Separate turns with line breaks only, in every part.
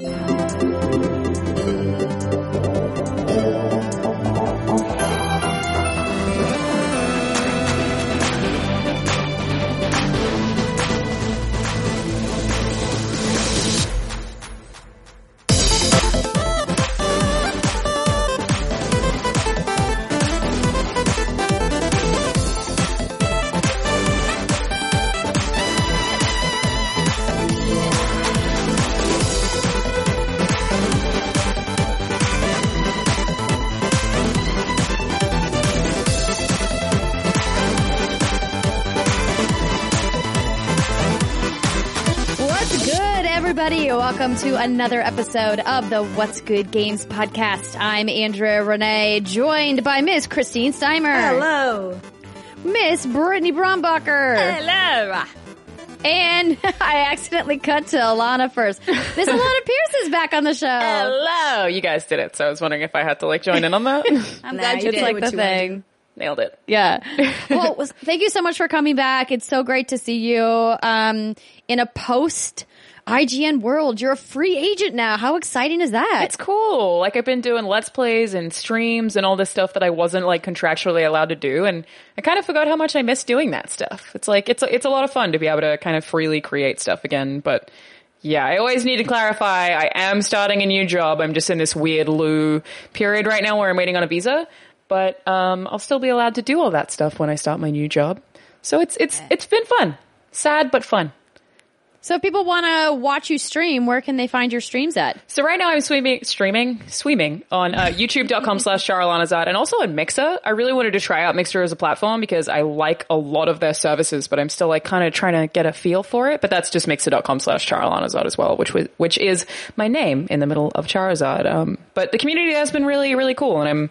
thank you Welcome to another episode of the What's Good Games podcast. I'm Andrea Renee, joined by Miss Christine Steimer.
Hello.
Miss Brittany Brombacher.
Hello.
And I accidentally cut to Alanah first. Miss Alanah Pearce is back on the show.
Hello, you guys did it. So I was wondering if I had to like join in on that.
I'm
Nah,
glad
you did
like the thing.
Nailed it.
Yeah. Well, thank you so much for coming back. It's so great to see you um, in a post IGN world. You're a free agent now. How exciting is that?
It's cool. Like I've been doing let's plays and streams and all this stuff that I wasn't like contractually allowed to do, and I kind of forgot how much I miss doing that stuff. It's like it's it's a lot of fun to be able to kind of freely create stuff again, but. Yeah, I always need to clarify. I am starting a new job. I'm just in this weird loo period right now where I'm waiting on a visa, but um, I'll still be allowed to do all that stuff when I start my new job. So it's it's it's been fun, sad but fun.
So if people want to watch you stream, where can they find your streams at?
So right now I'm swimming, streaming, swimming on uh, youtube.com slash Charalanahzard and also on Mixer. I really wanted to try out Mixer as a platform because I like a lot of their services, but I'm still like kind of trying to get a feel for it. But that's just mixer.com slash Charalanahzard as well, which was, which is my name in the middle of Charizard. Um, but the community has been really, really cool and I'm,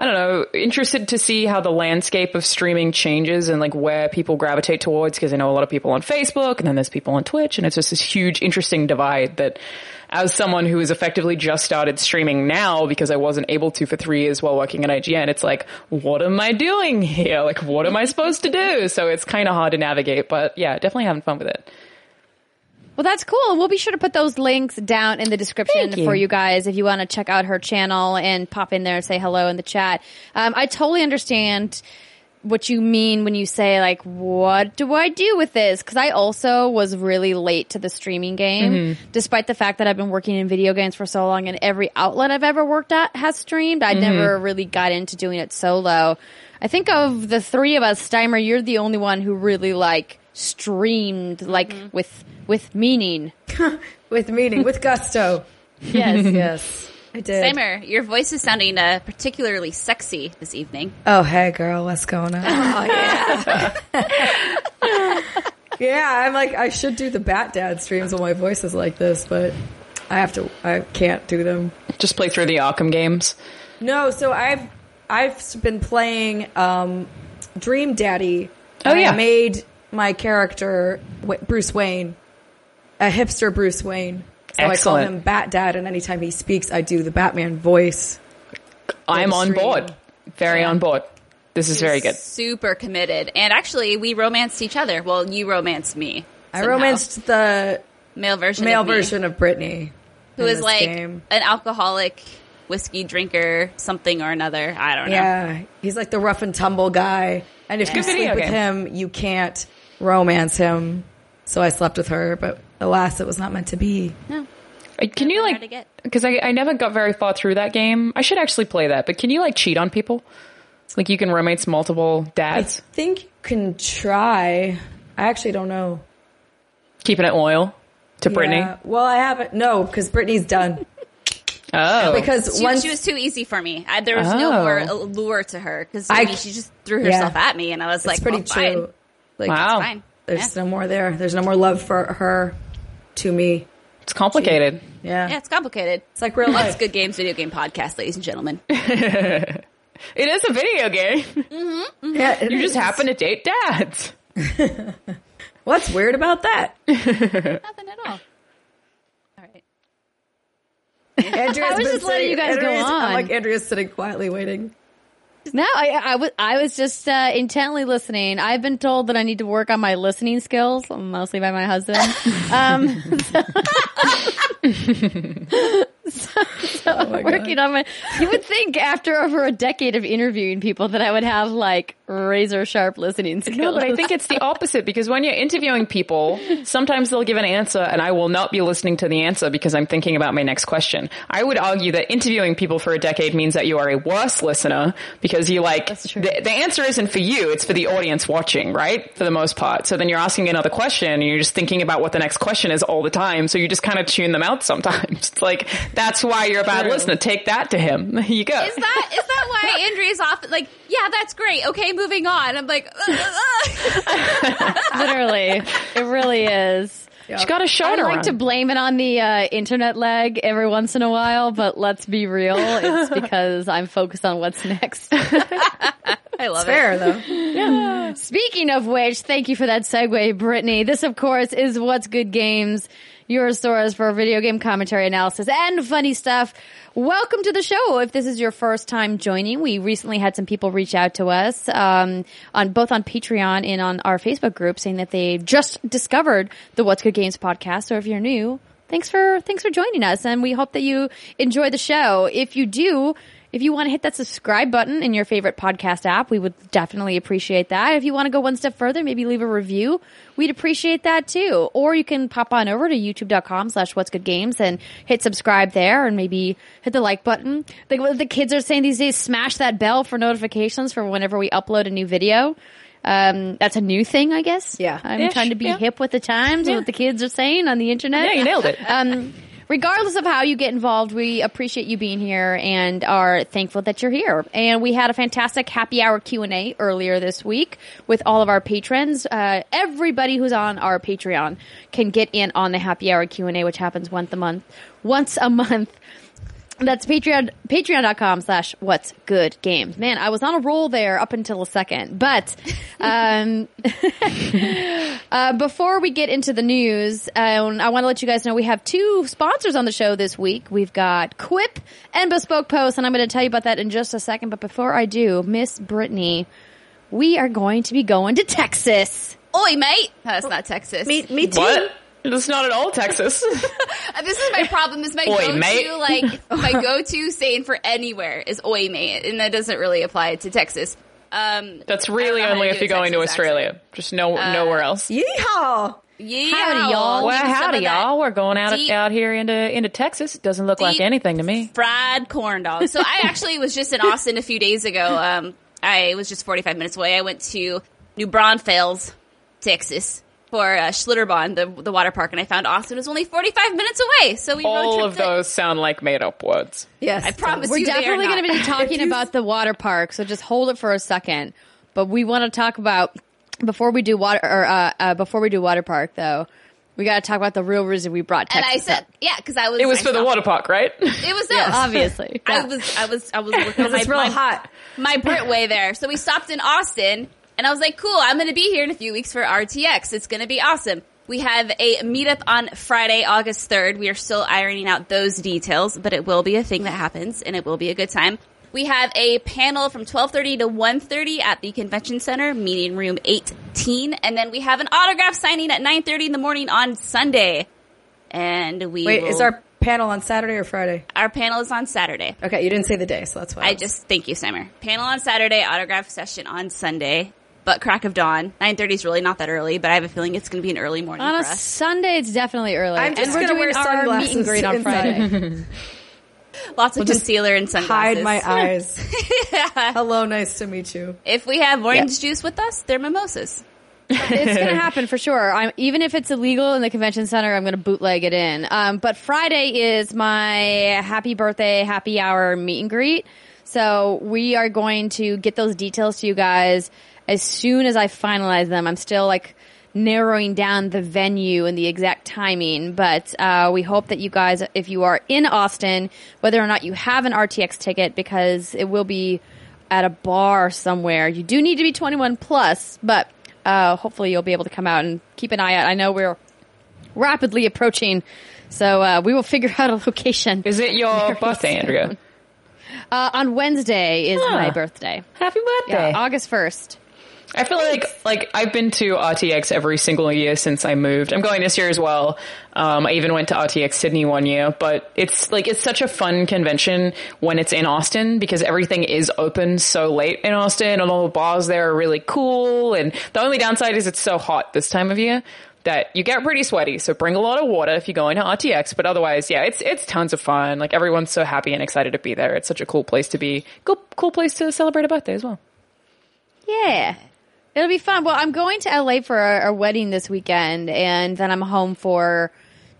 I don't know, interested to see how the landscape of streaming changes and like where people gravitate towards because I know a lot of people on Facebook and then there's people on Twitch and it's just this huge interesting divide that as someone who has effectively just started streaming now because I wasn't able to for three years while working at IGN, it's like, what am I doing here? Like, what am I supposed to do? So it's kind of hard to navigate, but yeah, definitely having fun with it.
Well, that's cool. We'll be sure to put those links down in the description
you.
for you guys if you want to check out her channel and pop in there and say hello in the chat. Um, I totally understand what you mean when you say like, what do I do with this? Cause I also was really late to the streaming game,
Mm-hmm.
despite the fact that I've been working in video games for so long and every outlet I've ever worked at has streamed. I never
Mm-hmm.
really got into doing it solo. I think of the three of us, Steimer, you're the only one who really like streamed like with, with meaning.
With meaning, with gusto.
Yes.
Yes, I did.
Steimer, your voice is sounding uh, particularly sexy this evening.
Oh, hey, girl, what's going on? oh, yeah. yeah, I'm like, I should do the Bat Dad streams when my voice is like this, but I have to, I can't do them.
Just play through the Arkham games.
No, so I've, I've been playing, um, Dream Daddy.
Oh, yeah.
I made my character, Wa- Bruce Wayne, a hipster Bruce Wayne. So I call him Bat Dad, and anytime he speaks, I do the Batman voice.
I'm on board. Very on board. This is very good.
Super committed. And actually, we romanced each other. Well, you romanced me.
I romanced the
male version
male
of me,
version of Brittany.
who
in
is
this
like
game.
an alcoholic whiskey drinker, something or another. I don't know.
Yeah, he's like the rough and tumble guy. And if you
Good
sleep
video
with
game.
him, you can't romance him. So I slept with her, but alas, it was not meant to be.
No.
Uh, Can you
Never hard
like, because I, I never got very far through that game. I should actually play that, but can you like cheat on people? It's like you can romance multiple dads.
I think you can try. I actually don't know.
keeping it loyal to Brittany.
Well, I haven't. No, because Brittany's done.
Oh,
Because
She,
once
she was too easy for me. I, there was no
Oh.
more allure to her because
I-
I mean, she just threw
yeah.
herself at me, and I was like,
pretty
well,
true.
Fine.
Like,
Wow.
Fine.
there's
Yeah.
no more there. There's no more love for her to me.
it's complicated.
Yeah,
Yeah, it's complicated.
it's like real
Let's
life.
good games video game podcast, ladies and gentlemen.
It is a video game. Mm-hmm, mm-hmm.
Yeah, it
you just happen to date dads.
What's weird about that?
Nothing at all. All right.
Andrea's
I was
been
just letting you guys go
Andrea's- I'm
on.
like Andrea's sitting quietly waiting.
No, I, I was I was just uh, intently listening. I've been told that I need to work on my listening skills, mostly by my husband. Um,
Oh my God.
working on my. You would think after over a decade of interviewing people that I would have like razor sharp listening skills.
No, but I think it's the opposite because when you're interviewing people, sometimes they'll give an answer and I will not be listening to the answer because I'm thinking about my next question. I would argue that interviewing people for a decade means that you are a worse listener because you like, the, the answer isn't for you, it's for the audience watching, right? For the most part. So then you're asking another question and you're just thinking about what the next question is all the time. So you just kind of tune them out sometimes. It's like, that's why you're a bad
True.
listener. Take that to him. There you go.
Is that is that why Andrea's off? Like, yeah, that's great. Okay, moving on. I'm like, "Uh, uh, uh."
literally, it really is.
She's got a show
I like
run.
to blame it on the uh, internet lag every once in a while, but let's be real, it's because I'm focused on what's next.
I love it.
Fair though.
Speaking of which, thank you for that segue, Brittany. This, of course, is What's Good Games, source for video game commentary analysis and funny stuff. Welcome to the show. If this is your first time joining, we recently had some people reach out to us um, on both on Patreon and on our Facebook group saying that they just discovered the What's Good Games podcast. So if you're new, thanks for thanks for joining us, and we hope that you enjoy the show. If you do. If you want to hit that subscribe button in your favorite podcast app, we would definitely appreciate that. If you want to go one step further, maybe leave a review, we'd appreciate that too. Or you can pop on over to youtube.com slash what's good games and hit subscribe there and maybe hit the like button. Like what the kids are saying these days, smash that bell for notifications for whenever we upload a new video. Um, that's a new thing, I guess.
Yeah.
I'm
Ish,
trying to be
yeah.
hip with the times, and what the kids are saying on the internet.
Yeah, you nailed it.
Um, regardless of how you get involved, we appreciate you being here and are thankful that you're here. And we had a fantastic happy hour Q and A earlier this week with all of our patrons. Uh, everybody who's on our Patreon can get in on the happy hour Q and A, which happens once a month. Once a month. That's Patreon, patreon.com slash what's good games. Man, I was on a roll there up until a second, but, um, uh, before we get into the news, um, I want to let you guys know we have two sponsors on the show this week. We've got Quip and Bespoke Post, and I'm going to tell you about that in just a second. But before I do, Miss Brittany, we are going to be going to Texas.
Oi, mate. That's not Texas.
Me, me too.
What? It's not at all Texas.
Uh, This is my problem. Is my
Oi,
go-to
mate.
like my go-to saying for anywhere is "oi, mate," and that doesn't really apply to Texas. Um,
That's really
don't know how
only if you're going to Australia.
accent.
Just no, nowhere else.
Yeehaw!
Yeah,
Howdy, y'all.
we'll
Well, howdy, y'all. We're going out
deep-
out here into into Texas. Doesn't look like anything to me.
fried corn dogs. So I actually was just in Austin a few days ago. Um, I was just 45 minutes away. I went to New Braunfels, Texas for uh, Schlitterbahn, the, the water park, and I found Austin was only 45 minutes away. So we
All
tripped
of
it.
those sound like made up words.
Yes.
I promise
We're
you
definitely going to be talking about the water park, so just hold it for a second. But we want to talk about before we do water or uh, uh, before we do water park though. We got to talk about the real reason we brought
And I said,
up.
yeah, because I was.
It was for the water park, right?
It was this.
obviously.
I was, I was, I was working on my,
It's real
my,
hot.
my Brit way there. So we stopped in Austin, and I was like, "Cool, I'm going to be here in a few weeks for RTX. It's going to be awesome." We have a meetup on Friday, August 3rd. We are still ironing out those details, but it will be a thing that happens, and it will be a good time. We have a panel from 12:30 to 1:30 at the convention center, meeting room 18, and then we have an autograph signing at 9:30 in the morning on Sunday. And we
Wait,
will-
is our panel on Saturday or Friday?
our panel is on Saturday.
Okay, you didn't say the day, so that's why.
I
was-
just thank you, Summer. Panel on Saturday, autograph session on Sunday. But crack of dawn, nine thirty is really not that early, but I have a feeling it's going to be an early morning
on
for
a
us.
Sunday, it's definitely early.
I'm just
and we're
gonna
doing
wear
our
sunglasses
meet and greet on. Friday.
Lots of
just
concealer and sunglasses.
hide my eyes. Hello, nice to meet you.
If we have orange juice with us, they're mimosas.
it's going to happen for sure. I'm, even if it's illegal in the convention center, I'm going to bootleg it in. Um, but Friday is my happy birthday, happy hour meet and greet. So we are going to get those details to you guys as soon as I finalize them. I'm still like narrowing down the venue and the exact timing, but uh, we hope that you guys, if you are in Austin, whether or not you have an RTX ticket, because it will be at a bar somewhere. You do need to be 21 plus, but uh, hopefully you'll be able to come out and keep an eye out. I know we're rapidly approaching, so uh, we will figure out a location.
Is it your birthday,
soon.
Andrea?
Uh, on Wednesday is
Huh.
my birthday.
Happy birthday.
Yeah, August 1st.
I feel like like I've been to RTX every single year since I moved. I'm going this year as well. Um, I even went to RTX Sydney one year, but it's like it's such a fun convention when it's in Austin because everything is open so late in Austin, and all the bars there are really cool. And the only downside is it's so hot this time of year that you get pretty sweaty. So bring a lot of water if you're going to RTX. But otherwise, yeah, it's it's tons of fun. Like everyone's so happy and excited to be there. It's such a cool place to be. Cool, cool place to celebrate a birthday as well.
Yeah. It'll be fun. Well, I'm going to LA for a, a wedding this weekend, and then I'm home for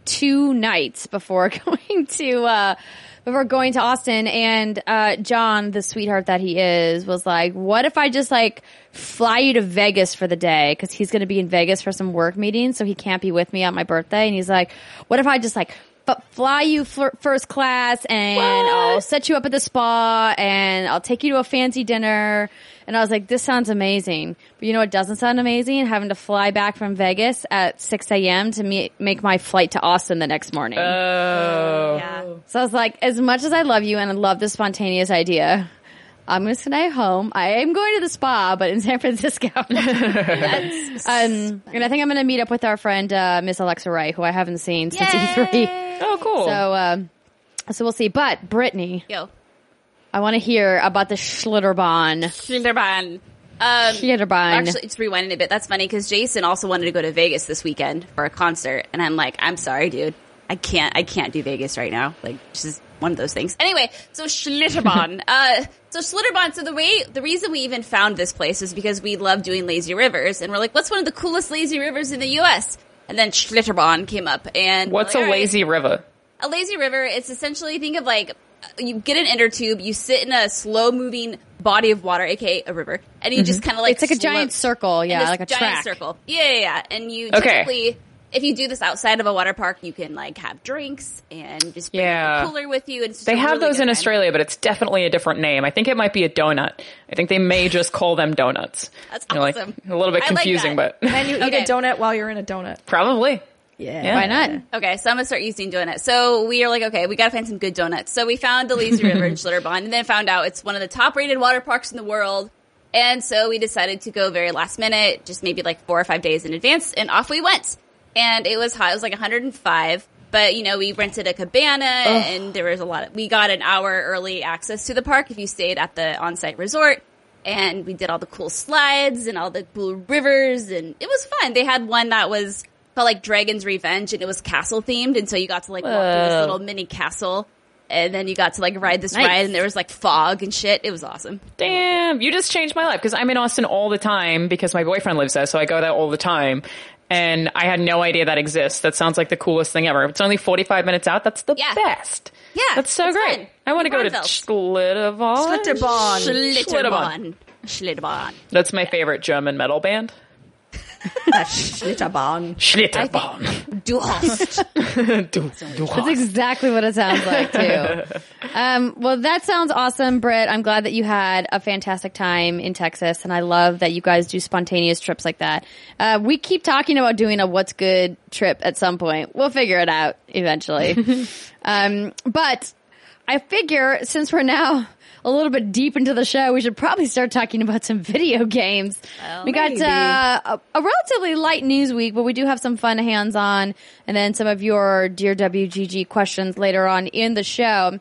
two nights before going to uh, before going to Austin. And uh, John, the sweetheart that he is, was like, "What if I just like fly you to Vegas for the day? Because he's going to be in Vegas for some work meetings, so he can't be with me on my birthday." And he's like, "What if I just like." But fly you first class and I'll set you up at the spa and I'll take you to a fancy dinner. And I was like, this sounds amazing. But you know what doesn't sound amazing? Having to fly back from Vegas at 6 a.m. to me- make my flight to Austin the next morning.
Oh.
Yeah.
so I was like, as much as I love you and I love this spontaneous idea, I'm going to stay home. I am going to the spa, but in San Francisco. um, and I think I'm going to meet up with our friend, uh, Miss Alexa Wright, who I haven't seen since E3.
Oh, cool.
So, um, so we'll see. But Brittany,
Yo.
I want to hear about the Schlitterbahn.
Schlitterbahn. Um,
Schlitterbahn.
Actually, it's rewinding a bit. That's funny because Jason also wanted to go to Vegas this weekend for a concert, and I'm like, I'm sorry, dude, I can't, I can't do Vegas right now. Like, it's just one of those things. Anyway, so Schlitterbahn. uh, so Schlitterbahn. So the way, the reason we even found this place is because we love doing lazy rivers, and we're like, what's one of the coolest lazy rivers in the U.S. And then Schlitterbahn came up, and
What's
we're
a
like, "All right."
lazy river?
A lazy river, it's essentially think of like you get an inner tube, you sit in a slow moving body of water, aka a river, and you just mm-hmm. kind of like
It's like a giant circle, yeah, like a
giant
track.
circle. Yeah, yeah, yeah. And you
Okay.
typically, if you do this outside of a water park, you can like have drinks and just bring
Yeah.
a cooler with you. And it's
They have
really
those in
time.
Australia, but it's definitely a different name. I think it might be a donut. I think they may just call them donuts.
That's
You're like,
awesome.
a little bit
I like
confusing, but
And you eat
Okay.
a donut while you're in a donut.
probably.
Yeah.
Yeah.
Why not?
Okay, so I'm gonna start using donuts. So we are like, okay, we gotta find some good donuts. So we found the Lazy River in Schlitterbahn, and then found out it's one of the top rated water parks in the world. And so we decided to go very last minute, just maybe like four or five days in advance, and off we went. And it was hot; it was like 105. But you know, we rented a cabana, and there was a lot. Of, we got an hour early access to the park if you stayed at the on-site resort. And we did all the cool slides and all the cool rivers, and it was fun. They had one that was called like Dragon's Revenge, and it was castle themed, and so you got to like walk through this little mini castle, and then you got to like ride this
Nice.
ride, and there was like fog and shit. It was awesome.
Damn, you just changed my life because I'm in Austin all the time because my boyfriend lives there, so I go there all the time. And I had no idea that exists. That sounds like the coolest thing ever. It's only 45 minutes out. That's the
Yeah.
best.
Yeah,
That's so great.
fun.
I want to go to. Schlitterbahn.
Schlitterbahn.
Schlitterbahn. Schlitterbahn.
That's my favorite German metal band.
Schlitterbahn.
Schlitterbahn.
Du hast.
Du, du
That's exactly what it sounds like too. um, well, that sounds awesome, Britt. I'm glad that you had a fantastic time in Texas, and I love that you guys do spontaneous trips like that. Uh, we keep talking about doing a "What's Good" trip at some point. We'll figure it out eventually. um, but I figure since we're now a little bit deep into the show, we should probably start talking about some video games. we got uh, a, a relatively light news week, but we do have some fun hands-on, and then some of your dear WGG questions later on in the show.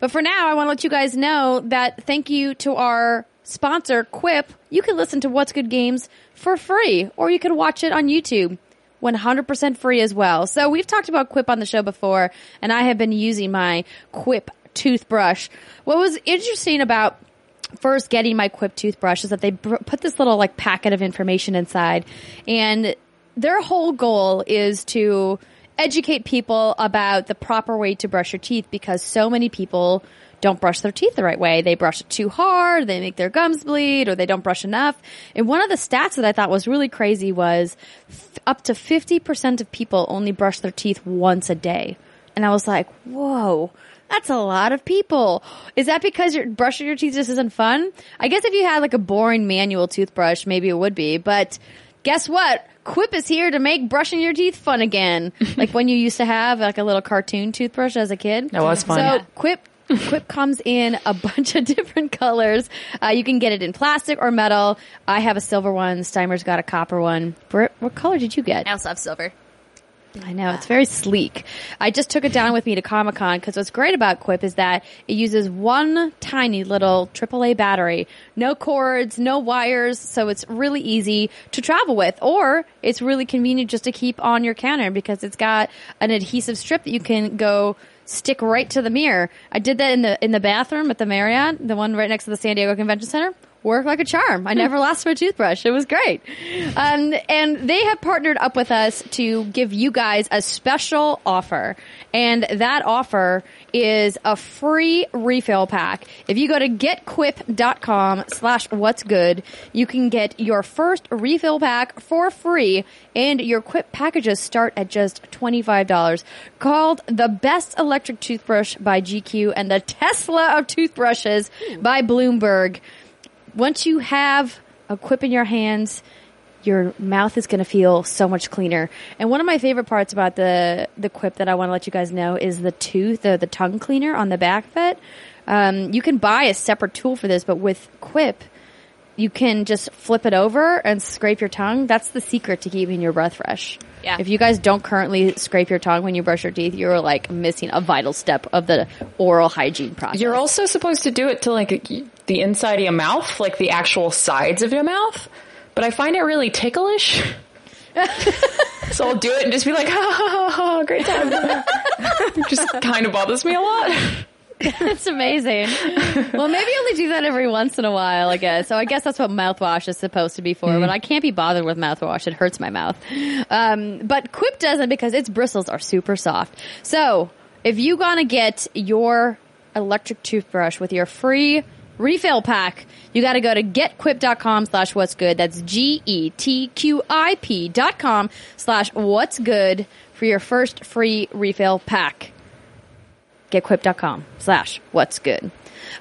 But for now, I want to let you guys know that thank you to our sponsor, Quip. You can listen to What's Good Games for free, or you can watch it on YouTube. 100% free as well. So we've talked about Quip on the show before, and I have been using my Quip toothbrush. What was interesting about first getting my Quip toothbrush is that they put this little like packet of information inside, and their whole goal is to educate people about the proper way to brush your teeth because so many people don't brush their teeth the right way. They brush it too hard, they make their gums bleed, or they don't brush enough. And one of the stats that I thought was really crazy was up to 50% of people only brush their teeth once a day. And I was like, whoa, that's a lot of people. Is that because your brushing your teeth just isn't fun? I guess if you had like a boring manual toothbrush, maybe it would be, but guess what? Quip is here to make brushing your teeth fun again. like when you used to have like a little cartoon toothbrush as a kid.
That was fun.
So
Yeah.
Quip Quip comes in a bunch of different colors. Uh, you can get it in plastic or metal. I have a silver one. Steimer's got a copper one. Britt, what color did you get?
I also have silver.
I know it's very sleek. I just took it down with me to Comic Con because what's great about Quip is that it uses one tiny little AAA battery, no cords, no wires, so it's really easy to travel with. Or it's really convenient just to keep on your counter because it's got an adhesive strip that you can go stick right to the mirror. I did that in the in the bathroom at the Marriott, the one right next to the San Diego Convention Center worked like a charm. I never lost my toothbrush. It was great. Um, and they have partnered up with us to give you guys a special offer. And that offer is a free refill pack. If you go to getquip.com slash what's good, you can get your first refill pack for free and your Quip packages start at just $25. Called the best electric toothbrush by GQ and the Tesla of toothbrushes by Bloomberg once you have a quip in your hands, your mouth is going to feel so much cleaner. And one of my favorite parts about the the quip that I want to let you guys know is the tooth, the, the tongue cleaner on the back of it. Um, you can buy a separate tool for this, but with Quip, you can just flip it over and scrape your tongue. That's the secret to keeping your breath fresh.
Yeah.
If you guys don't currently scrape your tongue when you brush your teeth, you're like missing a vital step of the oral hygiene process.
You're also supposed to do it to like the inside of your mouth, like the actual sides of your mouth. But I find it really ticklish. so I'll do it and just be like, ha ha ha, ha great time. it just kind of bothers me a lot.
That's amazing. well, maybe only do that every once in a while, I guess. So I guess that's what mouthwash is supposed to be for. But I can't be bothered with mouthwash; it hurts my mouth. Um, but Quip doesn't because its bristles are super soft. So if you gonna get your electric toothbrush with your free refill pack, you got to go to getquip.com slash what's good. That's G E T Q I P dot com slash what's good for your first free refill pack getquip.com slash what's good.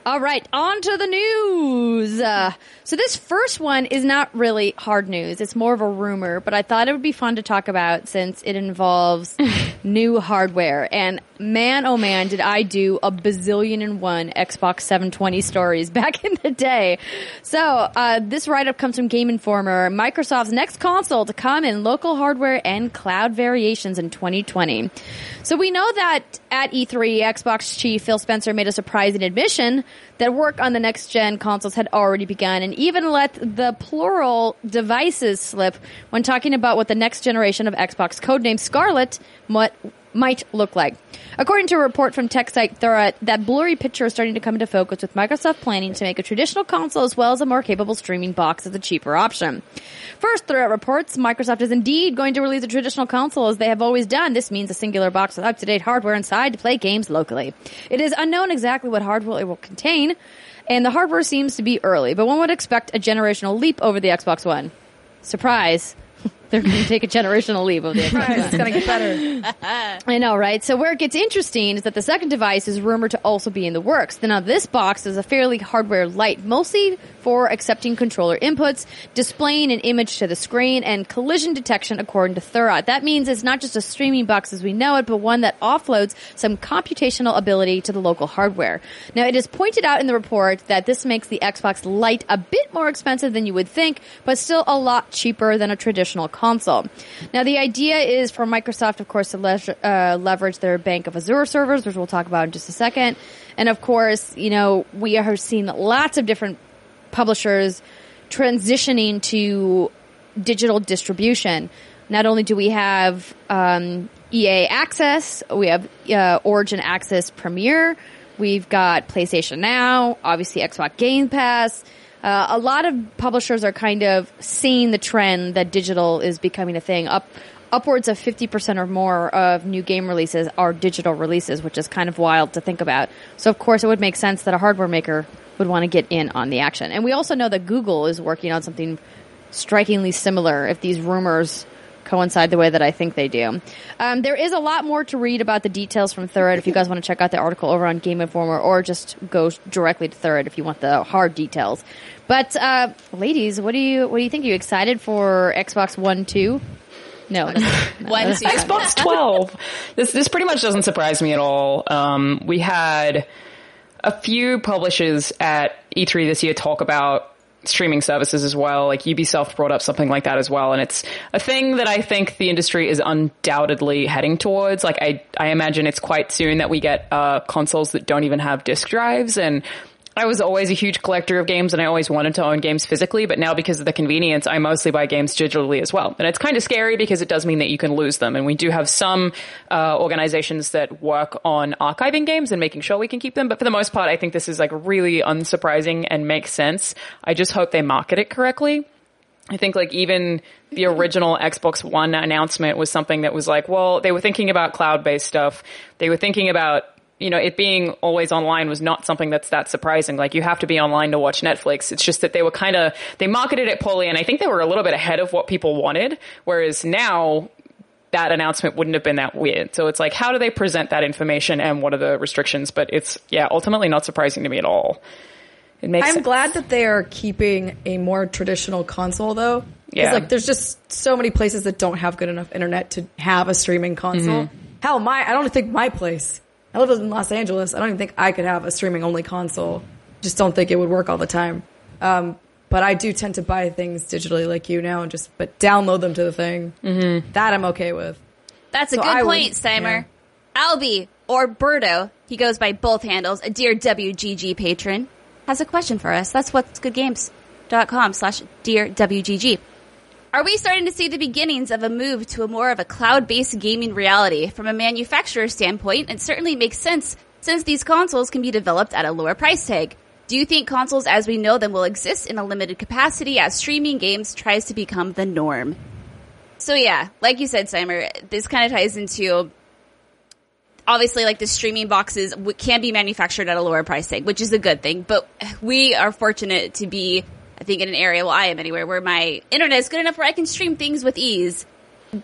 All right, on to the news. Uh, so this first one is not really hard news. It's more of a rumor, but I thought it would be fun to talk about since it involves new hardware. And man, oh man, did I do a bazillion and one Xbox 720 stories back in the day. So, uh, this write-up comes from Game Informer. Microsoft's next console to come in local hardware and cloud variations in 2020. So we know that at E3, Xbox chief Phil Spencer made a surprising admission that work on the next gen consoles had already begun and even let the plural devices slip when talking about what the next generation of Xbox codenamed Scarlett might, might look like. According to a report from tech site Thurrott, that blurry picture is starting to come into focus with Microsoft planning to make a traditional console as well as a more capable streaming box as a cheaper option. First, Thurrott reports Microsoft is indeed going to release a traditional console as they have always done. This means a singular box with up-to-date hardware inside to play games locally. It is unknown exactly what hardware it will contain, and the hardware seems to be early, but one would expect a generational leap over the Xbox One. Surprise. They're going to take a generational leap of the Xbox One.
it's gonna get better.
I know, right? So where it gets interesting is that the second device is rumored to also be in the works. Now this box is a fairly hardware light, mostly for accepting controller inputs, displaying an image to the screen, and collision detection according to Thurrott. That means it's not just a streaming box as we know it, but one that offloads some computational ability to the local hardware. Now it is pointed out in the report that this makes the Xbox Lite a bit more expensive than you would think, but still a lot cheaper than a traditional console. Now the idea is for Microsoft, of course, to le- uh, leverage their bank of Azure servers, which we'll talk about in just a second. And of course, you know, we are seeing lots of different publishers transitioning to digital distribution. Not only do we have um, EA Access, we have uh, Origin Access Premier, we've got PlayStation Now, obviously Xbox Game Pass. Uh, a lot of publishers are kind of seeing the trend that digital is becoming a thing. Up upwards of 50% or more of new game releases are digital releases, which is kind of wild to think about. So of course it would make sense that a hardware maker would want to get in on the action. And we also know that Google is working on something strikingly similar if these rumors coincide the way that I think they do. Um, there is a lot more to read about the details from Thurrott if you guys want to check out the article over on Game Informer or just go directly to Thurrott if you want the hard details. But uh, ladies, what do you what do you think? Are you excited for Xbox One two? No, that's- no,
One, two.
Xbox 12. This this pretty much doesn't surprise me at all. Um, we had a few publishers at E3 this year talk about streaming services as well. Like Ubisoft brought up something like that as well. And it's a thing that I think the industry is undoubtedly heading towards. Like I, I imagine it's quite soon that we get, uh, consoles that don't even have disk drives and I was always a huge collector of games and I always wanted to own games physically, but now because of the convenience, I mostly buy games digitally as well. And it's kind of scary because it does mean that you can lose them. And we do have some uh, organizations that work on archiving games and making sure we can keep them. But for the most part, I think this is like really unsurprising and makes sense. I just hope they market it correctly. I think like even the original Xbox One announcement was something that was like, well, they were thinking about cloud based stuff. They were thinking about you know, it being always online was not something that's that surprising. Like you have to be online to watch Netflix. It's just that they were kind of, they marketed it poorly and I think they were a little bit ahead of what people wanted. Whereas now that announcement wouldn't have been that weird. So it's like, how do they present that information and what are the restrictions? But it's, yeah, ultimately not surprising to me at all. It makes
I'm
sense.
glad that they are keeping a more traditional console though.
Yeah.
Like there's just so many places that don't have good enough internet to have a streaming console.
Mm-hmm.
Hell, my I don't think my place. I live in Los Angeles. I don't even think I could have a streaming only console. Just don't think it would work all the time. Um, but I do tend to buy things digitally like you now and just but download them to the thing. Mm-hmm. That I'm okay with.
That's a
So
good
I
point, Steimer. Albie or Birdo, he goes by both handles, a dear WGG patron, has a question for us. That's what's goodgames.com slash dear WGG. Are we starting to see the beginnings of a move to a more of a cloud-based gaming reality? From a manufacturer standpoint, it certainly makes sense since these consoles can be developed at a lower price tag. Do you think consoles as we know them will exist in a limited capacity as streaming games tries to become the norm? So yeah, like you said, Steimer, this kind of ties into obviously like the streaming boxes can be manufactured at a lower price tag, which is a good thing. But we are fortunate to be, I think, in an area, well, I am anywhere where my internet is good enough where I can stream things with ease.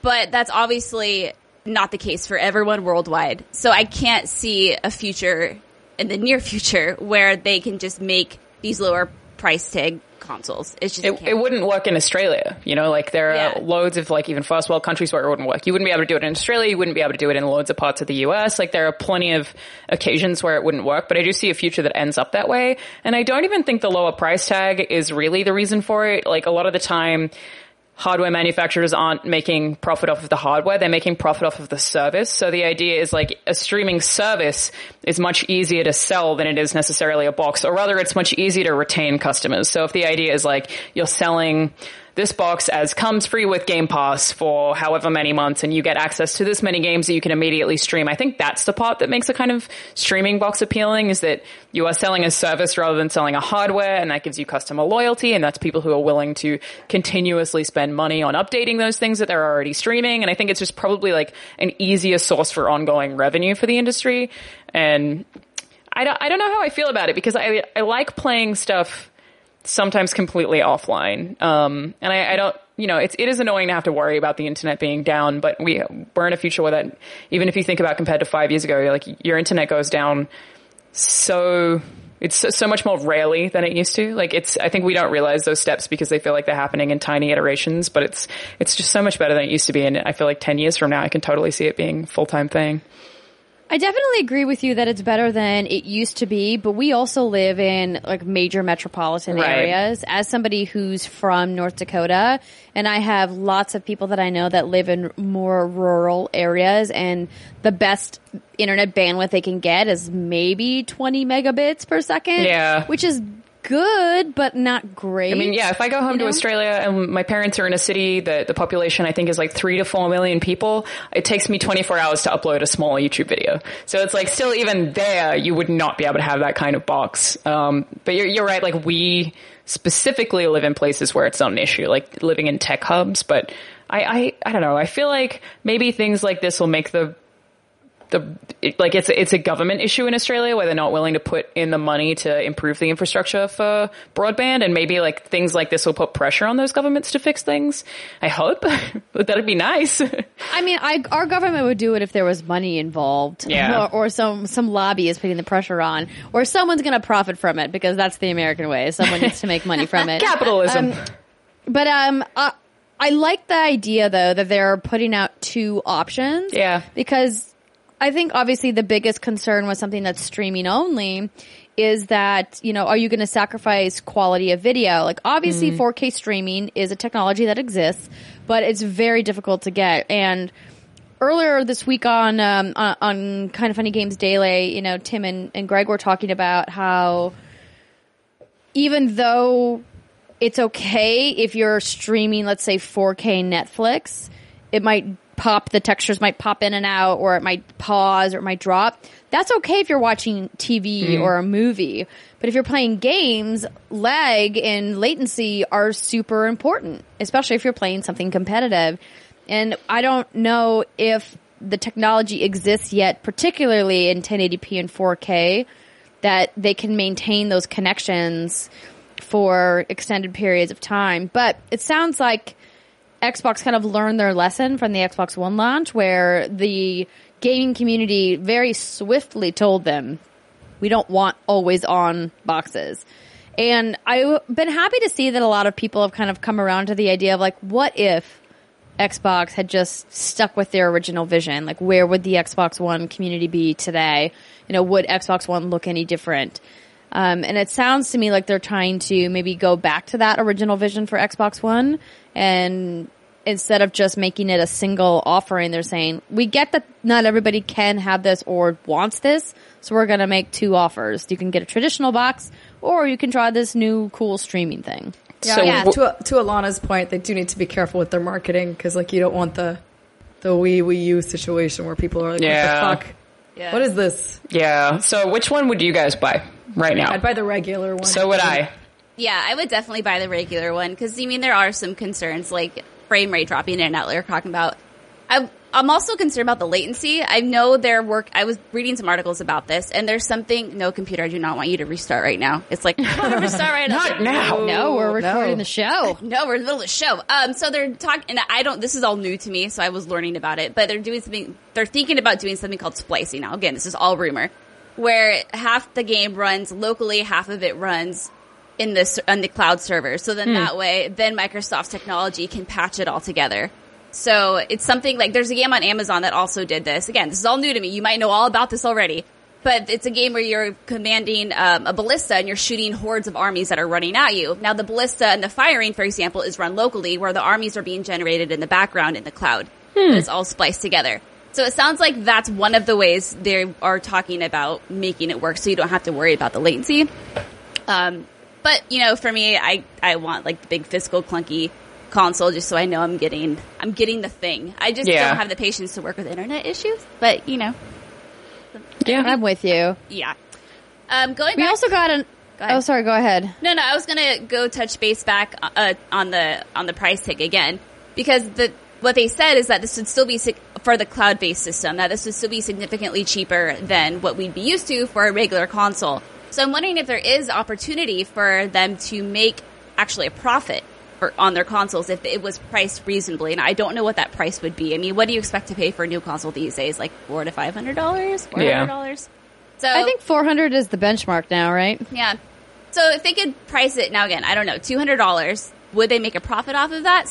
But that's obviously not the case for everyone worldwide. So I can't see a future in the near future where they can just make these lower price tag consoles. It's just
it, it wouldn't work in Australia. You know, like there are
Yeah.
loads of like even first world countries where it wouldn't work. You wouldn't be able to do it in Australia. You wouldn't be able to do it in loads of parts of the US. Like there are plenty of occasions where it wouldn't work, but I do see a future that ends up that way. And I don't even think the lower price tag is really the reason for it. Like a lot of the time, hardware manufacturers aren't making profit off of the hardware, they're making profit off of the service. So the idea is like a streaming service is much easier to sell than it is necessarily a box, or rather it's much easier to retain customers. So if the idea is like you're selling this box as comes free with Game Pass for however many months and you get access to this many games that you can immediately stream. I think that's the part that makes a kind of streaming box appealing is that you are selling a service rather than selling a hardware and that gives you customer loyalty and that's people who are willing to continuously spend money on updating those things that they're already streaming. And I think it's just probably like an easier source for ongoing revenue for the industry. And I don't, I don't know how I feel about it because I, I like playing stuff sometimes completely offline. Um, and I, I don't, you know, it's, it is annoying to have to worry about the internet being down, but we, we're in a future where that, even if you think about compared to five years ago, like your internet goes down so, it's so, so much more rarely than it used to. Like it's, I think we don't realize those steps because they feel like they're happening in tiny iterations, but it's, it's just so much better than it used to be. And I feel like 10 years from now, I can totally see it being a full-time thing.
I definitely agree with you that it's better than it used to be, but we also live in like major metropolitan
Right.
areas. As somebody who's from North Dakota, and I have lots of people that I know that live in more rural areas, and the best internet bandwidth they can get is maybe 20 megabits per second.
Yeah.
Which is good, but not great.
I mean, yeah, if I go home
You
to
know?
Australia and my parents are in a city that the population I think is like three to four million people, it takes me 24 hours to upload a small YouTube video. So it's like still even there, you would not be able to have that kind of box. Um, but you're, you're right, like we specifically live in places where it's not an issue, like living in tech hubs, but I, I, I don't know, I feel like maybe things like this will make the the it, like it's it's a government issue in Australia where they're not willing to put in the money to improve the infrastructure for broadband, and maybe like things like this will put pressure on those governments to fix things. I hope that'd be nice.
I mean, I, our government would do it if there was money involved,
Yeah.
or, or some some lobby is putting the pressure on, or someone's going to profit from it because that's the American way. Someone needs to make money from it.
Capitalism.
Um, but um, uh, I like the idea though that they're putting out two options.
Yeah.
because I think obviously the biggest concern with something that's streaming only is that, you know, are you going to sacrifice quality of video? Like obviously 4K streaming is a technology that exists, but it's very difficult to get. And earlier this week on, um, on, on Kind of Funny Games Daily, you know, Tim and, and Greg were talking about how even though it's okay if you're streaming, let's say 4K Netflix, it might pop, the textures might pop in and out, or it might pause, or it might drop. That's okay if you're watching TV mm-hmm. or a movie. But if you're playing games, lag and latency are super important, especially if you're playing something competitive. And I don't know if the technology exists yet, particularly in 1080p and 4K, that they can maintain those connections for extended periods of time. But it sounds like Xbox kind of learned their lesson from the Xbox One launch where the gaming community very swiftly told them, we don't want always on boxes. And I've been happy to see that a lot of people have kind of come around to the idea of like, what if Xbox had just stuck with their original vision? Like, where would the Xbox One community be today? You know, would Xbox One look any different? Um, and it sounds to me like they're trying to maybe go back to that original vision for Xbox One and instead of just making it a single offering, they're saying, we get that not everybody can have this or wants this. So we're going to make two offers. You can get a traditional box or you can try this new cool streaming thing.
Yeah,
So
yeah. to to Alanah's point, they do need to be careful with their marketing because like you don't want the the Wii Wii U situation where people are like,
Yeah.
"What the fuck?
Yeah.
What is this?"
Yeah. So which one would you guys buy right now?
I'd buy the regular one.
so would I.
Yeah, I would definitely buy the regular one because I mean there are some concerns like frame rate dropping in and out. Like you're talking about. I, I'm also concerned about the latency. I know their work. I was reading some articles about this, and there's something. No, computer, I do not want you to restart right now. It's like I want to restart right now.
Not now.
No, we're recording
no.
the show.
No, we're in the middle of the show. Um, so they're talking, and I don't. This is all new to me, so I was learning about it. But they're doing something. They're thinking about doing something called splicing. Now, again, this is all rumor, where half the game runs locally, half of it runs in the on the cloud server. So then that way, then Microsoft's technology can patch it all together. So it's something like there's a game on Amazon that also did this. Again, this is all new to me. You might know all about this already. But it's a game where you're commanding um, a ballista and you're shooting hordes of armies that are running at you. Now, the ballista and the firing, for example, is run locally, where the armies are being generated in the background in the cloud. But It's all spliced together. So it sounds like that's one of the ways they are talking about making it work, so you don't have to worry about the latency. Um, but you know, for me, I I want like the big fiscal clunky console just so I know I'm getting I'm getting the thing. I just
Yeah.
don't have the patience to work with internet issues. But you know,
Yeah.
I'm with you.
yeah. Um, going
We
back,
also got an.
Go.
Oh, sorry. Go ahead.
no, no. I was gonna go touch base back uh, on the on the price tag again because the what they said is that this would still be sig- for the cloud based system. That this would still be significantly cheaper than what we'd be used to for a regular console. So I'm wondering if there is opportunity for them to make actually a profit for, on their consoles if it was priced reasonably. And I don't know what that price would be. I mean, what do you expect to pay for a new console these days? Like four to five hundred dollars, four hundred dollars. So
I think 400 is the benchmark now, right?
yeah. So if they could price it now again, I don't know, two hundred dollars, would they make a profit off of that?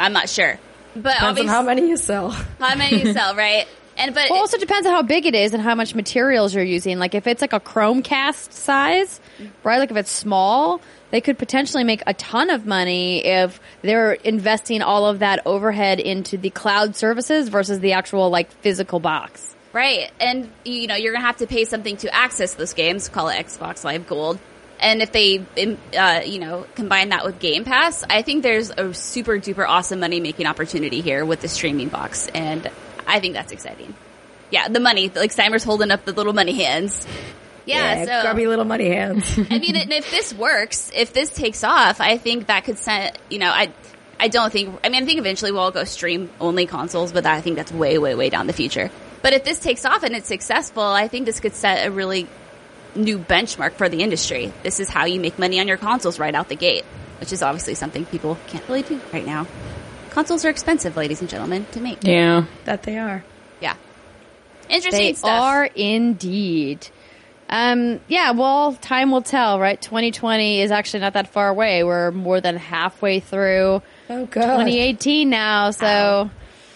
I'm not sure. But
Depends on how many you sell.
how many you sell, right? And but
Well, also depends on how big it is and how much materials you're using. Like if it's like a Chromecast size, right? Like if it's small, they could potentially make a ton of money if they're investing all of that overhead into the cloud services versus the actual like physical box.
Right. And, you know, you're going to have to pay something to access those games, call it Xbox Live Gold. And if they, uh, you know, combine that with Game Pass, I think there's a super duper awesome money making opportunity here with the streaming box. And I think that's exciting. Yeah, the money, like Steimer's holding up the little money hands. Yeah, so.
grubby little money hands.
I mean, and if this works, if this takes off, I think that could send, you know, I, I don't think, I mean, I think eventually we'll all go stream only consoles, but I think that's way, way, way down the future. But if this takes off and it's successful, I think this could set a really new benchmark for the industry. This is how you make money on your consoles right out the gate, which is obviously something people can't really do right now. Consoles are expensive, ladies and gentlemen, to make.
Yeah.
that they are.
Yeah. Interesting
They
stuff.
are indeed. Um, yeah, well, time will tell, right? 2020 is actually not that far away. We're more than halfway through
Oh god.
2018 now, so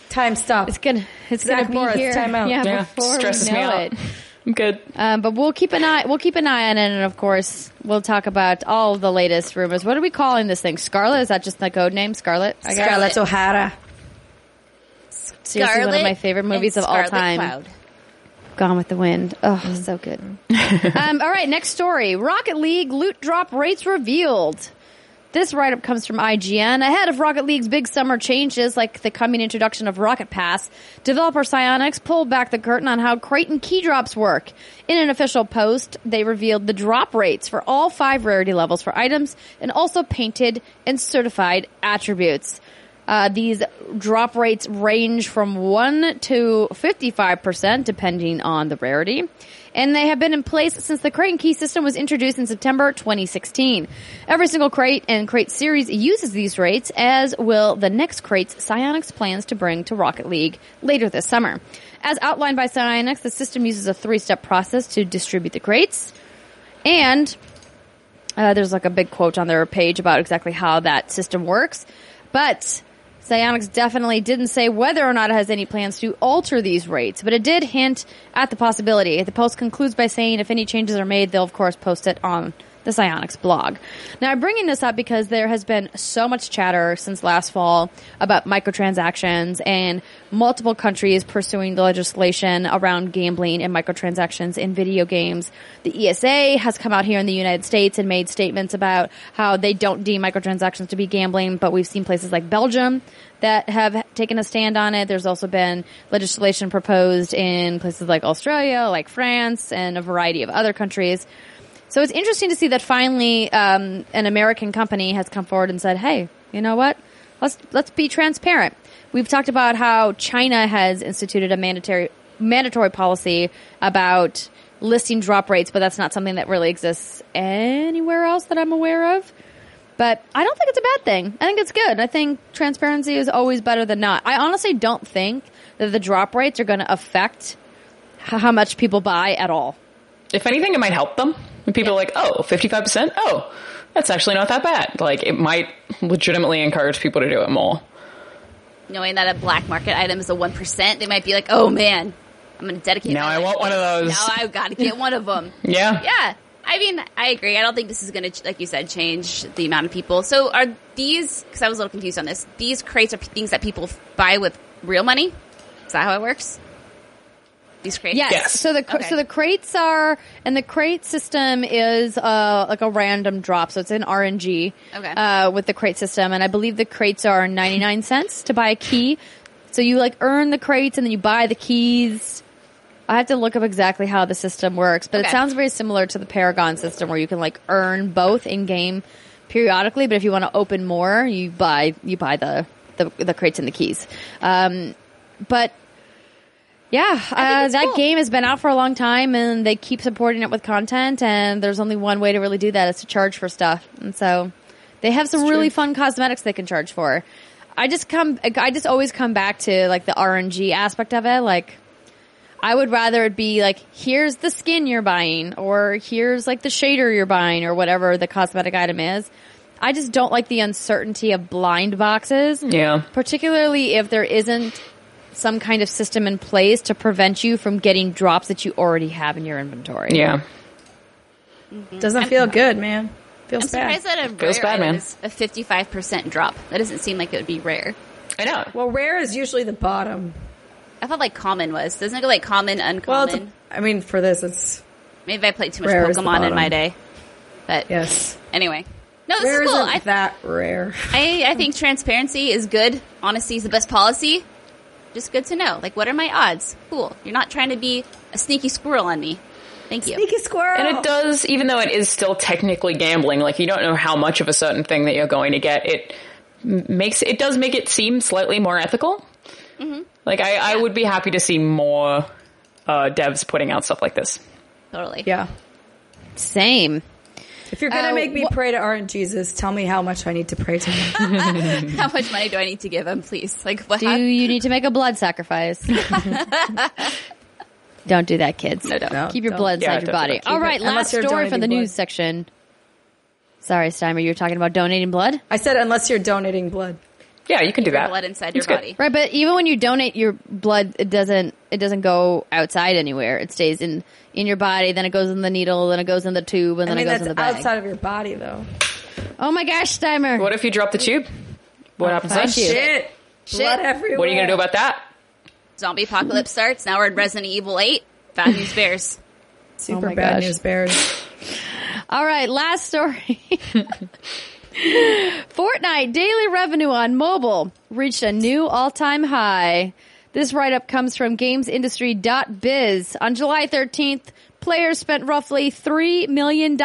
Time stop.
it's gonna It's
Zach
gonna be
Morris,
here.
time out.
Yeah,
Yeah,
before
stresses
we
me
know
out.
it.
I'm good.
Um, but we'll keep an eye. We'll keep an eye on it, and of course, we'll talk about all the latest rumors. What are we calling this thing? Scarlett? Is that just the code name? Scarlett? I guess.
Scarlett O'Hara.
Seriously, one of my favorite movies of all
Scarlett
time.
Cloud.
Gone with the Wind. Oh, so good. um, all right, next story. Rocket League loot drop rates revealed. This write up comes from IGN. Ahead of Rocket League's big summer changes, like the coming introduction of Rocket Pass, developer Psyonix pulled back the curtain on how crate and key drops work. In an official post, they revealed the drop rates for all five rarity levels for items and also painted and certified attributes. Uh, these drop rates range from 1 to 55% depending on the rarity. And they have been in place since the crate and key system was introduced in September 2016. Every single crate and crate series uses these rates, as will the next crates Psyonix plans to bring to Rocket League later this summer. As outlined by Psyonix, the system uses a three-step process to distribute the crates. And uh, there's like a big quote on their page about exactly how that system works. But Psyonix definitely didn't say whether or not it has any plans to alter these rates, but it did hint at the possibility. The post concludes by saying if any changes are made, they'll of course post it on the Psyonix blog. Now I'm bringing this up because there has been so much chatter since last fall about microtransactions and multiple countries pursuing the legislation around gambling and microtransactions in video games. The ESA has come out here in the United States and made statements about how they don't deem microtransactions to be gambling, but we've seen places like Belgium that have taken a stand on it. There's also been legislation proposed in places like Australia, like France, and a variety of other countries. So it's interesting to see that finally um, an American company has come forward and said, "Hey, you know what? Let's let's be transparent." We've talked about how China has instituted a mandatory mandatory policy about listing drop rates, but that's not something that really exists anywhere else that I'm aware of. But I don't think it's a bad thing. I think it's good. I think transparency is always better than not. I honestly don't think that the drop rates are going to affect how much people buy at all.
If anything, it might help them. When people are like, oh, 55%? Oh, that's actually not that bad. Like, it might legitimately encourage people to do it more.
Knowing that a black market item is a 1%, they might be like, oh man, I'm going to dedicate
Now I want one of those.
Now I've got to get one of them.
Yeah.
Yeah. I mean, I agree. I don't think this is going to, like you said, change the amount of people. So are these, because I was a little confused on this, these crates are p- things that people buy with real money? Is that how it works? These crates?
Yes.
Yes.
So the
Okay.
so the crates are and the crate system is uh like a random drop. So it's an RNG.
Okay.
Uh, with the crate system, and I believe the crates are ninety nine cents to buy a key. So you like earn the crates and then you buy the keys. I have to look up exactly how the system works, but it sounds very similar to the Paragon system where you can like earn both in game periodically. But if you want to open more, you buy you buy the the, the crates and the keys. Um, but yeah, uh, that
cool.
game has been out for a long time, and they keep supporting it with content. And there's only one way to really do that is to charge for stuff. And so they have some really fun cosmetics they can charge for. I just come, I just always come back to like the RNG aspect of it. Like, I would rather it be like, here's the skin you're buying, or here's like the shader you're buying, or whatever the cosmetic item is. I just don't like the uncertainty of blind boxes
Yeah.
particularly if there isn't some kind of system in place to prevent you from getting drops that you already have in your inventory.
Yeah. Mm-hmm.
Doesn't feel good, man. Feels
I'm
bad.
surprised that a
Feels bad, man.
is a 55% drop. That doesn't seem like it would be rare.
I know.
Well, rare is usually the bottom.
I thought like common was. Doesn't it go like common, uncommon?
it's a- I mean, for this, it's
Maybe I played too much
rare is the
Pokemon in my day. But
yes.
anyway. No, this
Rare
is cool.
isn't
I,
that rare.
I, I think transparency is good. Honesty is the best policy. Just good to know. Like, what are my odds? Cool. You're not trying to be a sneaky squirrel on me. Thank you.
Sneaky squirrel.
And it does, even though it is still technically gambling, like you don't know how much of a certain thing that you're going to get, it makes, it does make it seem slightly more ethical. Like I, I would be happy to see more, uh, devs putting out stuff like this.
Totally.
Yeah.
Same.
If you're gonna
Uh,
make me
wha-
pray to RNGesus, tell me how much I need to pray to him.
How much money do I need to give him, please? Like, what?
Do you need to make a blood sacrifice? don't do that, kids.
No, don't.
No,
Keep your
don't.
blood
Yeah,
inside your body. All right,
it-
last story from the
donating
news section. Sorry, Steimer, you were talking about donating blood?
I said unless you're donating blood.
Yeah, you can do that.
blood inside
It's
your
good.
body.
Right, but even when you donate your blood, it doesn't it doesn't go outside anywhere. It stays in in your body. Then it goes in the needle. Then it goes in the tube, and
I
then
mean,
it goes
that's
in the bag.
outside of your body, though.
Oh my gosh, Steimer!
What if you drop the tube? What happens
find
then?
you.
Shit. Blood everywhere.
What are you gonna do about that?
Zombie apocalypse starts. Now we're in Resident Evil 8. Bad news bears.
Super
Oh
bad
gosh.
news bears.
All right, last story. Fortnite daily revenue on mobile reached a new all-time high. This write-up comes from gamesindustry.biz. On July 13th, players spent roughly $3 million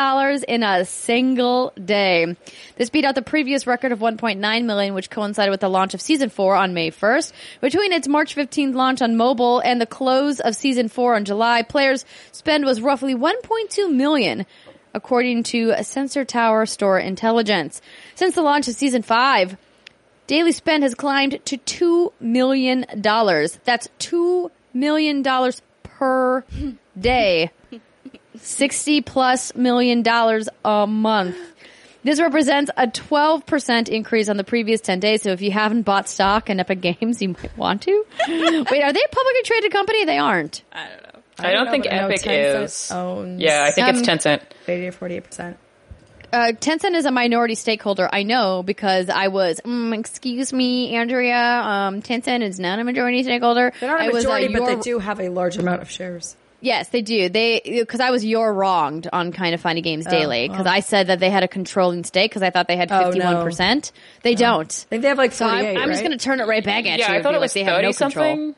in a single day. This beat out the previous record of 1.9 million, which coincided with the launch of season 4 on May 1st. Between its March 15th launch on mobile and the close of season 4 on July, players' spend was roughly 1.2 million according to Sensor Tower Store Intelligence. Since the launch of season 5, daily spend has climbed to $2 million. That's $2 million per day. 60 plus million dollars a month. This represents a 12% increase on the previous 10 days. So if you haven't bought stock in Epic Games, you might want to. Wait, are they a publicly traded company? They aren't.
I don't,
know,
think
but I know
Epic
Tencent
is.
owns-
Yeah, I think
Um,
it's Tencent.
80 or 48%.
Uh, Tencent is a minority stakeholder. I know because I was, mm, excuse me, Andrea, um, Tencent is not a majority stakeholder.
They're not
I
a
was, uh,
majority, but
your-
they do have a large amount of shares.
Yes, they do. They because I was your wronged on Kinda Funny Games Daily because
oh.
I said that they had a controlling stake because I thought they had
Oh,
fifty one percent. They don't.
I think they have like
So I'm, I'm just going to turn it right back at
Yeah,
you.
I thought
be
it
like,
was
they have
thirty
no control.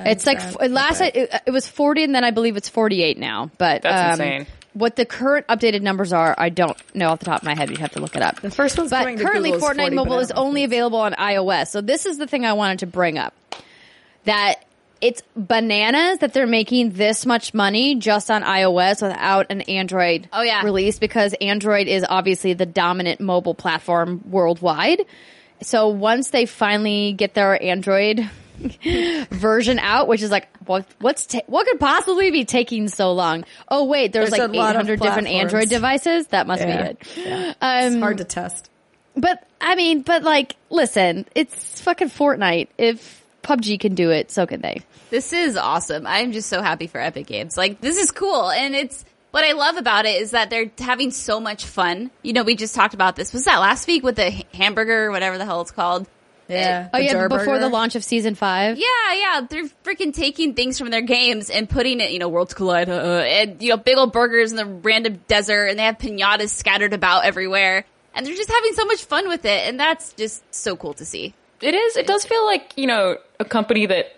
Something.
It's like f- last I, it, it was forty, and then I believe it's forty eight now. But
That's
um,
insane.
What the current updated numbers are, I don't know off the top of my head. You'd have to look it up.
The first one's
But
coming to
currently,
Google
Fortnite
40,
Mobile is only available on iOS. So this is the thing I wanted to bring up. That it's bananas that they're making this much money just on iOS without an Android
Oh, yeah.
release because Android is obviously the dominant mobile platform worldwide. So once they finally get their Android version out, which is like, what, what's ta- what could possibly be taking so long? Oh wait, there's,
There's
like
a lot of
800 different. Android devices. That must
Yeah.
be it.
Yeah.
Um,
It's hard to test.
but I mean, but like, listen, it's fucking Fortnite. If PUBG can do it, so can they.
This is awesome. I'm just so happy for Epic Games. Like, this is cool. And it's, what I love about it is that they're having so much fun. You know, we just talked about this. Was that last week with the hamburger or whatever the hell it's called?
Yeah.
Oh
The
yeah,
Jar
before the launch of season five.
Yeah, yeah. They're freaking taking things from their games and putting it, you know, Worlds Collide, uh, and, you know, big old burgers in the random desert, and they have pinatas scattered about everywhere. And they're just having so much fun with it, and that's just so cool to see.
It is. It does feel like you know a company that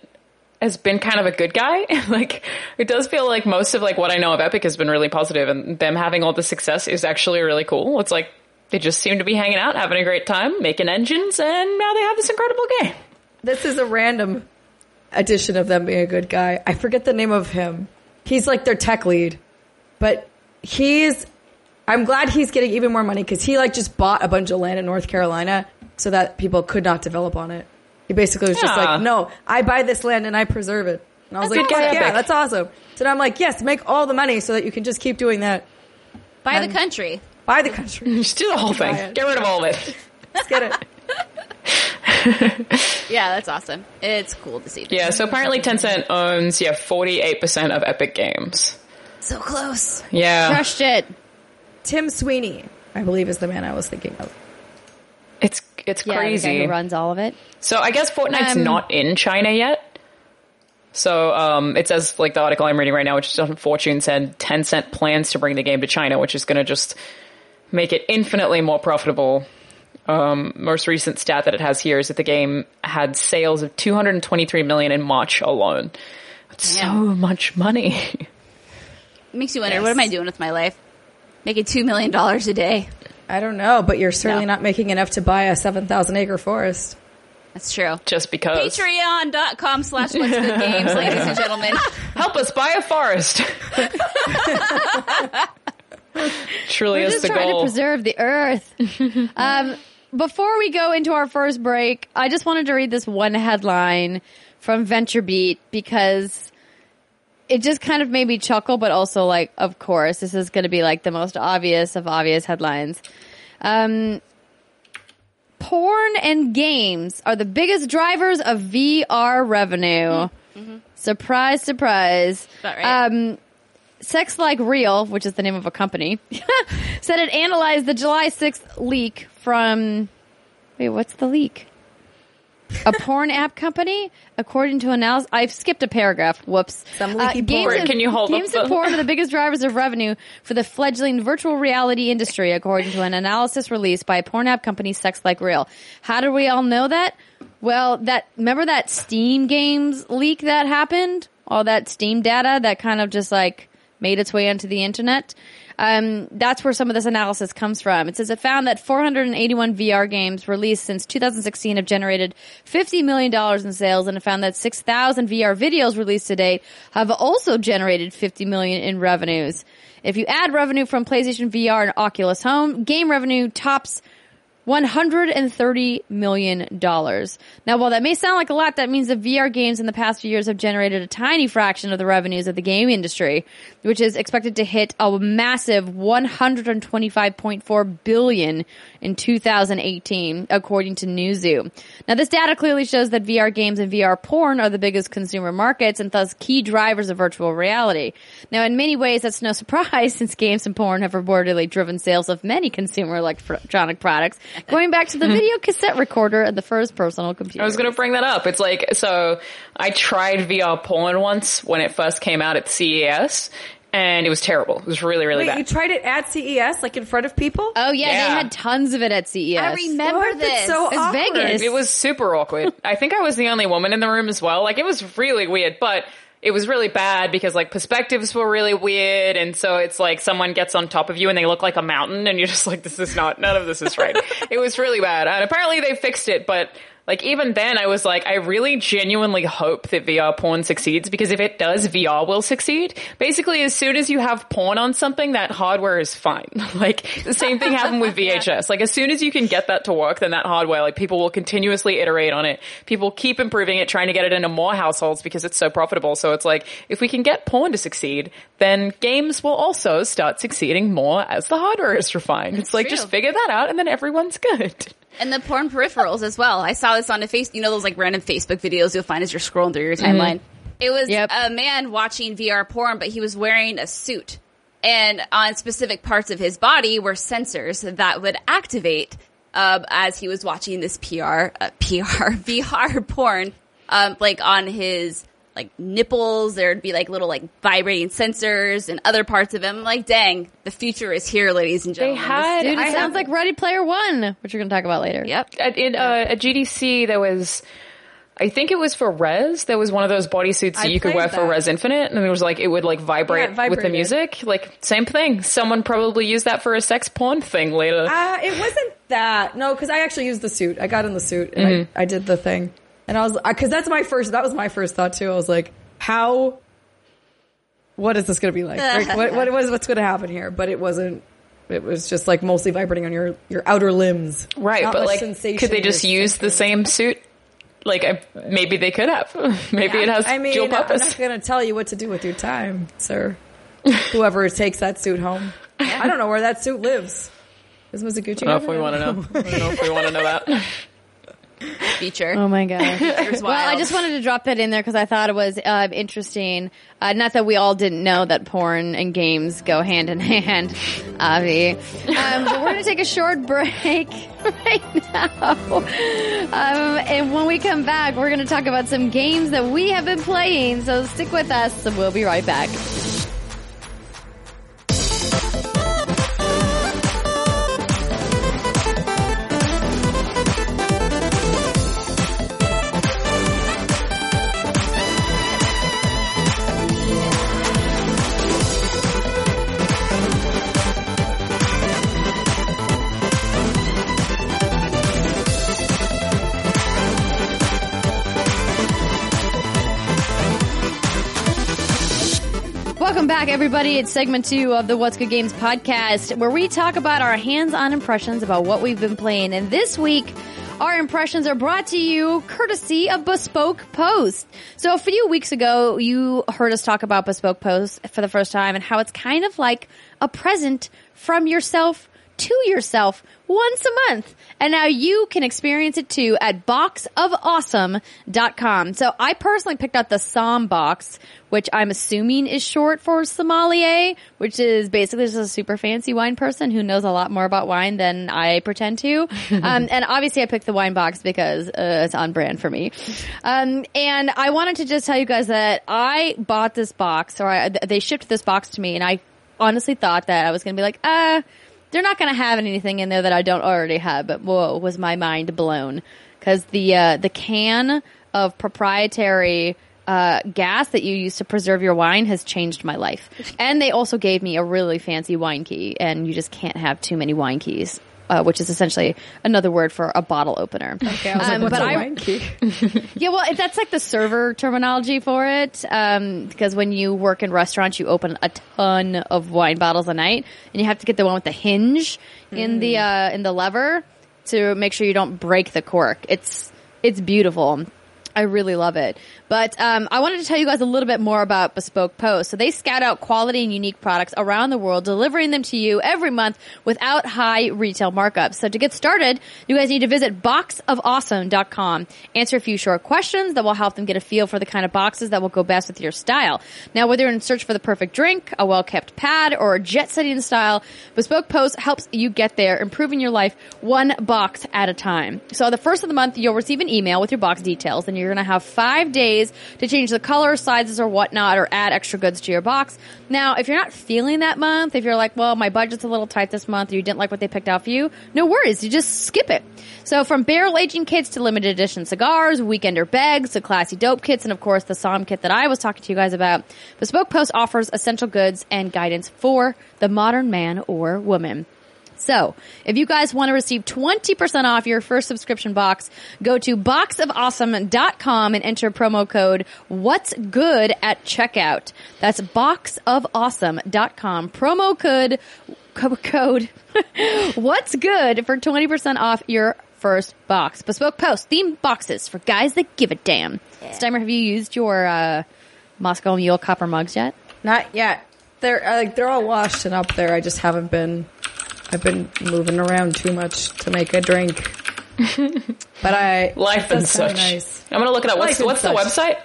has been kind of a good guy. like it does feel like most of like what I know of Epic has been really positive, and them having all the success is actually really cool. It's like they just seem to be hanging out, having a great time, making engines, and now they have this incredible game.
This is a random addition of them being a good guy. I forget the name of him. He's like their tech lead, but he's. I'm glad he's getting even more money because he like just bought a bunch of land in North Carolina so that people could not develop on it. He basically was just like, "No, I buy this land and I preserve it." And I was
That's
like,
good
"Yeah,
Epic."
that's awesome." So now I'm like, "Yes, make all the money so that you can just keep doing that.
By
Um,
the country.
Buy the country.
Just do the whole thing.
It.
Get rid of all of it.
Let's get it."
Yeah, that's awesome. It's cool to see.
Yeah. So apparently Tencent owns yeah 48 percent of Epic Games.
So close.
Yeah.
Crushed it.
Tim Sweeney, I believe, is the man I was thinking of.
It's it's
Yeah, the guy
crazy.
who runs all of it.
So I guess Fortnite's
Um,
not in China yet. So um, it says, like the article I'm reading right now, which is on Fortune, said Tencent plans to bring the game to China, which is going to just make it infinitely more profitable. Um, most recent stat that it has here is that the game had sales of 223 million in March alone. That's so much money.
It makes you wonder, what am I doing with my life? Making $2 million a day.
I don't know, but you're certainly
No.
not making enough to buy a 7,000 acre forest.
That's true.
just because.
Patreon.com slash what's good games, ladies and gentlemen.
Help us buy a forest. Truly
We're
is
just
the
trying
goal.
to preserve the earth. um, before we go into our first break, I just wanted to read this one headline from VentureBeat because it just kind of made me chuckle, but also like, of course, this is going to be like the most obvious of obvious headlines. Um, porn and games are the biggest drivers of VR revenue. Surprise, surprise.
About right.
Um, Sex Like Real, which is the name of a company, said it analyzed the July 6th leak from. Wait, what's the leak? A porn app company, according to analysis. I've skipped a paragraph. Whoops. Uh,
Some leaky
games
porn.
and-
Can you hold
Games and porn are the biggest drivers of revenue for the fledgling virtual reality industry, according to an analysis released by porn app company Sex Like Real. How do we all know that? Well, that remember that Steam games leak that happened? All that Steam data that kind of just like made its way onto the internet. Um, that's where some of this analysis comes from. It says it found that 481 VR games released since 2016 have generated 50 million dollars in sales, and it found that 6,000 VR videos released to date have also generated 50 million in revenues. If you add revenue from PlayStation VR and Oculus Home, game revenue tops $130 million. Now, while that may sound like a lot, that means the VR games in the past few years have generated a tiny fraction of the revenues of the game industry, which is expected to hit a massive 125.4 billion in 2018, according to Newzoo. Now, this data clearly shows that VR games and VR porn are the biggest consumer markets and thus key drivers of virtual reality. Now, in many ways, that's no surprise since games and porn have reportedly driven sales of many consumer electronic products, going back to the video cassette recorder and the first personal computer.
I was going to bring that up. It's like, so I tried VR porn once when it first came out at CES and it was terrible. It was really, really
Wait, you tried it at CES, like in front of people?
Oh yeah,
Yeah.
they had tons of it at CES.
I remember
What? That's
this.
so
It's
awkward.
Vegas.
It was super awkward. I think I was the only woman in the room as well. Like it was really weird, but it was really bad because like perspectives were really weird. And so it's like someone gets on top of you and they look like a mountain and you're just like, this is not, none of this is right. it was really bad. And apparently they fixed it, but like even then I was like, I really genuinely hope that VR porn succeeds because if it does, VR will succeed. Basically, as soon as you have porn on something, that hardware is fine. like the same thing happened with VHS. Like as soon as you can get that to work, then that hardware, like people will continuously iterate on it. People keep improving it, trying to get it into more households because it's so profitable. So it's like, if we can get porn to succeed, then games will also start succeeding more as the hardware is refined. It's like,
true.
just figure that out and then everyone's good.
And the porn peripherals as well. I saw this on a face, you know, those like random Facebook videos you'll find as you're scrolling through your timeline. It was
Yep.
a man watching VR porn, but he was wearing a suit. And on specific parts of his body were sensors that would activate um, as he was watching this PR, uh, PR, VR porn, um, like on his like nipples. There'd be like little like vibrating sensors and other parts of him. Like, dang, the future is here, ladies and gentlemen.
They had-
Dude, it
I
sounds
have-
like Ready Player One, which we're going to talk about later.
Yep.
At, in, uh, at GDC, there was, I think it was for Rez. There was one of those bodysuits that
I
you could
played
wear for
that.
Rez Infinite, and it was like it would like vibrate
Yeah,
with the music. Like same thing. Someone probably used that for a sex porn thing later.
Uh, it wasn't that. No, because I actually used the suit. I got in the suit and
Mm-hmm.
I, I did the thing. And I was, because that's my first, that was my first thought too. I was like, how, what is this going to be like? Like, what, what was, what's going to happen here? But it wasn't, it was just like mostly vibrating on your, your outer limbs.
right,
Not
but like,
sensation
could they just use the same suit? Like, I, maybe they could have. maybe it has
I mean,
dual
I'm
purpose.
not going to tell you what to do with your time, sir. Whoever takes that suit home. I don't know where that suit lives. Is Mizuguchi?
I don't know if we want to know. I don't know if we want to know that.
Feature.
Oh my god. Well, I just wanted to drop that in there because I thought it was uh, interesting. Uh, not that we all didn't know that porn and games go hand in hand, Avi. Um, but we're going to take a short break right now. Um, and when we come back, we're going to talk about some games that we have been playing. So stick with us, and we'll be right back. Everybody. It's segment two of the What's Good Games podcast, where we talk about our hands-on impressions about what we've been playing. And this week, our impressions are brought to you courtesy of Bespoke Post. So a few weeks ago, you heard us talk about Bespoke Post for the first time and how it's kind of like a present from yourself to yourself once a month. And now you can experience it too at boxofawesome.com. So I personally picked out the Som box, which I'm assuming is short for sommelier, which is basically just a super fancy wine person who knows a lot more about wine than I pretend to. um, and obviously I picked the wine box because uh, it's on brand for me. Um, and I wanted to just tell you guys that I bought this box or I, they shipped this box to me and I honestly thought that I was going to be like, uh, they're not going to have anything in there that I don't already have. But whoa, was my mind blown because the uh, the can of proprietary uh, gas that you use to preserve your wine has changed my life. And they also gave me a really fancy wine key, and you just can't have too many wine keys. Uh, which is essentially another word for a bottle opener.
Okay, I was like,
Um,
what's
but
a
I-
wine key?
Yeah, well, that's like the server terminology for it. Um, because when you work in restaurants, you open a ton of wine bottles a night, and you have to get the one with the hinge in the uh, in the lever to make sure you don't break the cork. It's it's beautiful. I really love it. But um, I wanted to tell you guys a little bit more about Bespoke Post. So they scout out quality and unique products around the world, delivering them to you every month without high retail markups. So to get started, you guys need to visit boxofawesome.com. Answer a few short questions that will help them get a feel for the kind of boxes that will go best with your style. Now, whether you're in search for the perfect drink, a well-kept pad, or a jet-setting style, Bespoke Post helps you get there, improving your life one box at a time. So the first of the month, you'll receive an email with your box details, and you're going to have five days to change the color, sizes, or whatnot, or add extra goods to your box. Now, if you're not feeling that month, if you're like, well, my budget's a little tight this month, or you didn't like what they picked out for you, no worries. You just skip it. So from barrel aging kits to limited edition cigars, weekender bags, to classy dope kits, and of course the Som kit that I was talking to you guys about, Bespoke Post offers essential goods and guidance for the modern man or woman. So, if you guys want to receive 20% off your first subscription box, go to boxofawesome.com and enter promo code what's good at checkout. That's boxofawesome.com. Promo code, co- code what's good for 20% off your first box. Bespoke Post, themed boxes for guys that give a damn. Steimer, have you used your, uh, Moscow Mule copper mugs yet?
Not yet. They're uh, like they're all washed and up there. I just haven't been. I've been moving around too much to make a drink. but I
Life
it
and such.
Nice.
I'm gonna look it up. What's, what's the website?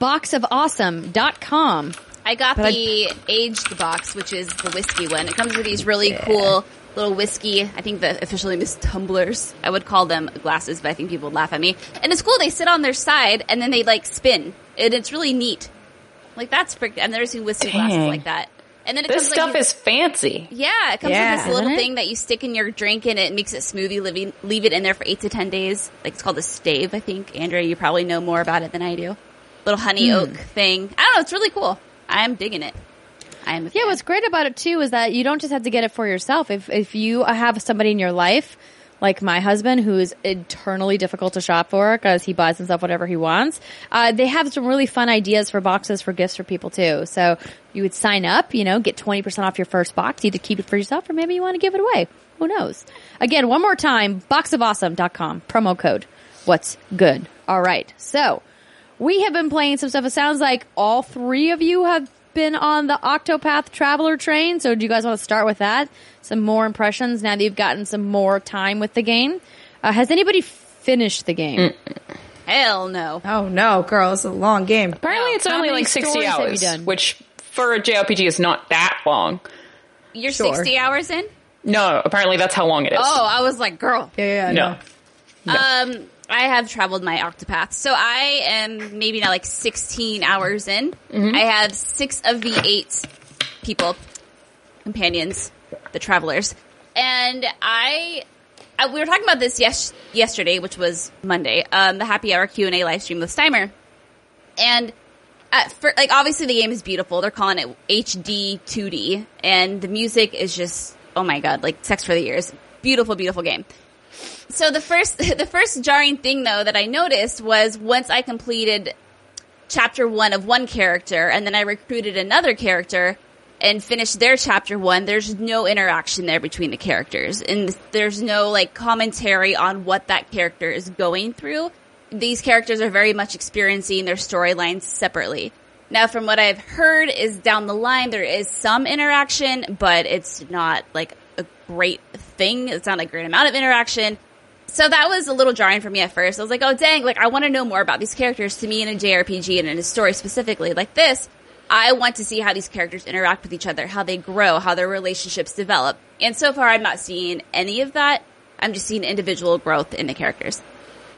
Boxofawesome.com.
I got
But I-
the aged box, which is the whiskey one. It comes with these really cool little whiskey. I think the official name is tumblers. I would call them glasses, but I think people would laugh at me. And it's cool. They sit on their side and then they like spin, and it's really neat. Like that's pretty. I've never seen whiskey glasses like that. And then it
This
comes
stuff
like these-
is fancy.
yeah, it comes
Yeah.
with this little
it?
thing that you stick in your drink and it makes it smoothie. Leave, leave it in there for eight to ten days. Like it's called a stave, I think. Andrea, you probably know more about it than I do. Little honey hmm. oak thing. I don't know. It's really cool. I'm digging it. I'm a
Yeah,
fan.
what's great about it too is that you don't just have to get it for yourself. If if you have somebody in your life, like my husband, who is eternally difficult to shop for because he buys himself whatever he wants, uh, they have some really fun ideas for boxes for gifts for people too. So you would sign up, you know, get twenty percent off your first box. Either keep it for yourself or maybe you want to give it away. Who knows? Again, one more time, boxofawesome.com promo code. What's good? All right, so we have been playing some stuff. It sounds like all three of you have been on the Octopath Traveler train. So do you guys want to start with that? Some more impressions now that you've gotten some more time with the game. Uh, has anybody finished the game?
Hell no.
Oh no, girl, it's a long game.
Apparently, it's
How
only like 60
stories have you
hours,
done?
which for a JRPG is not that long.
You're
Sure.
60 hours in?
No, apparently that's how long it is.
Oh, I was like, girl.
Yeah, yeah,
no.
no.
Um, I have traveled my Octopath. So I am maybe now like 16 hours in. Mm-hmm. I have six of the eight people, companions, the travelers. And I, I we were talking about this yes, yesterday, which was Monday, um, the happy hour Q&A live stream with Steimer. And uh, at fir- like obviously the game is beautiful. They're calling it HD 2D and the music is just oh my god, like sex for the ears. Beautiful, beautiful game. So the first the first jarring thing though that I noticed was once I completed chapter 1 of one character and then I recruited another character and finished their chapter 1, there's no interaction there between the characters and there's no like commentary on what that character is going through. These characters are very much experiencing their storylines separately. Now, from what I've heard, is down the line there is some interaction, but it's not like a great thing. It's not a great amount of interaction. So that was a little jarring for me at first. I was like, oh dang, like I want to know more about these characters. To me, in a JRPG and in a story specifically like this, I want to see how these characters interact with each other, how they grow, how their relationships develop. And so far, I'm not seeing any of that. I'm just seeing individual growth in the characters.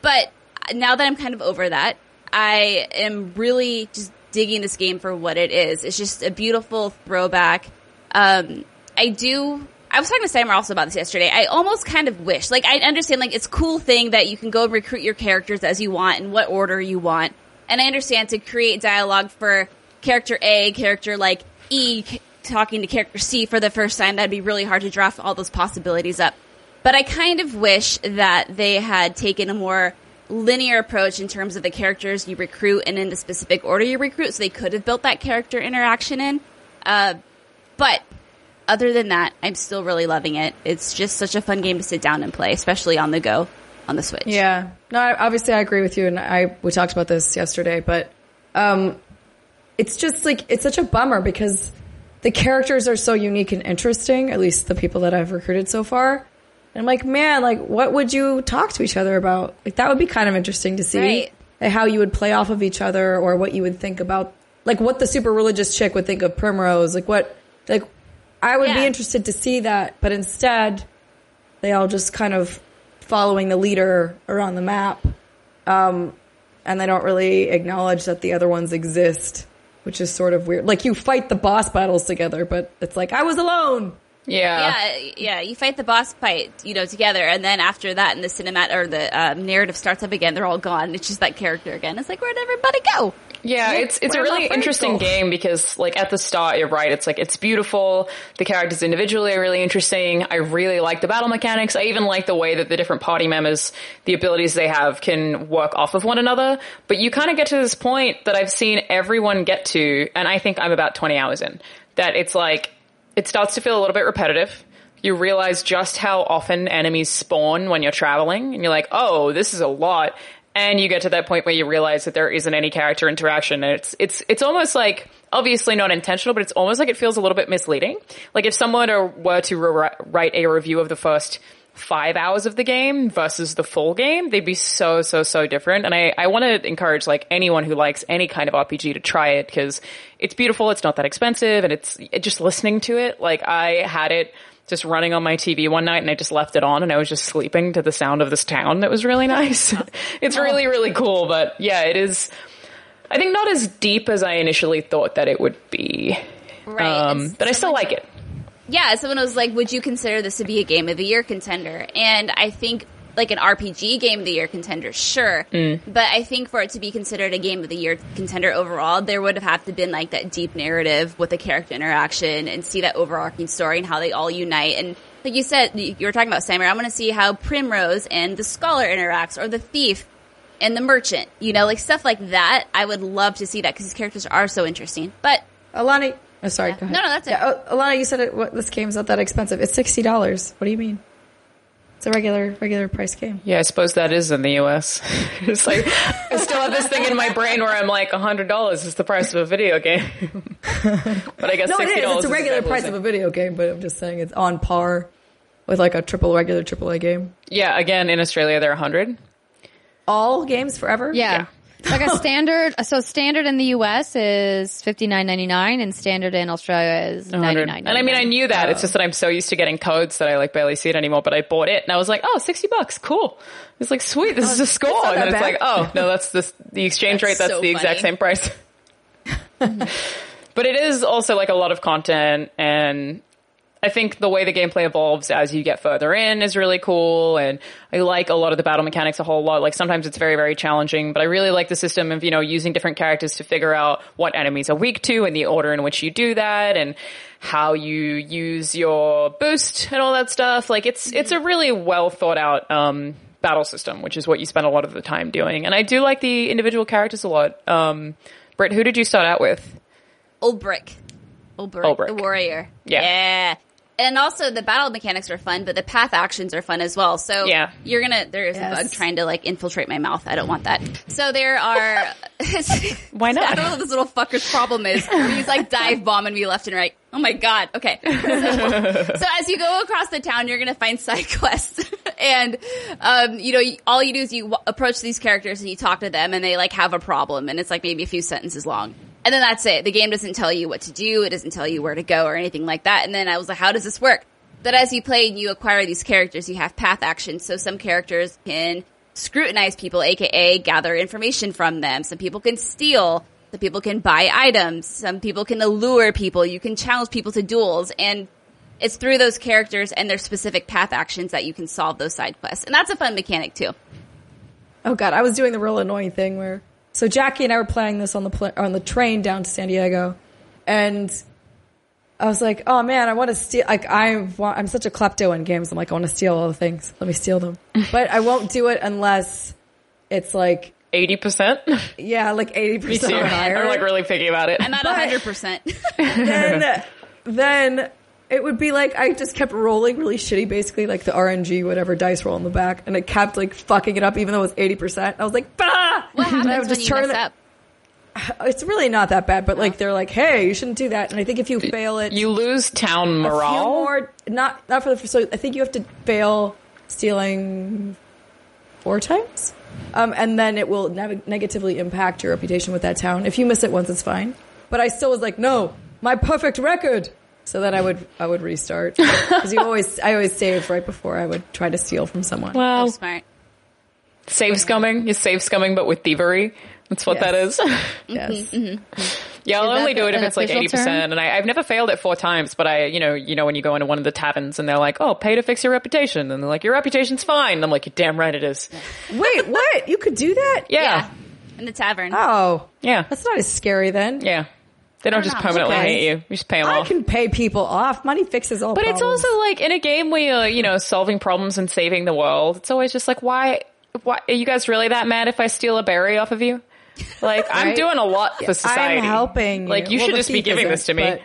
But now that I'm kind of over that, I am really just digging this game for what it is. It's just a beautiful throwback. Um, I do. I was talking to Steimer also about this yesterday. I almost kind of wish, like, I understand, like, it's a cool thing that you can go recruit your characters as you want in what order you want. And I understand to create dialogue for character A, character like E, talking to character C for the first time, that'd be really hard to draft all those possibilities up. But I kind of wish that they had taken a more linear approach in terms of the characters you recruit and in the specific order you recruit, so they could have built that character interaction in. Uh, but other than that, I'm still really loving it. It's just such a fun game to sit down and play, especially on the go on the Switch.
Yeah. No, I, obviously I agree with you, and I we talked about this yesterday, but um, it's just like it's such a bummer because the characters are so unique and interesting. At least the people that I've recruited so far. And I'm like, man, like, what would you talk to each other about? Like, that would be kind of interesting to see
Right.
like, how you would play off of each other, or what you would think about, like, what the super religious chick would think of Primrose. Like, what, like, I would be interested to see that, but instead, they all just kind of following the leader around the map, um, and they don't really acknowledge that the other ones exist, which is sort of weird. Like, you fight the boss battles together, but it's like I was alone.
Yeah.
Yeah, yeah. You fight the boss fight, you know, together, and then after that, and the cinemat or the um, narrative starts up again. They're all gone. It's just that character again. It's like, where'd everybody go?
Yeah, it's it's a really interesting game because like at the start you're right, it's like it's beautiful. The characters individually are really interesting. I really like the battle mechanics. I even like the way that the different party members, the abilities they have can work off of one another. But you kind of get to this point that I've seen everyone get to and I think I'm about 20 hours in. That it's like it starts to feel a little bit repetitive. You realize just how often enemies spawn when you're traveling and you're like, "Oh, this is a lot." And you get to that point where you realize that there isn't any character interaction. And it's it's it's almost like obviously not intentional but it's almost like it feels a little bit misleading. Like if someone were to re- write a review of the first five hours of the game versus the full game they'd be so so so different. And i i want to encourage like anyone who likes any kind of rpg to try it because it's beautiful it's not that expensive and it's it, just listening to it like i had it just running on my TV one night and I just left it on and I was just sleeping to the sound of this town. That was really nice. it's really, really cool. But yeah, it is, I think not as deep as I initially thought that it would be.
Right.
Um, but I still like it.
yeah, someone was like, "Would you consider this to be a game of the year contender?" And I think like an RPG game of the year contender, sure.
Mm.
But I think for it to be considered a game of the year contender overall, there would have had to been like that deep narrative with the character interaction and see that overarching story and how they all unite. And like you said, you you were talking about Steimer. I want to see how Primrose and the scholar interacts, or the thief and the merchant. You know, like stuff like that. I would love to see that because these characters are so interesting. But
Alanah, oh, sorry, go ahead.
No, no, that's it.
Yeah, oh, Alanah, you said it, what, this game's not that expensive. It's sixty dollars. What do you mean? It's a regular regular price game.
Yeah, I suppose that is in the US. it's like, I still have this thing in my brain where I'm like, $100 is the price of a video game. but I guess
No,
$60
it is. It's a regular price
the
of a video game, but I'm just saying it's on par with like a triple regular AAA game.
Yeah, again, in Australia, they're 100
All games forever.
Yeah. Like a standard, so standard in the US is fifty nine ninety nine, and standard in Australia is ninety
100. And I mean, I knew that. It's just that I'm so used to getting codes that I like barely see it anymore. But I bought it and I was like, oh, 60 bucks. Cool. It's like, sweet. This oh, is a score. And then it's
bad.
like, oh, no, that's the, the exchange
That's
rate. That's
so
the exact same price. but it is also like a lot of content and I think the way the gameplay evolves as you get further in is really cool, and I like a lot of the battle mechanics a whole lot. Like sometimes it's very, very challenging, but I really like the system of, you know, using different characters to figure out what enemies are weak to and the order in which you do that and how you use your boost and all that stuff. Like it's, it's a really well thought out, um, battle system, which is what you spend a lot of the time doing. And I do like the individual characters a lot. Um, Britt, who did you start out with?
Olberic. Old Brick. The warrior.
Yeah.
Yeah. And also the battle mechanics are fun, but the path actions are fun as well. So
Yeah.
you're gonna there is
Yes.
a bug trying to like infiltrate my mouth. I don't want that. So there are.
Why not?
I don't know what this little fucker's problem is. He's like dive bombing me left and right. Oh my god. Okay. So, so as you go across the town, you're gonna find side quests, and um, you know all you do is you w- approach these characters and you talk to them, and they like have a problem, and it's like maybe a few sentences long. And then that's it. The game doesn't tell you what to do. It doesn't tell you where to go or anything like that. And then I was like, how does this work? That as you play and you acquire these characters, you have path actions. So some characters can scrutinize people, aka gather information from them. Some people can steal. Some people can buy items. Some people can allure people. You can challenge people to duels. And it's through those characters and their specific path actions that you can solve those side quests. And that's a fun mechanic too.
Oh god, I was doing the real annoying thing where so Jackie and I were playing this on the pl- on the train down to San Diego, and I was like, oh man, I want to steal. Like I want, I'm such a klepto in games. I'm like, I want to steal all the things. Let me steal them, but I won't do it unless it's like
Eighty percent.
yeah, like
80%
or higher.
I'm like really picky about it.
I'm at
But-
100%.
then then it would be like I just kept rolling really shitty, basically like the RNG whatever dice roll in the back, and it kept like fucking it up even though it was eighty percent. I was like, bah!
what
And I
happens
would
when
just
you mess
it-
up?
It's really not that bad, but like they're like, hey, you shouldn't do that. And I think if you fail it,
You lose town
a few
morale.
more, not not for the so I think you have to fail stealing four times, um, and then it will neg- negatively impact your reputation with that town. If you miss it once, it's fine. But I still was like, no, my perfect record. So then I would I would restart because you always I always save right before I would try to steal from someone.
Well,
smart.
save scumming. You save scumming, but with thievery. That's what that is.
yes. Mm-hmm, mm-hmm, mm-hmm.
yeah, I'll
Is
only do it if it's like eighty percent, and I, I've never failed it four times. But I, you know, you know, when you go into one of the taverns and they're like, "Oh, pay to fix your reputation," and they're like, "Your reputation's fine." And I'm like, "You're damn right it is."
Wait, what? You could do that?
Yeah,
Yeah. In the tavern.
Oh,
yeah,
that's not as scary then.
yeah. They don't just
know.
permanently
Okay.
hate you. You just pay them
I
off.
can pay people off. Money fixes all.
But it's
problems.
also like in a game where you're, you know, solving problems and saving the world. It's always just like, why, why are you guys really that mad if I steal a berry off of you? Like, I'm doing a lot for society.
I'm helping.
Like, you
Well,
should
the
just be
thief
giving
isn't,
this to me.
but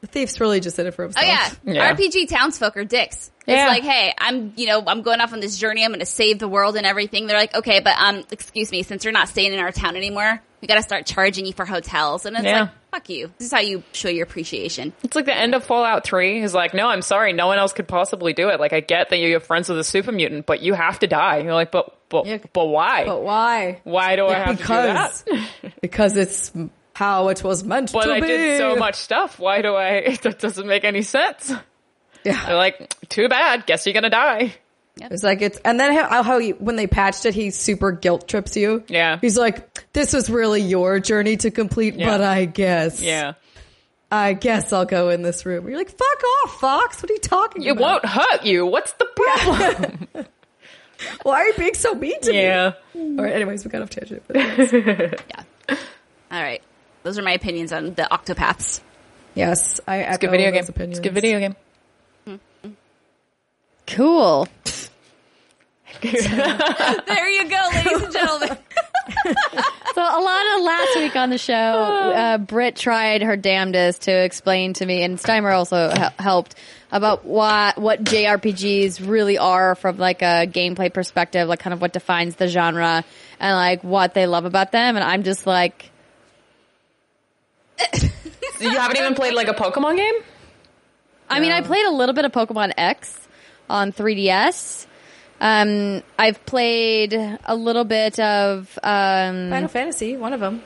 The thief's really just in it for
Oh
himself.
yeah.
Yeah.
RPG townsfolk are dicks. It's
Yeah.
like, hey, I'm, you know, I'm going off on this journey. I'm going to save the world and everything. They're like, okay, but um, excuse me, since you're not staying in our town anymore, we got to start charging you for hotels. And it's
Yeah.
like, fuck you. This is how you show your appreciation.
It's like the end of Fallout 3 is like, no, I'm sorry, no one else could possibly do it. Like, I get that you're friends with a super mutant, but you have to die. You're like, but, but,
Yeah.
but why?
But why?
why do I have
because
to do that?
because it's how it was meant
But
to
I
be.
did so much stuff. Why do I? That doesn't make any sense.
Yeah.
They're like, too bad. Guess you're gonna die.
It's like it's and then how, how he, when they patched it, he super guilt trips you.
Yeah.
he's like, "This was really your journey to complete,
Yeah.
but I guess,
Yeah.
I guess I'll go in this room." You're like, "Fuck off, Fawkes! What are you talking
It
about?
It won't hurt you. What's the problem?
Why are you being so mean to
yeah.
me?" All right, anyways, we got off tangent. But anyways.
Yeah. All right. Those are my opinions on the Octopaths.
yes, I echo
Good video game.
those opinions.
It's a good video game.
Cool.
There you go, ladies and gentlemen.
So Alanah last week on the show, uh, Britt tried her damnedest to explain to me, and Steimer also hel- helped about what what JRPGs really are from like a gameplay perspective, like kind of what defines the genre and like what they love about them. And I'm just like,
You haven't even played like a Pokemon game?
I mean, I played a little bit of Pokemon X on 3DS. Um, I've played a little bit of um,
Final Fantasy, one of them.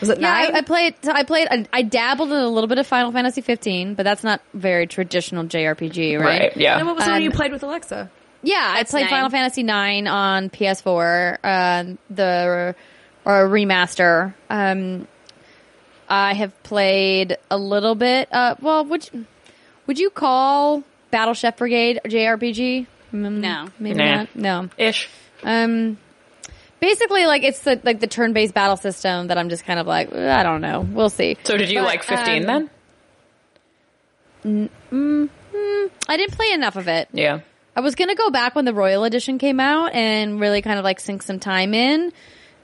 Was it
Yeah,
nine?
I, I played. I played. I, I dabbled in a little bit of Final Fantasy 15, but that's not very traditional JRPG, right?
Right. Yeah.
and what was the one you
Um,
played with Alexa?
Yeah, I played
nine.
Final Fantasy 9 on PS4, uh, the or remaster. Um, I have played a little bit. Uh, well, would you, would you call Battle Chef Brigade JRPG? Mm,
No.
maybe
Nah.
not. No.
Ish.
Um, basically, like it's the like the turn-based battle system that I'm just kind of like I don't know. We'll see.
So did you
But,
like 15
um,
then?
I didn't play enough of it.
Yeah.
I was gonna go back when the Royal Edition came out and really kind of like sink some time in,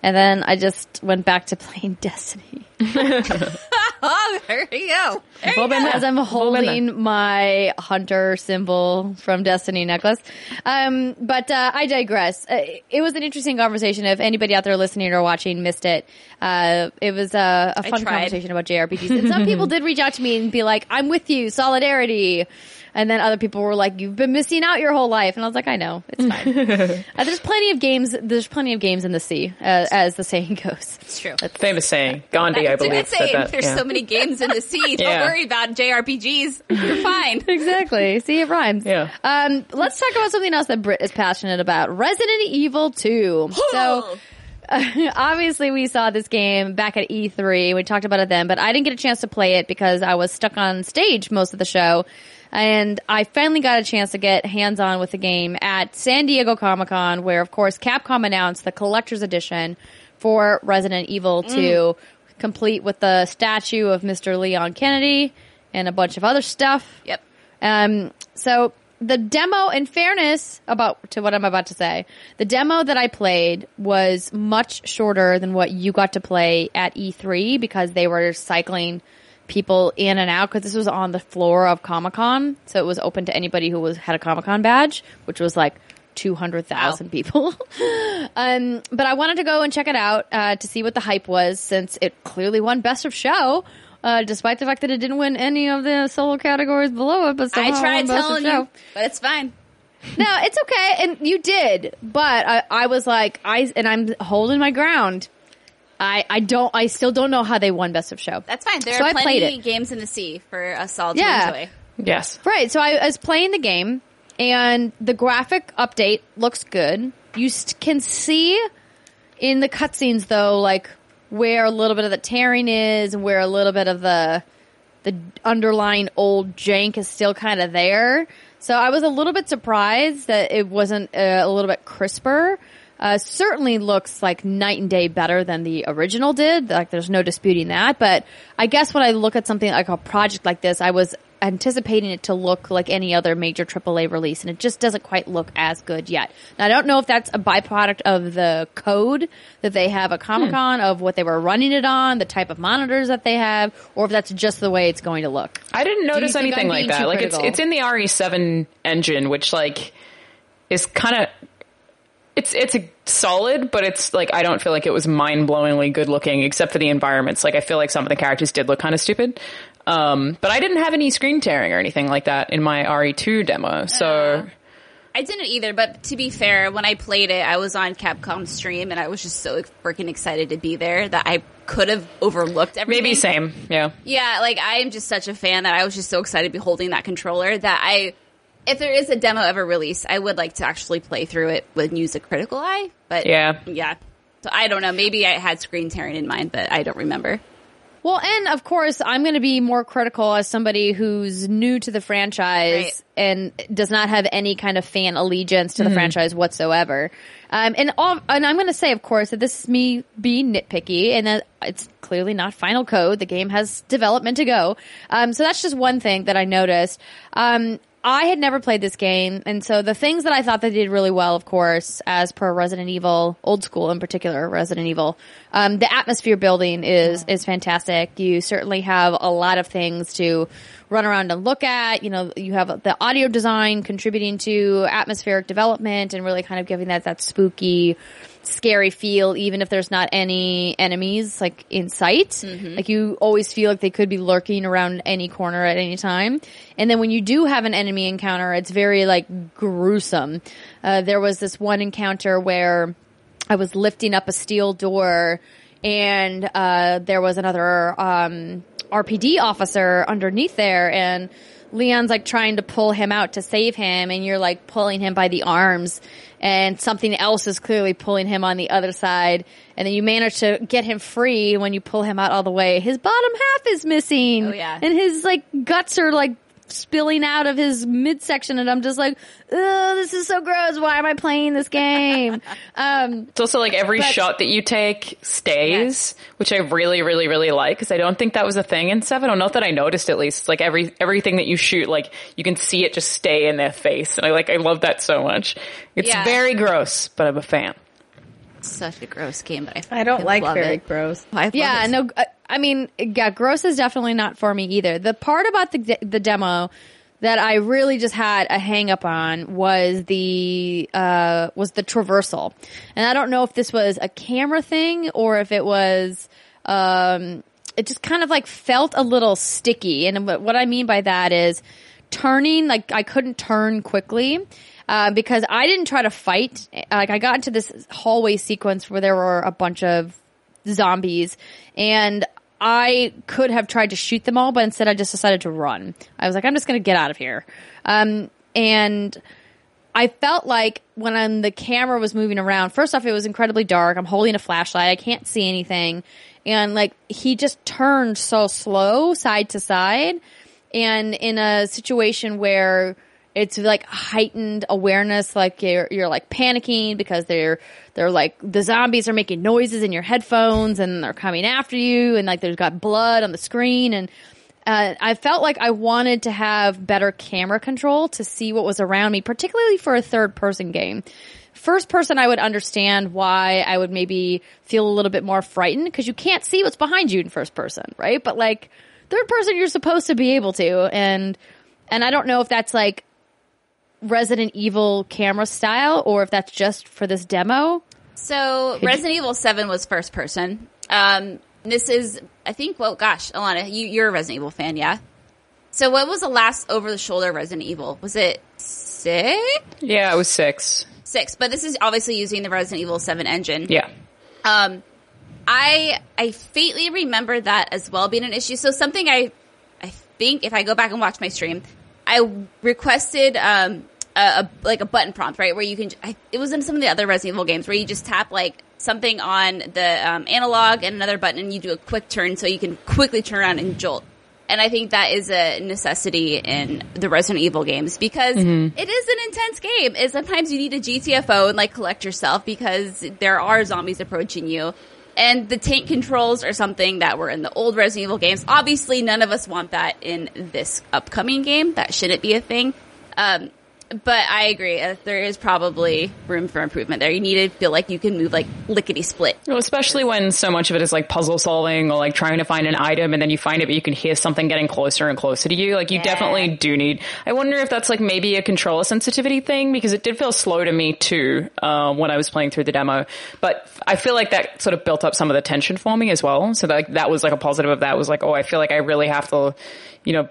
and then I just went back to playing Destiny.
Oh, there you go. There you go.
as I'm
been
holding my hunter symbol from Destiny necklace. Um, but uh, I digress. Uh, it was an interesting conversation. If anybody out there listening or watching missed it, uh, it was a, a fun conversation about JRPGs. And some people did reach out to me and be like, "I'm with you, solidarity." And then other people were like, "You've been missing out your whole life," and I was like, "I know, it's fine." uh, there's plenty of games. There's plenty of games in the sea, uh, as the saying goes.
It's true.
Famous saying. Gandhi, I
It's a
believe,
good
said
saying.
that.
There's
yeah.
so many games in the sea. Don't
Yeah.
worry about JRPGs. You're fine.
Exactly. See, it rhymes.
Yeah.
Um, let's talk about something else that Britt is passionate about. Resident Evil 2. so, obviously we saw this game back at E3. We talked about it then, but I didn't get a chance to play it because I was stuck on stage most of the show. And I finally got a chance to get hands on with the game at San Diego Comic Con, where of course Capcom announced the collector's edition for Resident Evil 2, complete with the statue of Mr. Leon Kennedy and a bunch of other stuff.
Yep.
Um, so the demo, in fairness about to what I'm about to say, the demo that I played was much shorter than what you got to play at E3 because they were cycling people in and out because this was on the floor of Comic Con, so it was open to anybody who was had a Comic Con badge, which was like. 200,000
Wow.
people. um, but I wanted to go and check it out, uh, to see what the hype was since it clearly won best of show, uh, despite the fact that it didn't win any of the solo categories below it, but
I tried
won
telling you, but it's fine.
No, it's okay, and you did, but I, I was like, I and I'm holding my ground. I, I don't, I still don't know how they won Best of Show.
That's fine. There
So
are
I played
plenty
it.
of games in the sea for us all to
Yeah.
enjoy.
Yes.
Right, so I, I was playing the game, and the graphic update looks good. You st- can see in the cutscenes though, like where a little bit of the tearing is, and where a little bit of the the underlying old jank is still kind of there. So I was a little bit surprised that it wasn't uh, a little bit crisper. Uh, certainly looks like night and day better than the original did. Like there's no disputing that. But I guess when I look at something like a project like this, I was anticipating it to look like any other major AAA release, and it just doesn't quite look as good yet. Now I don't know if that's a byproduct of the code that they have at Comic Con hmm. of what they were running it on, the type of monitors that they have, or if that's just the way it's going to look.
I didn't notice anything like that. Like it's it's in the RE7 engine, which like is kind of it's it's a solid, but it's like I don't feel like it was mind blowingly good looking, except for the environments. Like I feel like some of the characters did look kind of stupid. Um, but I didn't have any screen tearing or anything like that in my RE2 demo. So
I didn't either, but to be fair, when I played it, I was on Capcom stream and I was just so freaking excited to be there that I could have overlooked everything.
maybe same. Yeah.
Yeah, like I am just such a fan that I was just so excited to be holding that controller that I, if there is a demo ever released, I would like to actually play through it with use a critical eye. But
Yeah.
yeah. So I don't know. Maybe I had screen tearing in mind, but I don't remember.
Well, and of course, I'm going to be more critical as somebody who's new to the franchise
Right.
and does not have any kind of fan allegiance to the franchise whatsoever. Um, and all, and I'm going to say, of course, that this is me being nitpicky, and that it's clearly not final code. The game has development to go. Um, so that's just one thing that I noticed. Um, I had never played this game, and so the things that I thought they did really well, of course, as per Resident Evil, old school in particular, Resident Evil, um, the atmosphere building is is fantastic. You certainly have a lot of things to run around and look at. You know, you have the audio design contributing to atmospheric development and really kind of giving that that spooky, scary feel, even if there's not any enemies like in sight. Like you always feel like they could be lurking around any corner at any time. And then when you do have an enemy encounter, it's very like gruesome. Uh, there was this one encounter where I was lifting up a steel door and uh, there was another um, RPD officer underneath there and Leon's like trying to pull him out to save him and you're like pulling him by the arms and something else is clearly pulling him on the other side and then you manage to get him free when you pull him out all the way. His bottom half is missing.
Oh, yeah.
And his like guts are like spilling out of his midsection and I'm just like, oh, this is so gross. Why am I playing this game? um,
It's also like every
But-
shot that you take stays, which I really, really, really like because I don't think that was a thing in seven. Or not know that I noticed at least. It's like every everything that you shoot, like you can see it just stay in their face, and I like I love that so much. It's
Yeah.
very gross, but I'm a fan.
Such a gross game, but I
I don't like
love
very
it.
gross.
I love
Yeah, no, uh, I mean, yeah, gross is definitely not for me either. The part about the de- the demo that I really just had a hang up on was the uh was the traversal. And I don't know if this was a camera thing or if it was um it just kind of like felt a little sticky. And what what I mean by that is turning like I couldn't turn quickly. Uh, because I didn't try to fight. Like I got into this hallway sequence where there were a bunch of zombies and I could have tried to shoot them all, but instead I just decided to run. I was like, I'm just going to get out of here. Um, and I felt like when I'm, the camera was moving around, first off, it was incredibly dark. I'm holding a flashlight. I can't see anything. And like, he just turned so slow side to side. And in a situation where it's like heightened awareness, like you're, you're like panicking because they're, they're like, the zombies are making noises in your headphones and they're coming after you and like there's got blood on the screen and, uh, I felt like I wanted to have better camera control to see what was around me, particularly for a third person game. First person, I would understand why I would maybe feel a little bit more frightened because you can't see what's behind you in first person, right? But like third person, you're supposed to be able to. And, and I don't know if that's like Resident Evil camera style or if that's just for this demo.
So Resident Evil Seven was first person. Um, this is, I think. Well, gosh, Alanah, you, you're a Resident Evil fan, yeah. So what was the last over the shoulder Resident Evil? Was it six?
Yeah, it was six.
Six, but this is obviously using the Resident Evil Seven engine.
Yeah.
Um, I I faintly remember that as well being an issue. So something I I think if I go back and watch my stream, I requested um a, a like a button prompt right where you can. I, it was in some of the other Resident Evil games where you just tap like something on the um, analog and another button and you do a quick turn so you can quickly turn around and jolt. And I think that is a necessity in the Resident Evil games because it is an intense game. And sometimes you need a GTFO and like collect yourself because there are zombies approaching you. And the tank controls are something that were in the old Resident Evil games. Obviously, none of us want that in this upcoming game. That shouldn't be a thing. Um, but I agree. Uh, there is probably room for improvement there. You need to feel like you can move like lickety split.
Well, especially when so much of it is like puzzle solving or like trying to find an item and then you find it, but you can hear something getting closer and closer to you. Like you
Yeah.
definitely do need. I wonder if that's like maybe a controller sensitivity thing because it did feel slow to me too uh, when I was playing through the demo. But I feel like that sort of built up some of the tension for me as well. So that, that was like a positive of that was like, oh, I feel like I really have to, you know,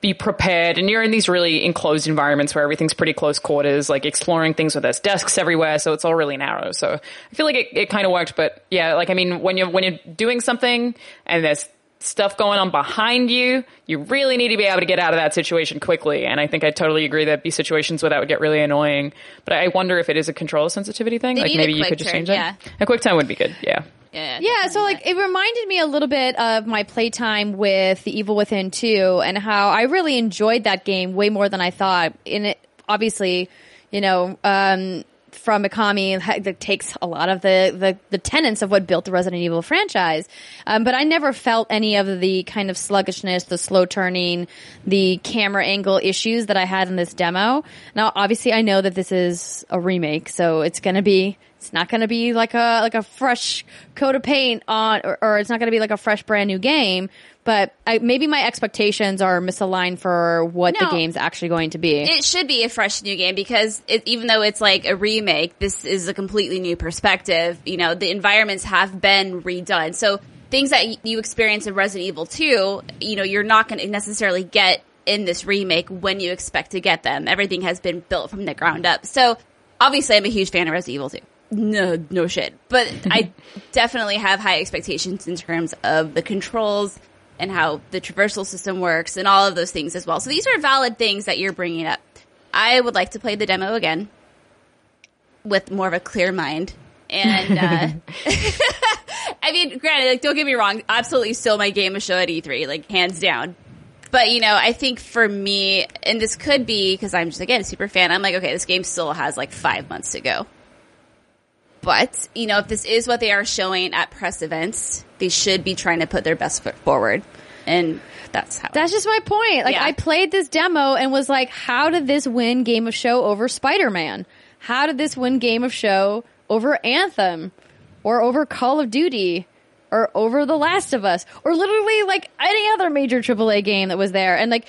be prepared. And you're in these really enclosed environments where everything's pretty close quarters, like exploring things with there's desks everywhere. So it's all really narrow. So I feel like it, it kind of worked. But yeah, like, I mean, when you're, when you're doing something and there's stuff going on behind you, you really need to be able to get out of that situation quickly. And I think I totally agree there'd be situations where that would get really annoying. But I wonder if it is a control sensitivity thing.
They
like maybe you could just
turn,
change it.
yeah.
A quick time would be good. Yeah.
Yeah,
Yeah, so like it reminded me a little bit of my playtime with The Evil Within 2 and how I really enjoyed that game way more than I thought. In it, obviously, you know, um, from Mikami that takes a lot of the, the, the tenets of what built the Resident Evil franchise. Um, but I never felt any of the kind of sluggishness, the slow turning, the camera angle issues that I had in this demo. Now, obviously I know that this is a remake, so it's gonna be it's not going to be like a like a fresh coat of paint on, or, or it's not going to be like a fresh brand new game. But I, maybe my expectations are misaligned for what the game's actually going to be.
it should be a fresh new game because it, even though it's like a remake, this is a completely new perspective. You know, the environments have been redone. So things that you experience in Resident Evil 2, you know, you're not going to necessarily get in this remake when you expect to get them. Everything has been built from the ground up. So obviously I'm a huge fan of Resident Evil 2. No, no shit. But I definitely have high expectations in terms of the controls and how the traversal system works and all of those things as well. So these are valid things that you're bringing up. I would like to play the demo again with more of a clear mind. And, uh, I mean, granted, like, don't get me wrong, absolutely still my game of show at E3, like, hands down. But, you know, I think for me, and this could be because I'm just, again, a super fan, I'm like, okay, this game still has like five months to go. But, you know, if this is what they are showing at press events, they should be trying to put their best foot forward. And that's how.
That's just my point. Like
Yeah.
I played this demo and was like, how did this win Game of Show over Spider Man? How did this win Game of Show over Anthem? or over Call of Duty or over The Last of Us or literally like any other major AAA game that was there. And like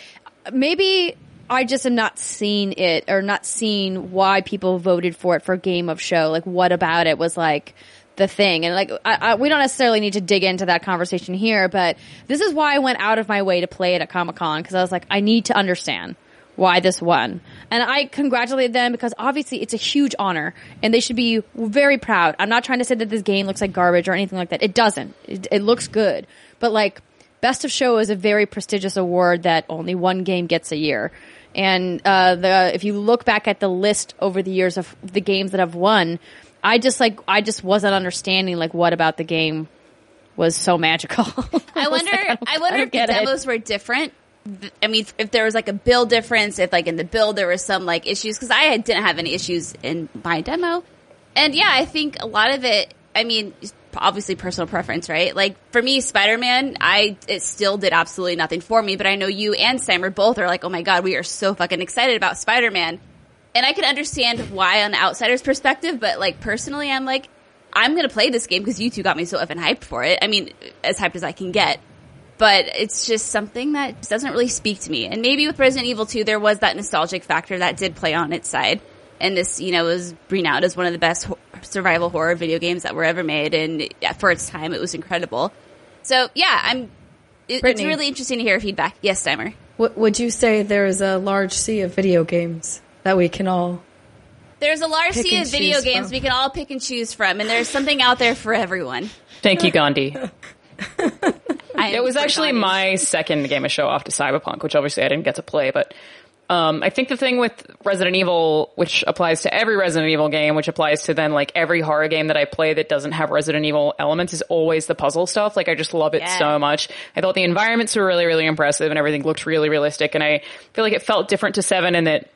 maybe I just am not seeing it or not seeing why people voted for it for game of show. Like what about it was like the thing? And like I, I, we don't necessarily need to dig into that conversation here, but this is why I went out of my way to play it at Comic Con because I was like, I need to understand why this won. And I congratulated them because obviously it's a huge honor and they should be very proud. I'm not trying to say that this game looks like garbage or anything like that. It doesn't. It, it looks good. But like Best of Show is a very prestigious award that only one game gets a year. And uh, the if you look back at the list over the years of the games that I've won, I just like I just wasn't understanding like what about the game was so magical.
I
was
wonder.
like, don't-
I wonder
don't
if the
get it.
demos were different. I mean, if there was like a build difference, if like in the build there was some like issues, because I didn't have any issues in my demo, and yeah, I think a lot of it. I mean, obviously personal preference, right? Like for me, Spider Man, I it still did absolutely nothing for me, but I know you and Steimer both are like, oh my god, we are so fucking excited about Spider Man, and I can understand why on the outsider's perspective, but like personally, I'm like, I'm gonna play this game because you two got me so effing hyped for it. I mean, as hyped as I can get but it's just something that doesn't really speak to me. And maybe with Resident Evil 2, there was that nostalgic factor that did play on its side. And this, you know, was renowned as one of the best ho- survival horror video games that were ever made. And yeah, for its time, it was incredible. So yeah, I'm, it, it's really interesting to hear feedback. Yes, Steimer.
W- would you say there is a large sea of video games that we can all?
There's a large sea of video games
from.
we can all pick and choose from. And there's something out there for everyone.
Thank you, Gandhi. It was actually
Gandhi.
my second game of show off to Cyberpunk, which obviously I didn't get to play, but um, I think the thing with Resident Evil, which applies to every Resident Evil game, which applies to then like every horror game that I play that doesn't have Resident Evil elements, is always the puzzle stuff. Like I just love it
Yeah.
so much. I thought the environments were really, really impressive and everything looked really realistic. And I feel like it felt different to Seven in that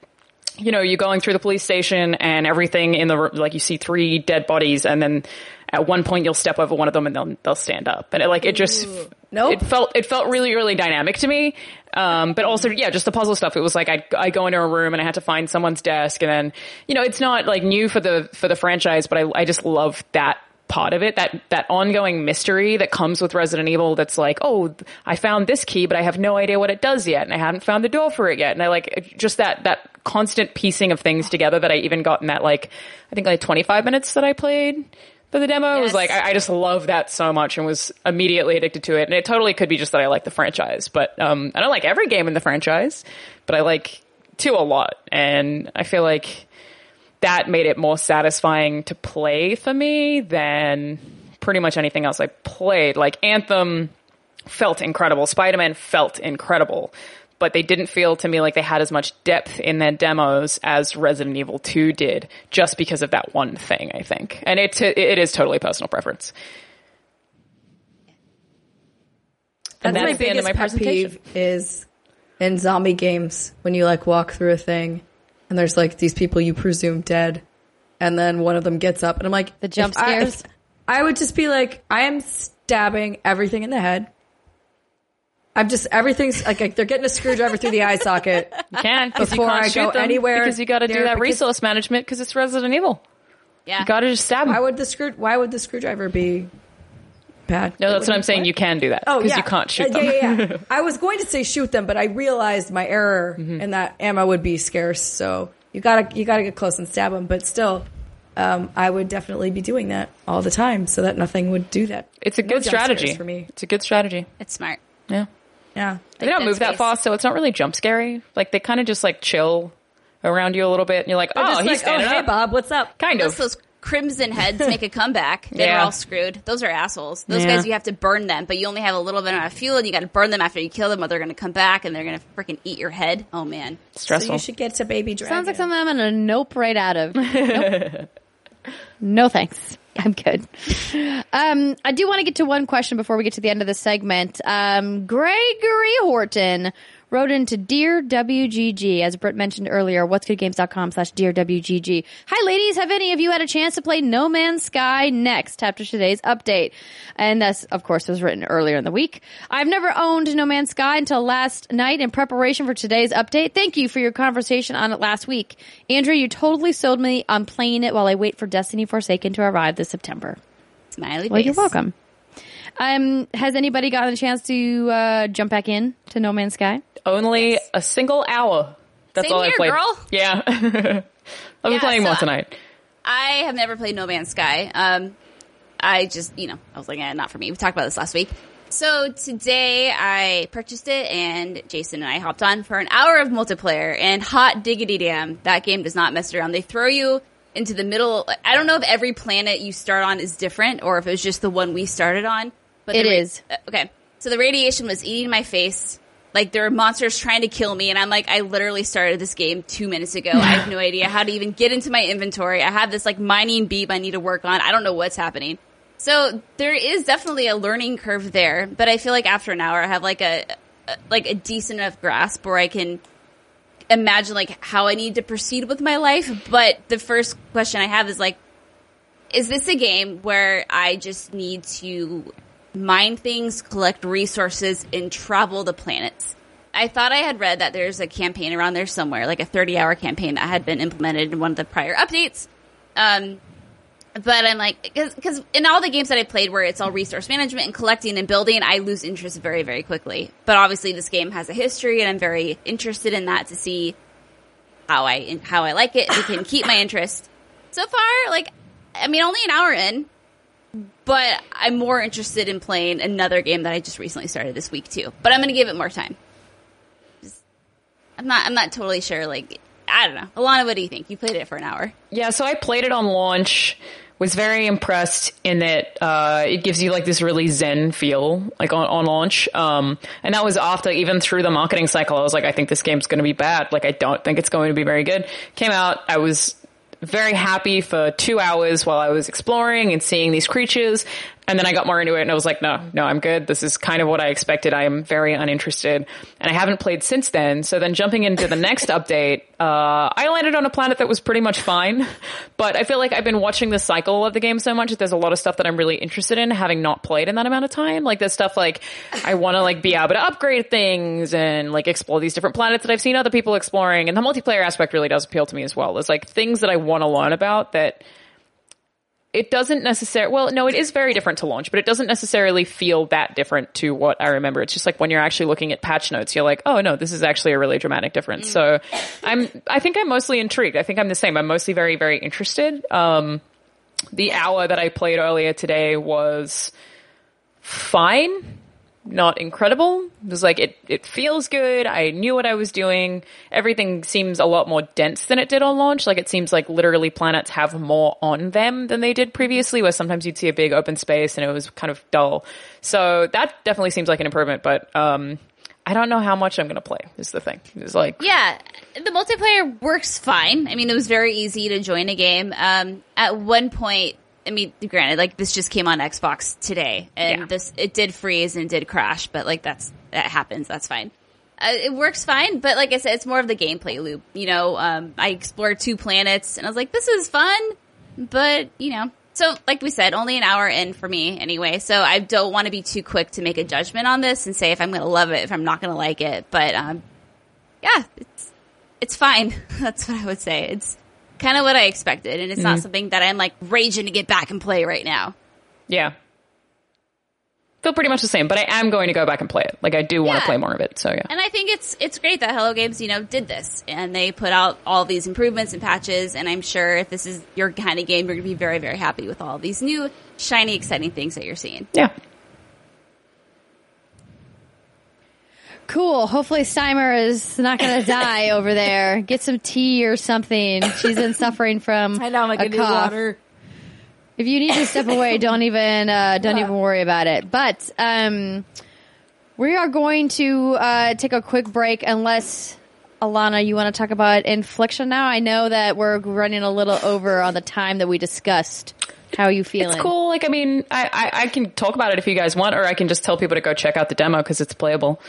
you know, you're going through the police station and everything in the, like you see three dead bodies and then at one point you'll step over one of them and they'll, they'll stand up. And it like, it just,
Nope.
it felt, it felt really, really dynamic to me. Um, but also, yeah, just the puzzle stuff. It was like I, I go into a room and I had to find someone's desk and then, you know, it's not like new for the, for the franchise, but I, I just love that part of it, that, that ongoing mystery that comes with Resident Evil that's like, oh, I found this key, but I have no idea what it does yet. And I haven't found the door for it yet. And I like just that, that constant piecing of things together that I even got in that like, I think like 25 minutes that I played for the demo. It was like, I, I just love that so much and was immediately addicted to it. And it totally could be just that I like the franchise, but, um, I don't like every game in the franchise, but I like two a lot. And I feel like, that made it more satisfying to play for me than pretty much anything else I played. Like Anthem felt incredible. Spider-Man felt incredible. But they didn't feel to me like they had as much depth in their demos as Resident Evil 2 did, just because of that one thing, I think. And it, it is totally personal preference.
That's
And
my
that's the end of
biggest
my
pet
presentation.
peeve is in zombie games when you like walk through a thing and there's like these people you presume dead, and then one of them gets up and I'm like
The jump
if I-
scares?
I would just be like, I am stabbing everything in the head. I'm just everything's like, like they're getting a screwdriver through the eye socket.
You can, because you
Before
can't
I
shoot
go
them,
anywhere
because you gotta do that
because-
resource management because it's Resident Evil.
Yeah.
You gotta just stab them.
Why would the screw? Why would the screwdriver be bad?
no, that's what I'm saying. You can do that because
Oh yeah,
you can't shoot
Uh,
them.
Yeah, yeah, yeah. I was going to say shoot them, but I realized my error
Mm-hmm.
and that ammo would be scarce. So you gotta you gotta get close and stab them. But still, um, I would definitely be doing that all the time, so that nothing would do that.
It's a
No
good
jump
strategy
for me.
It's a good strategy.
It's smart.
Yeah.
Yeah,
They don't
Dead
move that
Space.
fast, so it's not really jump scary. Like they kind of just like chill around you a little bit, and you're like, oh,
Just
he's
like, oh,
standing
oh hey
up.
Bob, what's up?
Kind
Unless
of.
those crimson heads make a comeback, then
Yeah.
we're all screwed. Those are assholes. Those
Yeah.
guys, you have to burn them, but you only have a little bit of fuel, and you got to burn them after you kill them, or they're going to come back and they're going to freaking eat your head. Oh man,
So
Stressful.
you should get to baby dragon.
Sounds like something I'm gonna nope right out of. Nope. no thanks. I'm good. Um, I do want to get to one question before we get to the end of the segment. Um, Gregory Horton wrote into Dear WGG, as Britt mentioned earlier, what'sgoodgames.com slash Dear WGG. Hi ladies, have any of you had a chance to play No Man's Sky next after today's update? And that's, of course, was written earlier in the week. I've never owned No Man's Sky until last night in preparation for today's update. Thank you for your conversation on it last week. Andrea, you totally sold me on playing it while I wait for Destiny Forsaken to arrive this September.
Smiley face.
Well, you're welcome. Um, has anybody gotten a chance to uh, jump back in to No Man's Sky?
Only a single hour. That's
Same
all I
here,
played.
girl.
Yeah. I'll be
Yeah,
playing
so-
more tonight.
I have never played No Man's Sky. Um, I just, you know, I was like, eh, not for me. We talked about this last week. So today I purchased it and Jason and I hopped on for an hour of multiplayer and hot diggity damn, that game does not mess around. They throw you into the middle. I don't know if every planet you start on is different or if it was just the one we started on. But
It
the
is.
uh, Okay. So the radiation was eating my face. Like there are monsters trying to kill me and I'm like, I literally started this game two minutes ago. I have no idea how to even get into my inventory. I have this like mining beep I need to work on. I don't know what's happening. So there is definitely a learning curve there, but I feel like after an hour I have like a, a like a decent enough grasp where I can imagine like how I need to proceed with my life. But the first question I have is like, is this a game where I just need to mine things, collect resources, and travel the planets? I thought I had read that there's a campaign around there somewhere, like a 30 hour campaign that had been implemented in one of the prior updates. Um, but I'm like, because in all the games that I played where it's all resource management and collecting and building, I lose interest very, very quickly. But obviously, this game has a history, and I'm very interested in that to see how I how I like it. If it can keep my interest. So far, like, I mean, only an hour in, but I'm more interested in playing another game that I just recently started this week too. But I'm going to give it more time. I'm not. I'm not totally sure. Like, I don't know. Alanah, what do you think? You played it for an hour.
Yeah, so I played it on launch. Was very impressed in that uh, it gives you like this really zen feel, like on, on launch. Um, and that was after even through the marketing cycle, I was like, I think this game's going to be bad. Like, I don't think it's going to be very good. Came out, I was very happy for two hours while I was exploring and seeing these creatures. And then I got more into it and I was like, no, no, I'm good. This is kind of what I expected. I am very uninterested and I haven't played since then. So then jumping into the next update, uh, I landed on a planet that was pretty much fine, but I feel like I've been watching the cycle of the game so much that there's a lot of stuff that I'm really interested in having not played in that amount of time. Like there's stuff like I want to like be able to upgrade things and like explore these different planets that I've seen other people exploring. And the multiplayer aspect really does appeal to me as well. There's like things that I want to learn about that it doesn't necessarily well no it is very different to launch but it doesn't necessarily feel that different to what i remember. It's just like when you're actually looking at patch notes you're like oh no this is actually a really dramatic difference. So i'm i think i'm mostly intrigued. I think i'm the same. I'm mostly very very interested. Um the hour that i played earlier today was fine not incredible. It was like it it feels good. I knew what I was doing. Everything seems a lot more dense than it did on launch. Like it seems like literally planets have more on them than they did previously, where sometimes you'd see a big open space and it was kind of dull. So that definitely seems like an improvement, but um I don't know how much I'm going to play. Is the thing. It's like
Yeah, the multiplayer works fine. I mean, it was very easy to join a game. Um, at one point, I mean, granted, like this just came on Xbox today, and
Yeah.
this it did freeze and did crash, but like that's that happens. That's fine. Uh, it works fine, but like I said, it's more of the gameplay loop. You know, um, I explored two planets, and I was like, this is fun, but you know. So, like we said, only an hour in for me anyway. So I don't want to be too quick to make a judgment on this and say if I'm going to love it, if I'm not going to like it. But um, yeah, it's it's fine. That's what I would say. It's kind of what I expected, and it's not mm-hmm. something that I'm like raging to get back and play right now.
yeah. Feel pretty much the same, but I am going to go back and play it. Like I do want to
Yeah.
play more of it. So yeah.
And I think it's it's great that Hello Games, you know, did this and they put out all these improvements and patches. And I'm sure if this is your kind of game, you're going to be very very happy with all these new shiny, exciting things that you're seeing.
Yeah.
Cool. Hopefully Steimer is not going to die over there. Get some tea or something. She's been suffering from
I know, I'm like,
a cough.
water.
If you need to step away, don't even uh, don't even worry about it. But um, we are going to uh, take a quick break, unless Alanah, you want to talk about infliction now. I know that we're running a little over on the time that we discussed. How are you feeling?
It's cool. Like, I mean, I, I, I can talk about it if you guys want, or I can just tell people to go check out the demo because it's playable.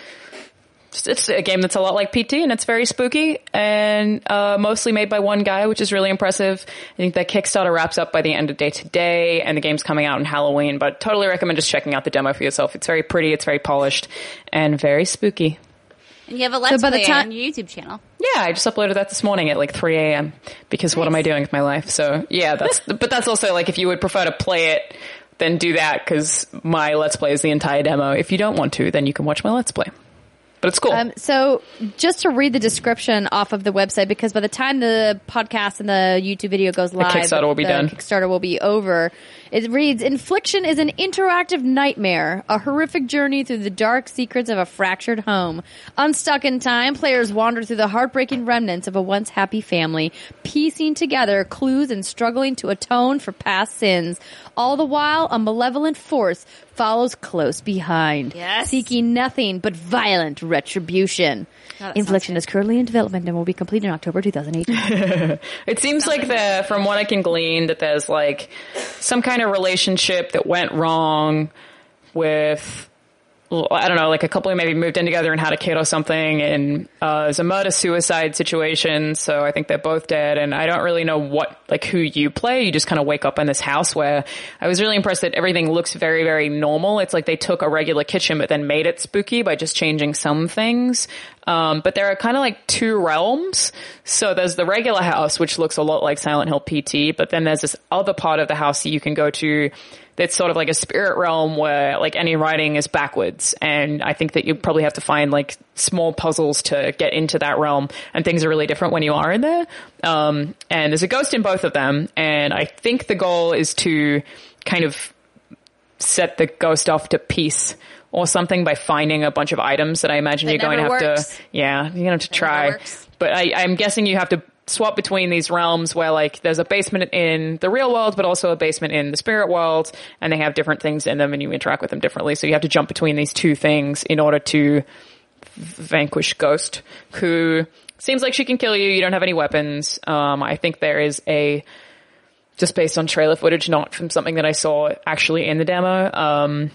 It's, it's a game that's a lot like PT and it's very spooky and uh, mostly made by one guy, which is really impressive. I think that Kickstarter wraps up by the end of day today and the game's coming out on Halloween, but totally recommend just checking out the demo for yourself. It's very pretty, it's very polished, and very spooky.
And you have a let's
by the
play
ti-
on your YouTube channel.
Yeah, I just uploaded that this morning at like 3 a.m. because what am I doing with my life? So yeah, that's, but that's also like if you would prefer to play it then do that because my Let's Play is the entire demo. If you don't want to, then you can watch my Let's Play. But it's cool.
Um, so just to read the description off of the website, because by the time the podcast and the YouTube video goes live,
Kickstarter will be
the
done.
Kickstarter will be over. It reads, Infliction is an interactive nightmare, a horrific journey through the dark secrets of a fractured home. Unstuck in time, players wander through the heartbreaking remnants of a once happy family, piecing together clues and struggling to atone for past sins. All the while, a malevolent force follows close behind,
Yes.
seeking nothing but violent retribution.
God, that
Infliction is currently in development and will be completed in October 2018.
It seems like the, from what I can glean, that there's like some kind of relationship that went wrong with, well, I don't know, like a couple maybe moved in together and had a kid or something, and uh, a murder suicide situation. So I think they're both dead, and I don't really know what like who you play. You just kind of wake up in this house where I was really impressed that everything looks very very normal. It's like they took a regular kitchen but then made it spooky by just changing some things. Um, but there are kind of like two realms. So there's the regular house, which looks a lot like Silent Hill PT, but then there's this other part of the house that you can go to that's sort of like a spirit realm where like any writing is backwards. And I think that you probably have to find like small puzzles to get into that realm and things are really different when you are in there. Um, and there's a ghost in both of them. And I think the goal is to kind of set the ghost off to peace or something by finding a bunch of items that I imagine
That
you're going to have
works.
to, yeah, you're going to have to try. But I, I'm guessing you have to swap between these realms where like there's a basement in the real world, but also a basement in the spirit world, and they have different things in them, and you interact with them differently. So you have to jump between these two things in order to vanquish Ghost, who seems like she can kill you. You don't have any weapons. Um, I think there is a just based on trailer footage, not from something that I saw actually in the demo. Um,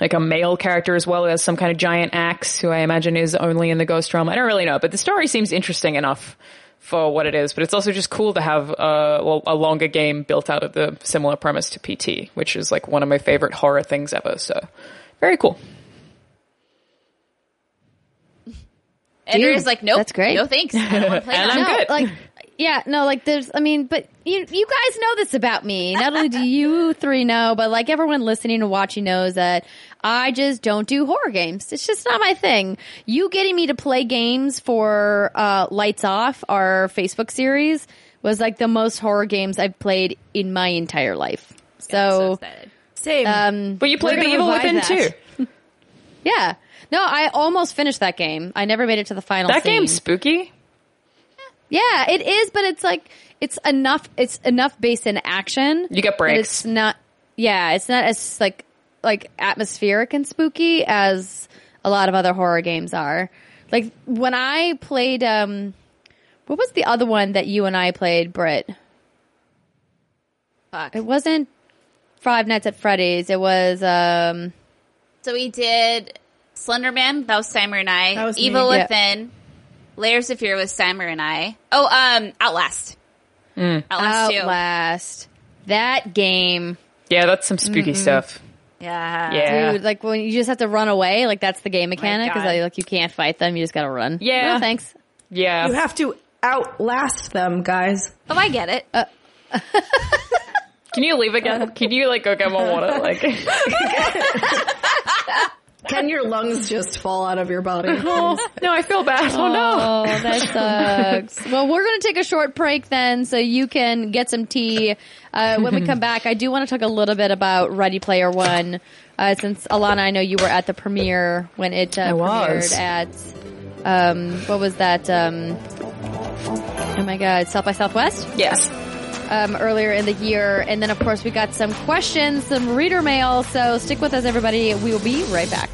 like a male character as well as some kind of giant axe who I imagine is only in the ghost realm. I don't really know, but the story seems interesting enough for what it is. But it's also just cool to have a, well, a longer game built out of the similar premise to PT, which is like one of my favorite horror things ever. So very cool.
Andrea's like, nope,
that's great.
No thanks. I don't want to play
And
that.
I'm
no,
good.
like, yeah, no, like there's, I mean, but you, you guys know this about me. Not only do you three know, but like everyone listening and watching knows that I just don't do horror games. It's just not my thing. You getting me to play games for, uh, Lights Off, our Facebook series, was like the most horror games I've played in my entire life.
I'm so
So,
excited.
Same.
um,
But you played the Evil Within
that.
too.
Yeah. No, I almost finished that game. I never made it to the final
That
scene.
game's spooky.
Yeah, it is, but it's like it's enough. It's enough based in action.
You get
that
breaks.
It's not. Yeah, it's not as like like atmospheric and spooky as a lot of other horror games are. Like when I played, um, what was the other one that you and I played, Britt?
Fuck.
It wasn't Five Nights at Freddy's. It was um.
So we did Slenderman. That was Steimer and I.
That was me.
Evil
Yeah.
Within. Layers of Fear was Steimer and I. Oh, um, Outlast.
Mm.
Outlast too.
Outlast. That game,
Yeah, that's some spooky stuff.
Yeah.
Yeah.
dude. Like when you just have to run away. Like that's the game mechanic. Because
God.
like you can't fight them. You just gotta run.
Yeah.
No, thanks.
Yeah.
you have to outlast them, guys.
Oh, I get it.
Can you leave again? Can you like go get more water? Like,
Can your lungs just fall out of your body?
oh, no, I feel bad. Oh no.
Oh, that sucks. well, we're going to take a short break then so you can get some tea. Uh, when we come back, I do want to talk a little bit about Ready Player One. Uh, since Alanah, I know you were at the premiere when it uh,
I
premiered at, um, what was that? Um, oh my God, South by Southwest?
Yes.
Um, earlier in the year. And then, of course, we got some questions, some reader mail. So stick with us, everybody. We will be right back.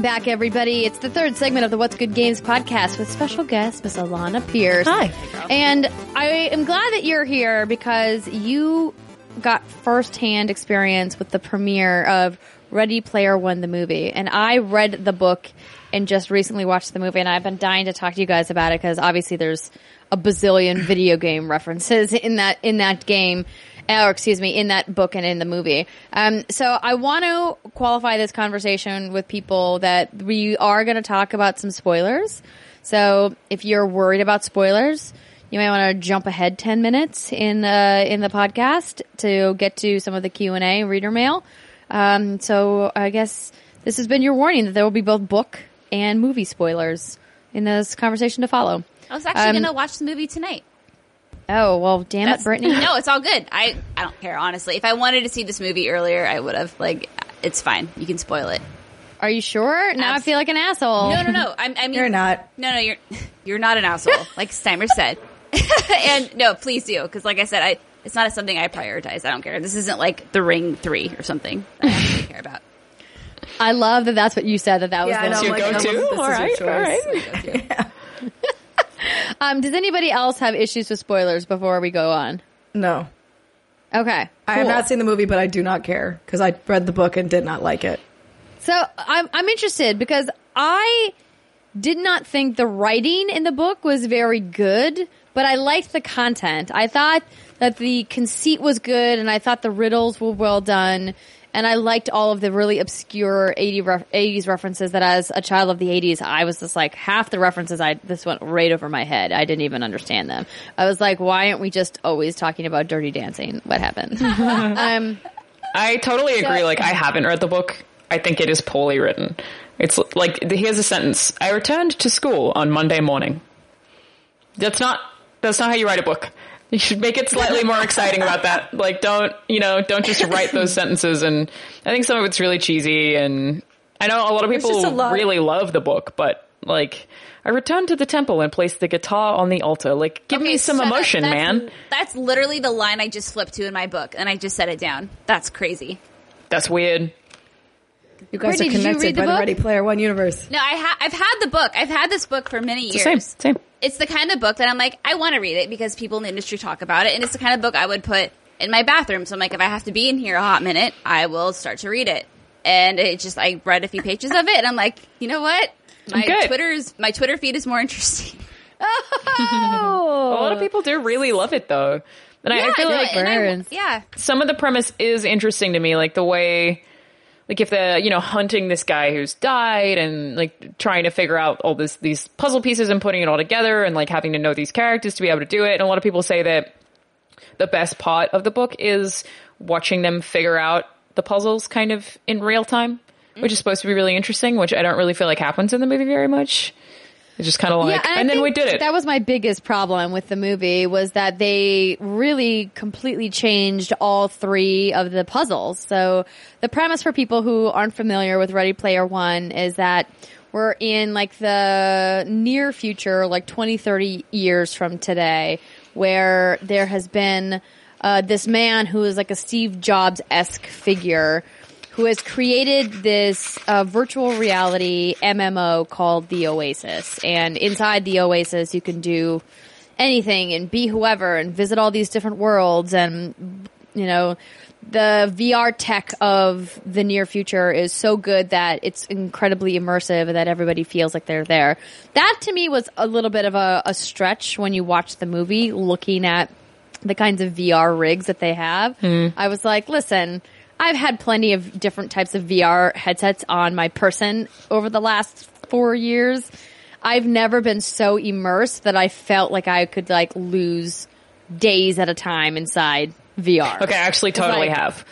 Welcome back, everybody. It's the third segment of the What's Good Games podcast with special guest Miss Alanah Pearce.
Hi.
And I am glad that you're here because you got firsthand experience with the premiere of Ready Player One, the movie, and I read the book and just recently watched the movie, and I've been dying to talk to you guys about it because obviously there's a bazillion video game references in that in that game. Or excuse me, in that book and in the movie. Um, so I want to qualify this conversation with people that we are going to talk about some spoilers. So if you're worried about spoilers, you might want to jump ahead 10 minutes in the, in the podcast to get to some of the Q&A reader mail. Um, so I guess this has been your warning that there will be both book and movie spoilers in this conversation to follow.
I was actually
Um,
going to watch the movie tonight.
Oh, well, damn it, Brittany.
No, it's all good. I, I don't care, honestly. If I wanted to see this movie earlier, I would have. Like, it's fine. You can spoil it.
Are you sure? Now I feel like an asshole.
No, no, no. I, I mean,
You're not.
No, no, you're you're not an asshole, like Steimer said. and no, please do, because like I said, I it's not something I prioritize. I don't care. This isn't like The Ring three or something. that I actually care about.
I love that that's what you said, that that was
Yeah, I
the
know.
your
I'm like,
go-to?
this is
All
your
right,
choice.
all right.
Um, does anybody else have issues with spoilers before we go on?
No.
Okay.
I have
cool.
not seen the movie, but I do not care because I read the book and did not like it.
So I'm I'm interested because I did not think the writing in the book was very good, but I liked the content. I thought that the conceit was good, and I thought the riddles were well done, and I liked all of the really obscure 80 ref- 80s references. That as a child of the 80s, I was just like half the references. I this went right over my head. I didn't even understand them. I was like, why aren't we just always talking about Dirty Dancing? What happened? um,
I totally agree. Like, I haven't read the book. I think it is poorly written. It's like, here's a sentence. I returned to school on Monday morning. That's not, that's not how you write a book. You should make it slightly more exciting about that. Like, don't, you know, don't just write those sentences. And I think some of it's really cheesy. And I know a lot of people
lot-
really love the book, but like, I returned to the temple and placed the guitar on the altar. Like, give me some
up.
emotion,
That's-
man.
That's literally the line I just flipped to in my book, and I just set it down. That's crazy.
That's weird.
You guys
Brittany,
are
did you
connected
read the
by the
book?
Ready Player One universe.
No, I ha- I've had the book. I've had this book for many years.
Same, same.
It's the kind of book that I'm like, I want to read it because people in the industry talk about it, and it's the kind of book I would put in my bathroom. So I'm like, if I have to be in here a hot minute, I will start to read it. And it just, I read a few pages of it, and I'm like, you know what? My
Good.
Twitter's my Twitter feed is more interesting.
oh,
A lot of people do really love it though. And I, I feel
no,
like
I-
burns.
yeah,
some of the premise is interesting to me, like the way, like if they're, you know, hunting this guy who's died and like trying to figure out all this, these puzzle pieces and putting it all together and like having to know these characters to be able to do it. And a lot of people say that the best part of the book is watching them figure out the puzzles kind of in real time, which is supposed to be really interesting, which I don't really feel like happens in the movie very much. It's just kind of like,
I
and then we did it.
That was my biggest problem with the movie was that they really completely changed all three of the puzzles. So the premise for people who aren't familiar with Ready Player One is that we're in like the near future, like 20, 30 years from today, where there has been uh, this man who is like a Steve Jobs esque figure who has created this uh, virtual reality MMO called the Oasis. And inside the Oasis, you can do anything and be whoever and visit all these different worlds. And, you know, the VR tech of the near future is so good that it's incredibly immersive and that everybody feels like they're there. That to me was a little bit of a, a stretch when you watch the movie looking at the kinds of VR rigs that they have. I was like, listen, I've had plenty of different types of VR headsets on my person over the last four years. I've never been so immersed that I felt like I could like lose days at a time inside VR.
Okay, I actually totally
like-
have.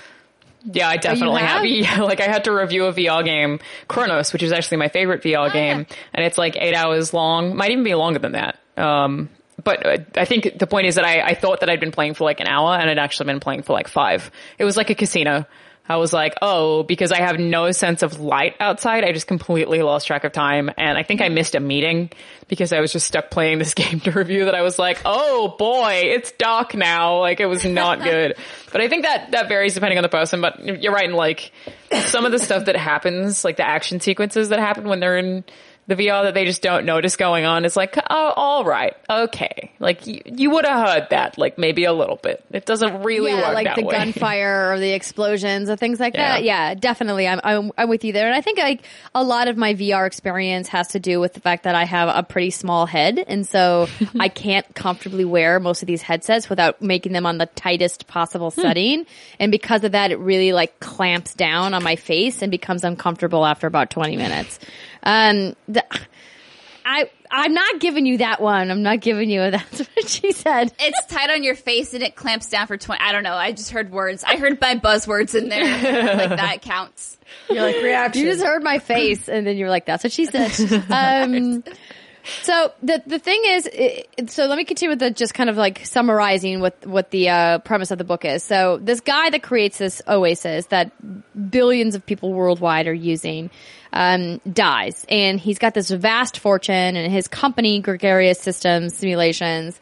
Yeah, I definitely have.
have?
Yeah, like I had to review a VR game, Chronos, which is actually my favorite VR game, and it's like eight hours long. Might even be longer than that. Um, but uh, I think the point is that I, I thought that I'd been playing for like an hour, and I'd actually been playing for like five. It was like a casino. I was like, oh, because I have no sense of light outside, I just completely lost track of time. And I think I missed a meeting because I was just stuck playing this game to review that I was like, oh boy, it's dark now. Like it was not good. but I think that, that varies depending on the person. But you're right. And like some of the stuff that happens, like the action sequences that happen when they're in The VR that they just don't notice going on is like, oh, all right, okay. Like you, you would have heard that, like maybe a little bit. It doesn't really
yeah,
work
like
that
the
way.
gunfire or the explosions or things like
Yeah.
that. Yeah, definitely. I'm, I'm I'm with you there, and I think like a lot of my VR experience has to do with the fact that I have a pretty small head, and so I can't comfortably wear most of these headsets without making them on the tightest possible
Hmm.
setting, and because of that, it really like clamps down on my face and becomes uncomfortable after about 20 minutes. Um, the, I I'm not giving you that one. I'm not giving you. That's what she said.
It's tight on your face and it clamps down for 20. I don't know. I just heard words. I heard my buzzwords in there. like that counts.
You're like reaction.
You just heard my face, and then you were like, "That's what she said." um, so the the thing is, it, so let me continue with the just kind of like summarizing what what the uh, premise of the book is. So this guy that creates this oasis that billions of people worldwide are using um, dies, and he's got this vast fortune, and his company, Gregarious Systems Simulations.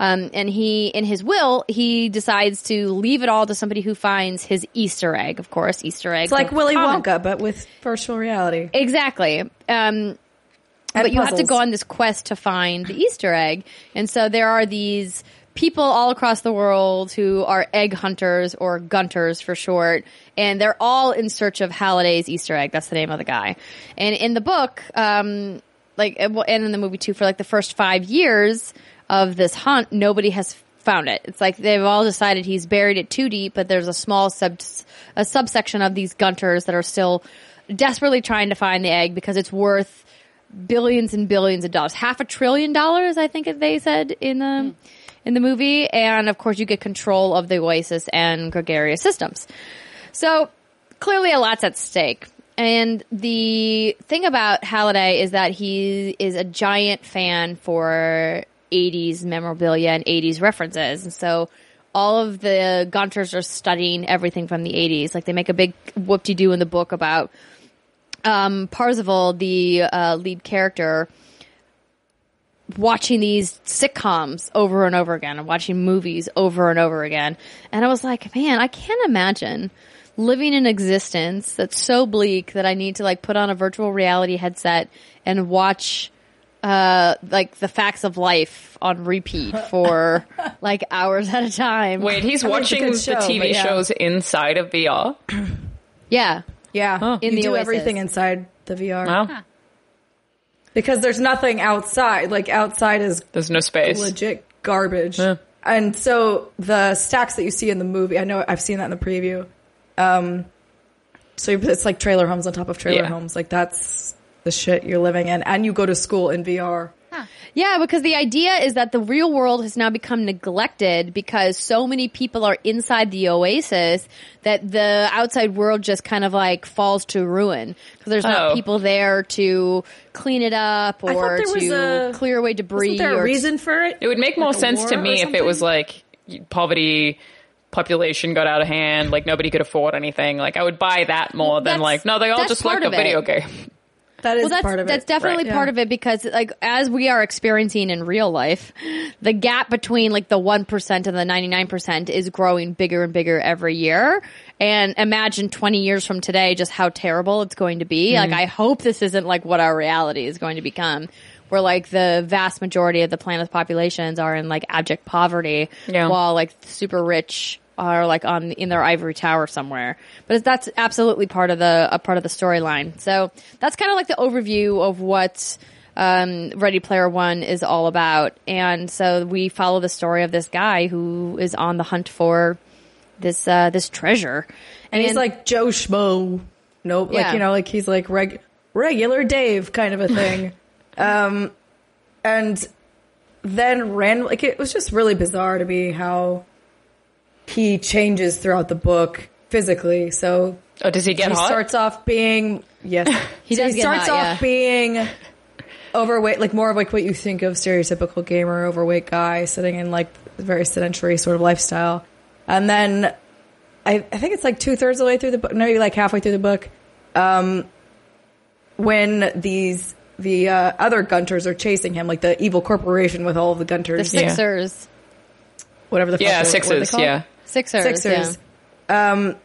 Um, and he, in his will, he decides to leave it all to somebody who finds his Easter egg. Of course, Easter egg.
It's like Willy Wonka, but with virtual reality.
Exactly. Um, but you have to go on this quest to find the Easter egg. And so there are these people all across the world who are egg hunters or gunters for short. And they're all in search of Halliday's Easter egg. That's the name of the guy. And in the book, um, like, and in the movie too, for like the first five years of this hunt, nobody has found it. It's like they've all decided he's buried it too deep, but there's a small sub, a subsection of these gunters that are still desperately trying to find the egg because it's worth billions and billions of dollars, half a trillion dollars, I think they said in the in the movie, and of course you get control of the Oasis and Gregarious systems. So clearly a lot's at stake. And the thing about Halliday is that he is a giant fan for 80s memorabilia and 80s references. And so all of the Gunters are studying everything from the 80s. Like they make a big whoop-de-doo in the book about um, Parzival, the uh, lead character, watching these sitcoms over and over again and watching movies over and over again. And I was like, man, I can't imagine living an existence that's so bleak that I need to like put on a virtual reality headset and watch uh like the facts of life on repeat for like hours at a time.
Wait, he's
I mean,
watching
good
the
show,
TV
yeah.
shows inside of VR.
Yeah.
Yeah,
In
you
the
do
Oasis.
everything inside the VR
Wow,
because there's nothing outside. Like outside is
there's no space.
legit garbage.
Yeah.
And so the stacks that you see in the movie, I know I've seen that in the preview. Um, so it's like trailer homes on top of trailer
Yeah.
homes. Like that's the shit you're living in, and you go to school in VR.
Yeah, because the idea is that the real world has now become neglected because so many people are inside the oasis that the outside world just kind of like falls to ruin because there's not
Oh.
people there to clean it up or to
a-
clear away debris.
Isn't there a
or
reason for it?
It would make more
Like a
sense to me if it was like poverty, population got out of hand, like nobody could afford anything. Like I would buy that more than
That's-
like no, they all just like a video game.
That is
well, that's
part of
that's
it.
definitely
Right.
part
Yeah.
of it because, like, as we are experiencing in real life, the gap between like the one percent and the ninety nine percent is growing bigger and bigger every year. And imagine twenty years from today, just how terrible it's going to be.
Mm-hmm.
Like, I hope this isn't like what our reality is going to become, where like the vast majority of the planet's populations are in like abject poverty,
Yeah.
while like super rich are like on in their ivory tower somewhere. But that's absolutely part of the a part of the storyline. So that's kind of like the overview of what um, Ready Player One is all about. And so we follow the story of this guy who is on the hunt for this uh, this treasure.
and he's like Joe Schmo. Nope,
Yeah.
like you know, like he's like reg- regular Dave kind of a thing. um, and then ran like it was just really bizarre to me how he changes throughout the book physically. So
Oh, does he get
he
hot?
starts off being yes,
He
So
does
he starts
hot,
off
yeah.
being overweight, like more of like what you think of stereotypical gamer, overweight guy sitting in like a very sedentary sort of lifestyle, and then I, I think it's like two thirds of the way through the book, maybe like halfway through the book, um, when these the uh, other Gunters are chasing him, like the evil corporation with all the
the
Gunters,
Yeah.
Sixers.
whatever the fuck
yeah,
they're- what are they
Yeah,
Sixers.
Sixers.
yeah.
Um,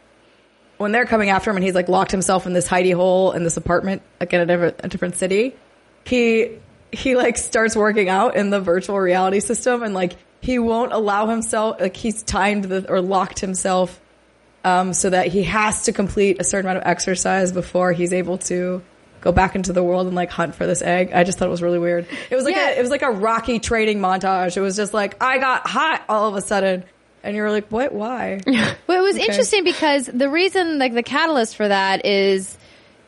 when they're coming after him and he's like locked himself in this hidey hole in this apartment, like in a different, a different city, he he like starts working out in the virtual reality system and like he won't allow himself like he's timed the or locked himself um, so that he has to complete a certain amount of exercise before he's able to go back into the world and like hunt for this egg. I just thought it was really weird. It was like
Yeah.
a, it was like a Rocky training montage. It was just like I got hot all of a sudden, and you're like, what? Why?
Well, it was
Okay.
interesting because the reason, like the catalyst for that is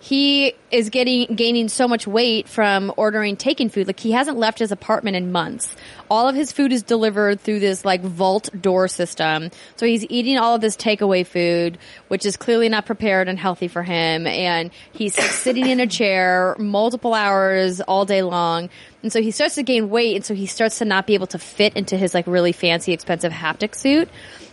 he is getting gaining so much weight from ordering taken food. Like he hasn't left his apartment in months. All of his food is delivered through this like vault door system. So he's eating all of this takeaway food, which is clearly not prepared and healthy for him. And he's sitting in a chair multiple hours all day long. And so he starts to gain weight, and so he starts to not be able to fit into his like really fancy, expensive haptic suit,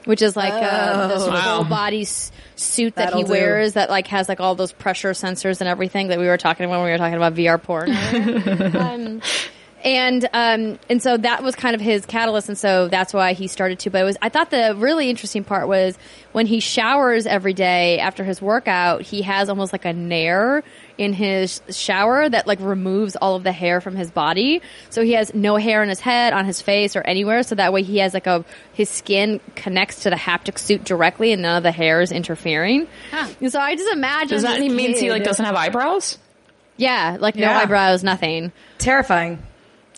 which is like uh, this
Wow.
full body s- suit that
That'll
he
do.
wears that like has like all those pressure sensors and everything that we were talking about when we were talking about VR porn. um, and um, and so that was kind of his catalyst, and so that's why he started to. But it was I thought the really interesting part was when he showers every day after his workout, he has almost like a nair in his shower that like removes all of the hair from his body. So he has no hair on his head, on his face, or anywhere. So that way he has like a his skin connects to the haptic suit directly, and none of the hair is interfering. And So I just imagine
Does that
this
mean he like doesn't have eyebrows?
yeah, like no
Yeah.
eyebrows, nothing.
Terrifying.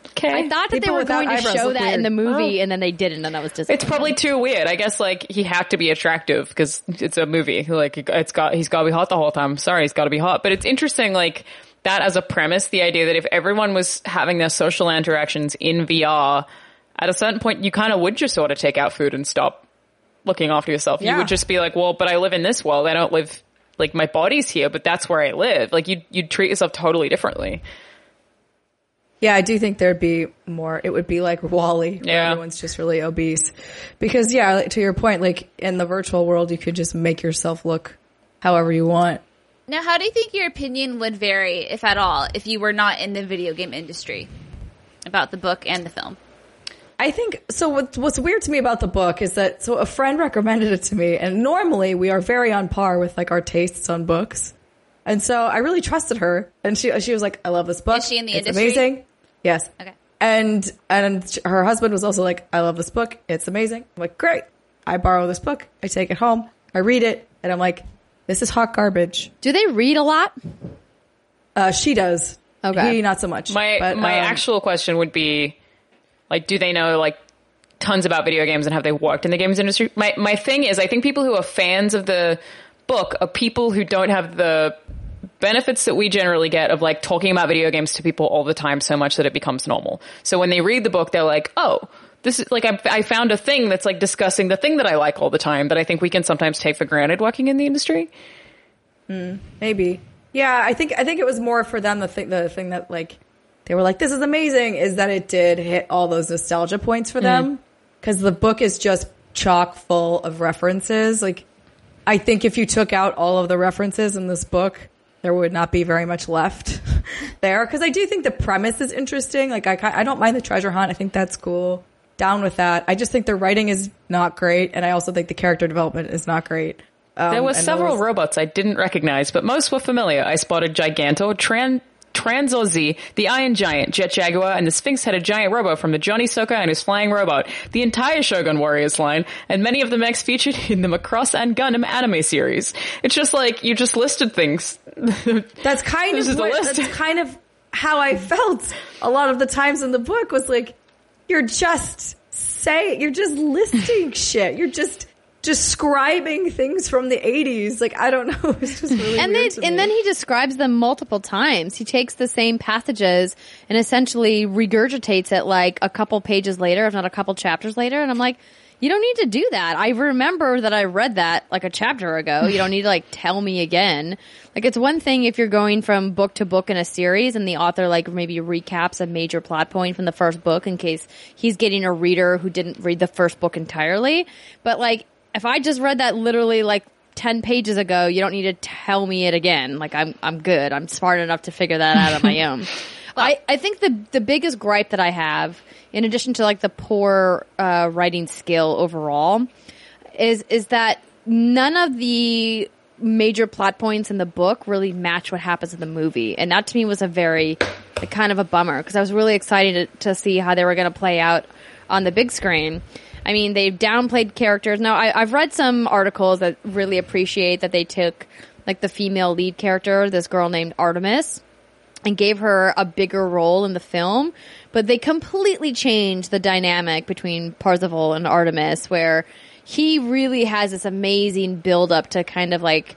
Okay.
I thought that they were going to show
look
that in the movie,
Oh.
and then they didn't, and that was just
It's probably too weird. I guess like he had to be attractive because it's a movie. Like it's got he's got to be hot the whole time. Sorry, he's got to be hot. But it's interesting, like that as a premise, the idea that if everyone was having their social interactions in VR, at a certain point, you kind of would just sort of take out food and stop looking after yourself. You would just be like, well, but I live in this world. I don't live like my body's here, but that's where I live. Like you you'd treat yourself totally differently.
Yeah, I do think there'd be more. It would be like WALL-E, where
Yeah.
everyone's just really obese. Because yeah, to your point, like in the virtual world, you could just make yourself look however you want.
Now, how do you think your opinion would vary, if at all, if you were not in the video game industry about the book and the film?
I think so. What, what's weird to me about the book is that so a friend recommended it to me, and normally we are very on par with like our tastes on books, and so I really trusted her, and she she was like, "I love this book.
Is she in the
it's
industry?
Amazing, yes."
Okay.
And and her husband was also like, "I love this book. It's amazing." I'm like, "Great." I borrow this book. I take it home. I read it, and I'm like, "This is hot garbage."
Do they read a lot?
Uh, she does.
Okay.
He not so much.
My
But,
my
um,
actual question would be, like, do they know like tons about video games and have they worked in the games industry? My my thing is, I think people who are fans of the book are people who don't have the benefits that we generally get of like talking about video games to people all the time so much that it becomes normal. So when they read the book, they're like, oh. This is like I, I found a thing that's like discussing the thing that I like all the time that I think we can sometimes take for granted working in the industry.
Hmm, maybe. Yeah, I think I think it was more for them the thing the thing that like they were like this is amazing is that it did hit all those nostalgia points for mm-hmm. them cuz the book is just chock full of references like I think if you took out all of the references in this book there would not be very much left there. Cuz I do think the premise is interesting. Like I I don't mind the treasure hunt. I think that's cool. Down with that. I just think the writing is not great and I also think the character development is not great. Um,
There were several
those-
robots I didn't recognize, but most were familiar. I spotted Gigantor, Tran, Tranzor Z, the Iron Giant, Jet Jaguar, and the Sphinx-headed giant robot from the Johnny Sokko and his flying robot, the entire Shogun Warriors line, and many of the mechs featured in the Macross and Gundam anime series. It's just like, you just listed things.
That's kind of what,
list.
that's kind of how I felt a lot of the times in the book was like you're just saying you're just listing shit. You're just describing things from the 80s. Like I don't know, it's just really
and they,
weird to
and
me.
then he describes them multiple times. He takes the same passages and essentially regurgitates it like a couple pages later, if not a couple chapters later. And I'm like, you don't need to do that. I remember that I read that like a chapter ago. You don't need to like tell me again. Like it's one thing if you're going from book to book in a series and the author like maybe recaps a major plot point from the first book in case he's getting a reader who didn't read the first book entirely. But like if I just read that literally like 10 pages ago, you don't need to tell me it again. Like I'm, I'm good. I'm smart enough to figure that out on my own. I, I think the, the biggest gripe that I have, in addition to like the poor, uh, writing skill overall, is, is that none of the major plot points in the book really match what happens in the movie. And that to me was a very like, kind of a bummer because I was really excited to, to see how they were going to play out on the big screen. I mean, they've downplayed characters. Now, I, I've read some articles that really appreciate that they took like the female lead character, this girl named Artemis, and gave her a bigger role in the film. But they completely changed the dynamic between Parzival and Artemis, where he really has this amazing build up to kind of like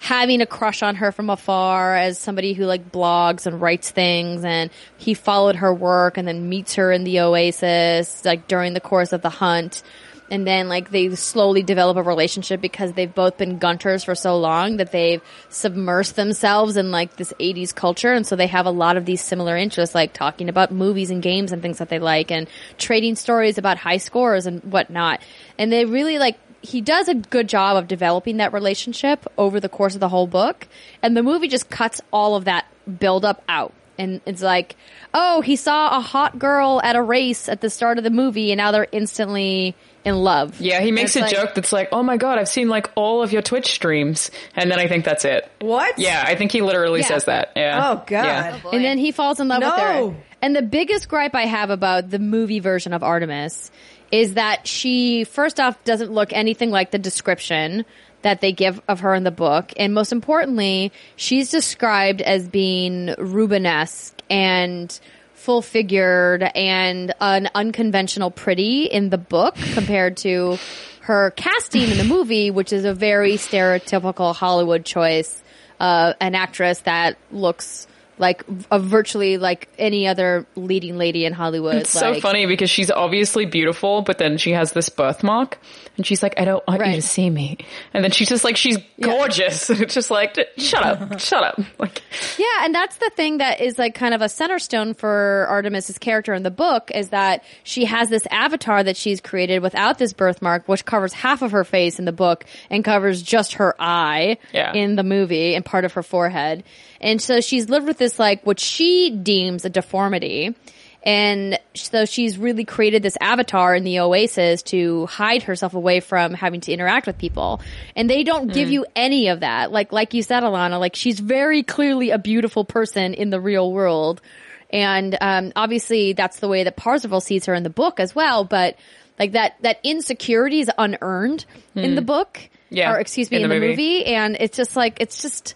having a crush on her from afar as somebody who like blogs and writes things and he followed her work and then meets her in the oasis like during the course of the hunt. And then like they slowly develop a relationship because they've both been gunters for so long that they've submersed themselves in like this 80s culture. And so they have a lot of these similar interests like talking about movies and games and things that they like and trading stories about high scores and whatnot. And they really like he does a good job of developing that relationship over the course of the whole book and the movie just cuts all of that build up out and it's like oh he saw a hot girl at a race at the start of the movie and now they're instantly in love
Yeah, he makes a
like-
joke that's like, "Oh my god, I've seen like all of your Twitch streams," and then I think that's it.
What?
Yeah, I think he literally
Yeah.
says that. Yeah.
Oh, God.
Yeah.
Oh, boy.
and then he falls in love with her. And the biggest gripe I have about the movie version of Artemis is that she, first off, doesn't look anything like the description that they give of her in the book. And most importantly, she's described as being Rubenesque and full figured and an unconventional pretty in the book compared to her casting in the movie, which is a very stereotypical Hollywood choice. Uh, an actress that looks like a virtually like any other leading lady in Hollywood.
It's so funny because she's obviously beautiful, but then she has this birthmark, and she's like, "I don't want you to see me." And then she's just like, "She's gorgeous." it's just like, "Shut up, shut up!" Like,
Yeah, and that's the thing that is like kind of a center stone for Artemis's character in the book is that she has this avatar that she's created without this birthmark, which covers half of her face in the book and covers just her eye
Yeah.
in the movie and part of her forehead. And so she's lived with this like what she deems a deformity. And so she's really created this avatar in the Oasis to hide herself away from having to interact with people. And they don't give you any of that. Like, like you said, Alanah, like she's very clearly a beautiful person in the real world. And, um, obviously that's the way that Parzival sees her in the book as well. But like that, that insecurity is unearned in the book.
Yeah,
Or excuse me,
in
in,
the
the,
movie.
movie. And it's just like, it's just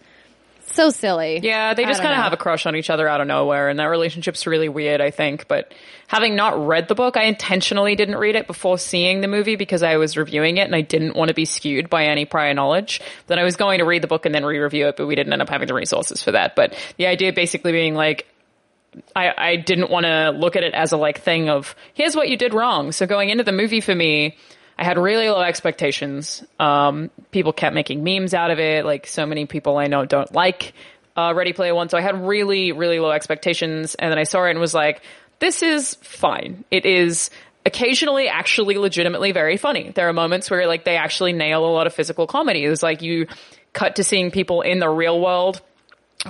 so silly.
yeah, they just kind of have a crush on each other out of nowhere, and that relationship's really weird. I think, but having not read the book, I intentionally didn't read it before seeing the movie because I was reviewing it, and I didn't want to be skewed by any prior knowledge. Then I was going to read the book and then re-review it, but we didn't end up having the resources for that. But the idea basically being like, I, I didn't want to look at it as a like thing of here's what you did wrong. So going into the movie for me, I had really low expectations. Um, people kept making memes out of it. Like so many people I know don't like uh, Ready Player One. So I had really, really low expectations. And then I saw it and was like, this is fine. It is occasionally actually legitimately very funny. There are moments where like they actually nail a lot of physical comedy. It's like you cut to seeing people in the real world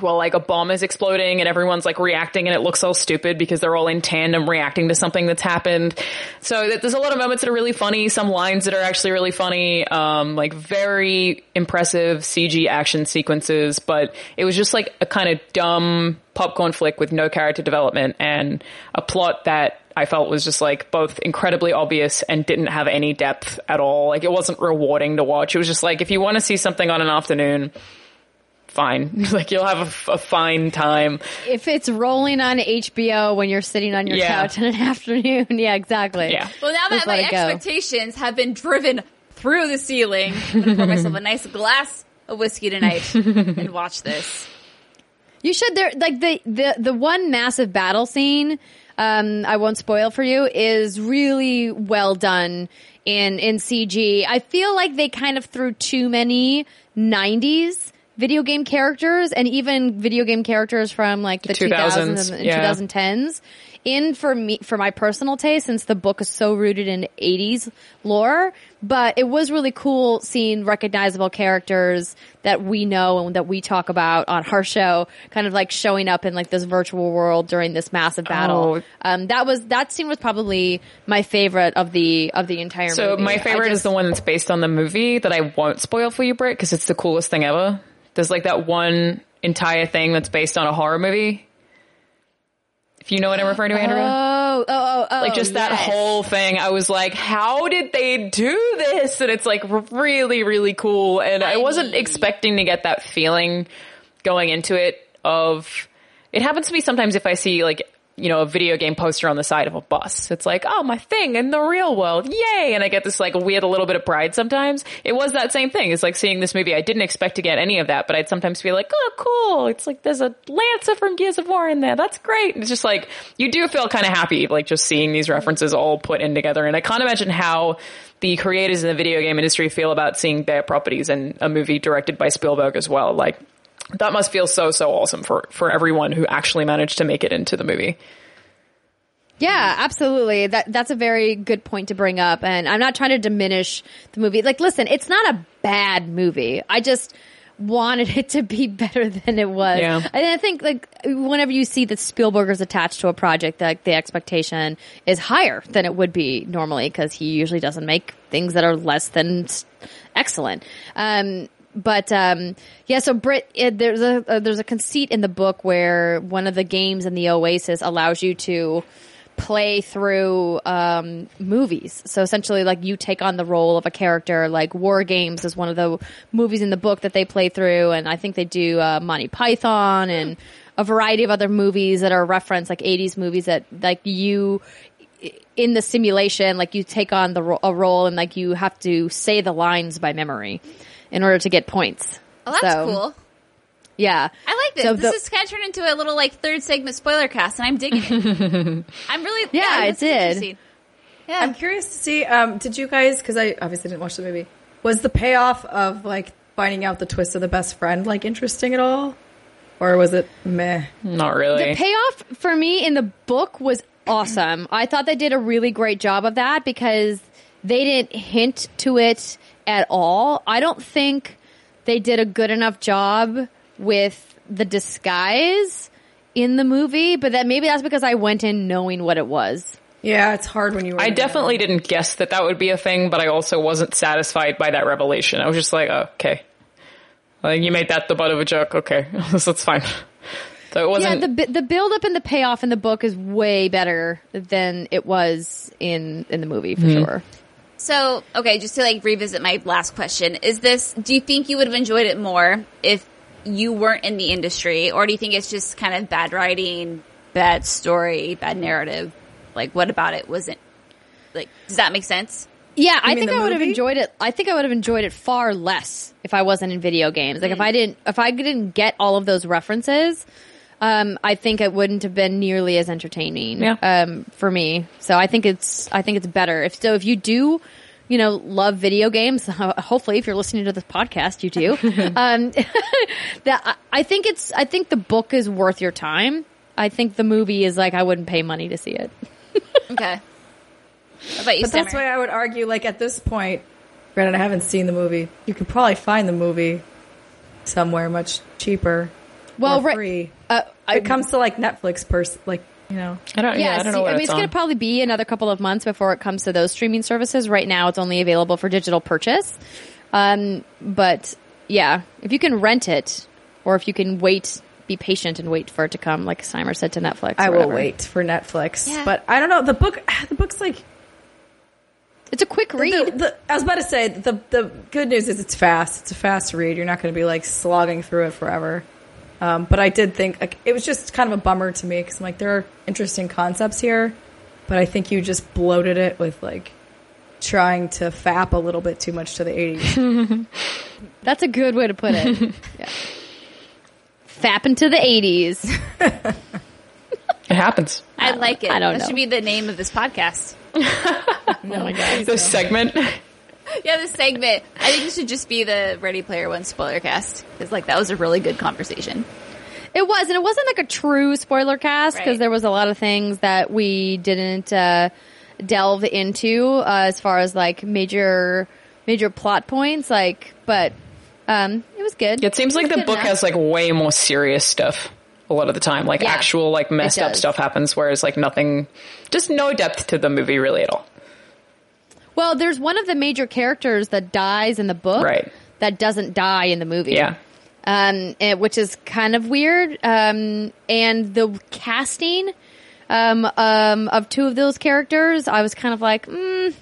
well, like a bomb is exploding and everyone's like reacting and it looks all stupid because they're all in tandem reacting to something that's happened. So th- there's a lot of moments that are really funny, some lines that are actually really funny, um, like very impressive CG action sequences, but it was just like a kind of dumb popcorn flick with no character development and a plot that I felt was just like both incredibly obvious and didn't have any depth at all. Like it wasn't rewarding to watch. It was just like if you want to see something on an afternoon, fine. like you'll have a fine time.
If it's rolling on HBO when you're sitting on your
Yeah.
couch in an afternoon, yeah, exactly.
Yeah.
Well, now that my
let it go.
expectations have been driven through the ceiling, I'm gonna pour myself a nice glass of whiskey tonight and watch this.
You should there like the the the one massive battle scene. Um, I won't spoil for you. Is really well done in in CG. I feel like they kind of threw too many '90s video game characters and even video game characters from like the 2000s,
2000s,
and
yeah.
2010s in for me for my personal taste since the book is so rooted in 80s lore but it was really cool seeing recognizable characters that we know and that we talk about on our show kind of like showing up in like this virtual world during this massive battle
Oh.
um that was that scene was probably my favorite of the of the entire movie.
So
movie
my favorite is the one that's based on the movie that I won't spoil for you, Britt, because it's the coolest thing ever. There's like that one entire thing that's based on a horror movie. If you know what I'm referring to, Andrea.
Oh, oh, oh, oh.
like just that whole thing. I was like, how did they do this? And it's like really, really cool. And I,
I
wasn't expecting to get that feeling going into it of, it happens to me sometimes if I see like, you know, a video game poster on the side of a bus. It's like, oh, my thing in the real world. Yay. And I get this like weird, a little bit of pride sometimes. It was that same thing. It's like seeing this movie. I didn't expect to get any of that, but I'd sometimes feel like, oh, cool. It's like there's a Lancer from Gears of War in there. That's great. It's just like, you do feel kind of happy, like just seeing these references all put in together. And I can't imagine how the creators in the video game industry feel about seeing their properties in a movie directed by Spielberg as well. Like, that must feel so, so awesome for, for everyone who actually managed to make it into the movie.
Yeah, absolutely. That that's a very good point to bring up. And I'm not trying to diminish the movie. Like, listen, it's not a bad movie. I just wanted it to be better than it was.
Yeah.
And I think like whenever you see that Spielberg is attached to a project, like the expectation is higher than it would be normally because he usually doesn't make things that are less than excellent. Um, but um, yeah, so Brit, it, there's a uh, there's a conceit in the book where one of the games in the Oasis allows you to play through um, movies. So essentially, like you take on the role of a character. Like War Games is one of the movies in the book that they play through, and I think they do uh, Monty Python and a variety of other movies that are referenced, like '80s movies that like you in the simulation, like you take on the ro- a role and like you have to say the lines by memory in order to get points.
Oh, that's
So,
cool.
Yeah,
I like this.
So
this
the-
is kind of turned into a little like third segment spoiler cast, and I'm digging it. I'm really
Yeah, it did.
Yeah,
I'm curious to see. Um, did you guys? Because I obviously didn't watch the movie. Was the payoff of like finding out the twist of the best friend like interesting at all, or was it meh?
Not really.
The payoff for me in the book was awesome. I thought they did a really great job of that because they didn't hint to it at all. I don't think they did a good enough job with the disguise in the movie, but that maybe that's because I went in knowing what it was.
Yeah, it's hard when you.
I definitely didn't guess that that would be a thing, but I also wasn't satisfied by that revelation. I was just like, oh, okay. Like, you made that the butt of a joke. Okay. That's fine. So it wasn't.
the the build up and the payoff in the book is way better than it was in in the movie for mm-hmm. sure.
So, okay, just to like revisit my last question, is this, do you think you would have enjoyed it more if you weren't in the industry? Or do you think it's just kind of bad writing, bad story, bad narrative? Like, what about it wasn't, like, does that make sense?
Yeah, I think
the
I would have enjoyed it. I think I would have enjoyed it far less if I wasn't in video games. Like if mm. I didn't, if I didn't get all of those references, um, I think it wouldn't have been nearly as entertaining.
Yeah.
Um, for me. So I think it's, I think it's better. If so, if you do, you know, love video games, hopefully if you're listening to this podcast, you do. um, that I- I think it's, I think the book is worth your time. I think the movie is like I wouldn't pay money to see it.
Okay. What about you,
But that's why I would argue, like at this point, granted I haven't seen the movie, you could probably find the movie somewhere much cheaper.
Well,
or
right-
free.
Uh, I,
it comes to like Netflix, pers like you know.
I don't, yeah, I don't know
see, I mean,
it's
it's going to probably be another couple of months before it comes to those streaming services. Right now, it's only available for digital purchase. Um, but yeah, if you can rent it, or if you can wait, be patient and wait for it to come, like Steimer said to Netflix.
I will wait for Netflix,
Yeah.
but I don't know. The book, the book's like
It's a quick read.
The, the, I was about to say the the good news is it's fast. It's a fast read. You're not going to be like slogging through it forever. Um, but I did think like it was just kind of a bummer to me because I'm like there are interesting concepts here, but I think you just bloated it with like trying to fap a little bit too much to the 80s.
That's a good way to put it. yeah. Fapping to the 80s.
It happens.
I like it.
I don't
that
know.
should be the name of this podcast.
Oh my God.
This segment.
Yeah, this segment. I think it should just be the Ready Player One spoiler cast. It's like that was a really good conversation.
It was, and it wasn't like a true spoiler cast because
Right.
there was a lot of things that we didn't uh, delve into uh, as far as like major major plot points. Like, but um, it was good.
It seems like
was
the book
enough.
has like way more serious stuff a lot of the time. Like
Yeah,
actual like messed up stuff happens, whereas like nothing, just no depth to the movie really at all.
Well, there's one of the major characters that dies in the book,
Right.
That doesn't die in the movie.
Yeah.
um, eh, which is kind of weird. Um, and the casting um, um, of two of those characters, I was kind of like, mm,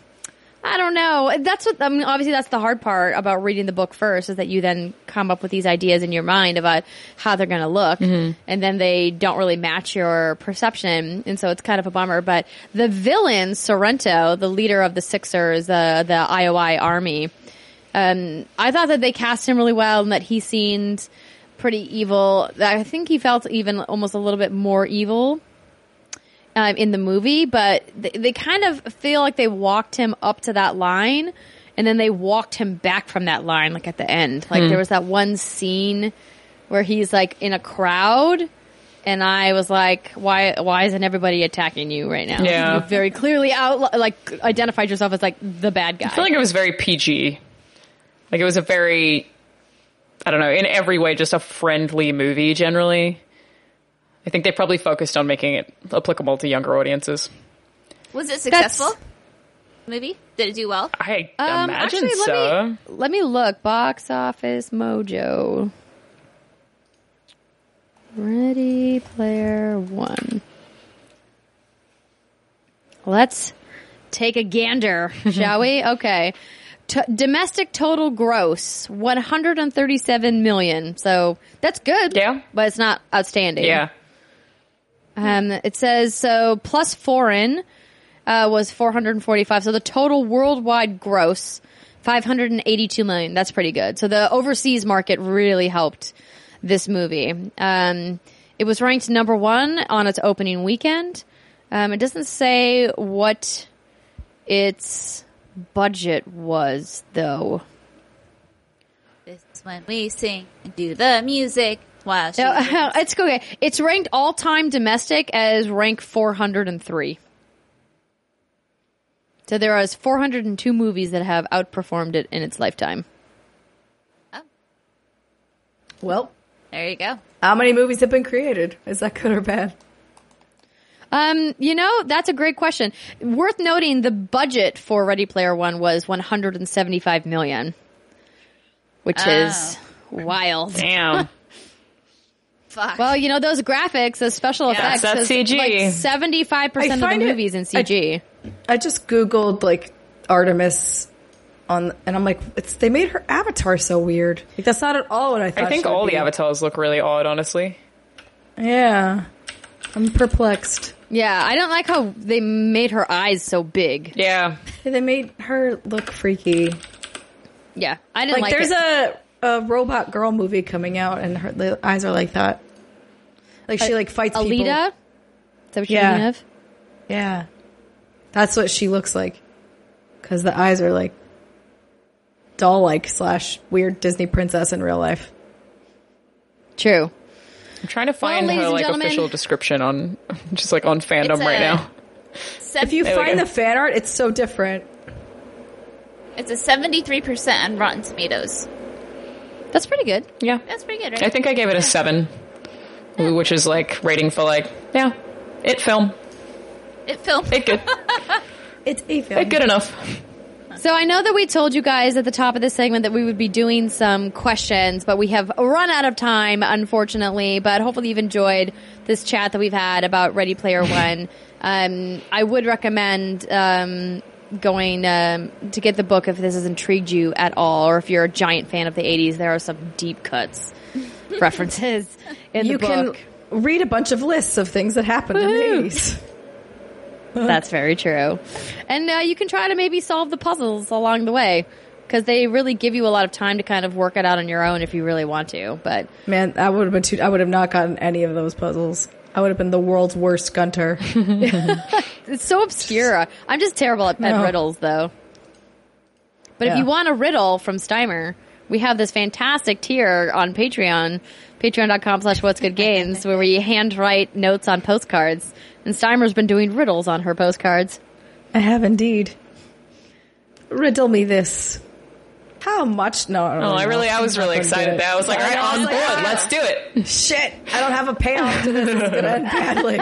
I don't know. That's what I mean. Obviously, that's the hard part about reading the book first is that you then come up with these ideas in your mind about how they're going to look, and then they don't really match your perception, and so it's kind of a bummer. But the villain Sorrento, the leader of the Sixers, uh, the IOI army, um, I thought that they cast him really well, and that he seemed pretty evil. I think he felt even almost a little bit more evil um, in the movie, but they, they kind of feel like they walked him up to that line and then they walked him back from that line, like at the end. Like there was that one scene where he's like in a crowd. And I was like, why, why isn't everybody attacking you right now?
Yeah.
You very clearly out, like, identified yourself as like the bad guy.
I feel like it was very PG. Like it was a very, I don't know, in every way, just a friendly movie generally. I think they probably focused on making it applicable to younger audiences.
Was it successful? Movie? Did it do well?
I
Um,
imagine
actually, let
so.
me let me look. Box office mojo. Ready Player One. Let's take a gander, shall we? Okay. T- domestic total gross 137 million. So that's good.
Yeah.
But it's not outstanding.
yeah.
Um, it says so plus foreign uh, was 445. So the total worldwide gross 582 million. That's pretty good. So the overseas market really helped this movie. Um, it was ranked number one on its opening weekend. Um, it doesn't say what its budget was though.
This is when we sing and do the music while she.
No, it's okay. It's ranked all time domestic as rank 403. So there are 402 movies that have outperformed it in its lifetime. Oh.
Well,
there you go.
how many movies have been created? Is that good or bad?
Um, you know, that's a great question. Worth noting, the budget for Ready Player One was 175 million, which is wild.
Damn.
Fuck.
Well, you know those graphics, those special
Yeah.
effects.
That's CG.
Like seventy-five percent of the
find it-
movies in CG.
I just googled like Artemis on, and I'm like, it's they made her avatar so weird. Like that's not at all what I thought.
I think all
be.
the avatars look really odd, honestly.
Yeah, I'm perplexed.
yeah, I don't like how they made her eyes so big.
Yeah.
They made her look freaky.
Yeah, I didn't
Like,
like,
there's
it.
a a robot girl movie coming out, and her the eyes are like that. Like she like fights people.
Alita. Is that what you're
Yeah.
thinking of?
Yeah, that's what she looks like. Because the eyes are like doll like slash weird Disney princess in real life.
True.
I'm trying to find
ladies
her like official description on just like on fandom
It's
right now.
Sev-
If you
There
find the fan art, it's so different.
it's a 73% on Rotten Tomatoes.
That's pretty good.
Yeah.
That's pretty good, right?
I think I gave it a seven, which is like rating for like, yeah, it film.
it filmed.
It good.
It's a film.
it good enough.
So I know that we told you guys at the top of this segment that we would be doing some questions, but we have run out of time, unfortunately. But hopefully you've enjoyed this chat that we've had about Ready Player One. um, I would recommend um, going um, to get the book if this has intrigued you at all, or if you're a giant fan of the '80s. There are some deep cuts references in
you
the book.
You can read a bunch of lists of things that happened in the 80s.
That's very true. And uh, you can try to maybe solve the puzzles along the way because they really give you a lot of time to kind of work it out on your own if you really want to. But
Man, that would have been too. I would have not gotten any of those puzzles. I would have been the world's worst Gunter.
it's so obscure. I'm just terrible at, at
No.
riddles, though. But if you want a riddle from Steimer, we have this fantastic tier on Patreon, patreon.com slash what's good games, where we handwrite notes on postcards. And Steimer's been doing riddles on her postcards.
I have indeed. Riddle me this. How much? No, I don't
Oh, I really, I was really excited
it.
there. I was like, all right, on
was
board,
like, ah.
let's do it.
Shit! I don't have a payoff to this. It's gonna end badly.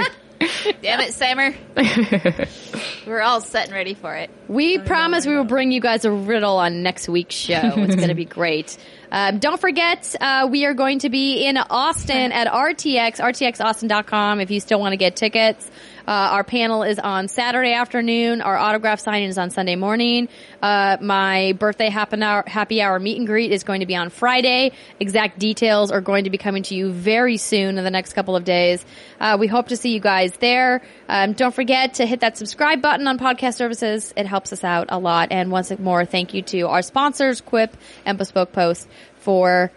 Damn it, Steimer. We're all set and ready for it.
We promise we will bring you guys a riddle on next week's show. It's going to be great. Um, don't forget, uh, we are going to be in Austin at RTX, rtxaustin.com if you still want to get tickets. Uh, our panel is on Saturday afternoon. Our autograph signing is on Sunday morning. Uh, my birthday happy hour, happy hour meet and greet is going to be on Friday. Exact details are going to be coming to you very soon in the next couple of days. Uh, we hope to see you guys there. Um, don't forget to hit that subscribe button on podcast services. It helps us out a lot. And once more, thank you to our sponsors, Quip and Bespoke Post, for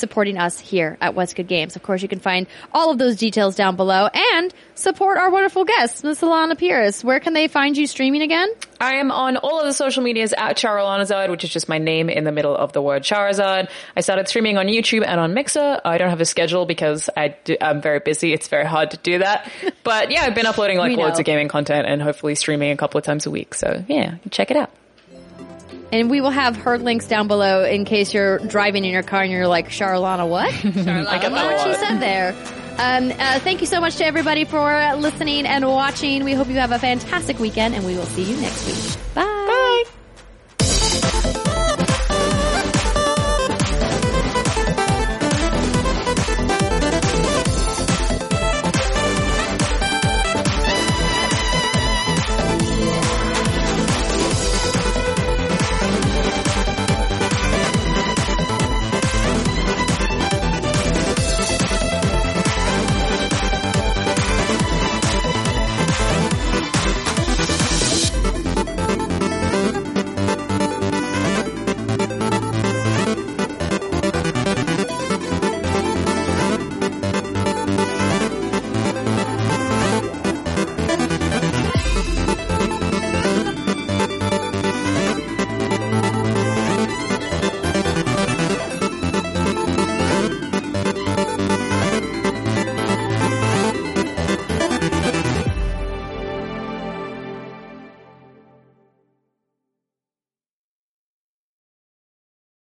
supporting us here at What's Good Games. Of course, you can find all of those details down below and support our wonderful guest, Miss Alanah Pearce. Where can they find you streaming again?
I am on all of the social medias at Charalanahzard, which is just my name in the middle of the word Charizard. I started streaming on YouTube and on Mixer. I don't have a schedule because I do, I'm very busy. It's very hard to do that. But yeah, I've been uploading like loads of gaming content and hopefully streaming a couple of times a week. So yeah, check it out.
And we will have her links down below in case you're driving in your car and you're like, Charlana, what?
I get that
what she said there. Um, uh, thank you so much to everybody for listening and watching. We hope you have a fantastic weekend and we will see you next week. Bye.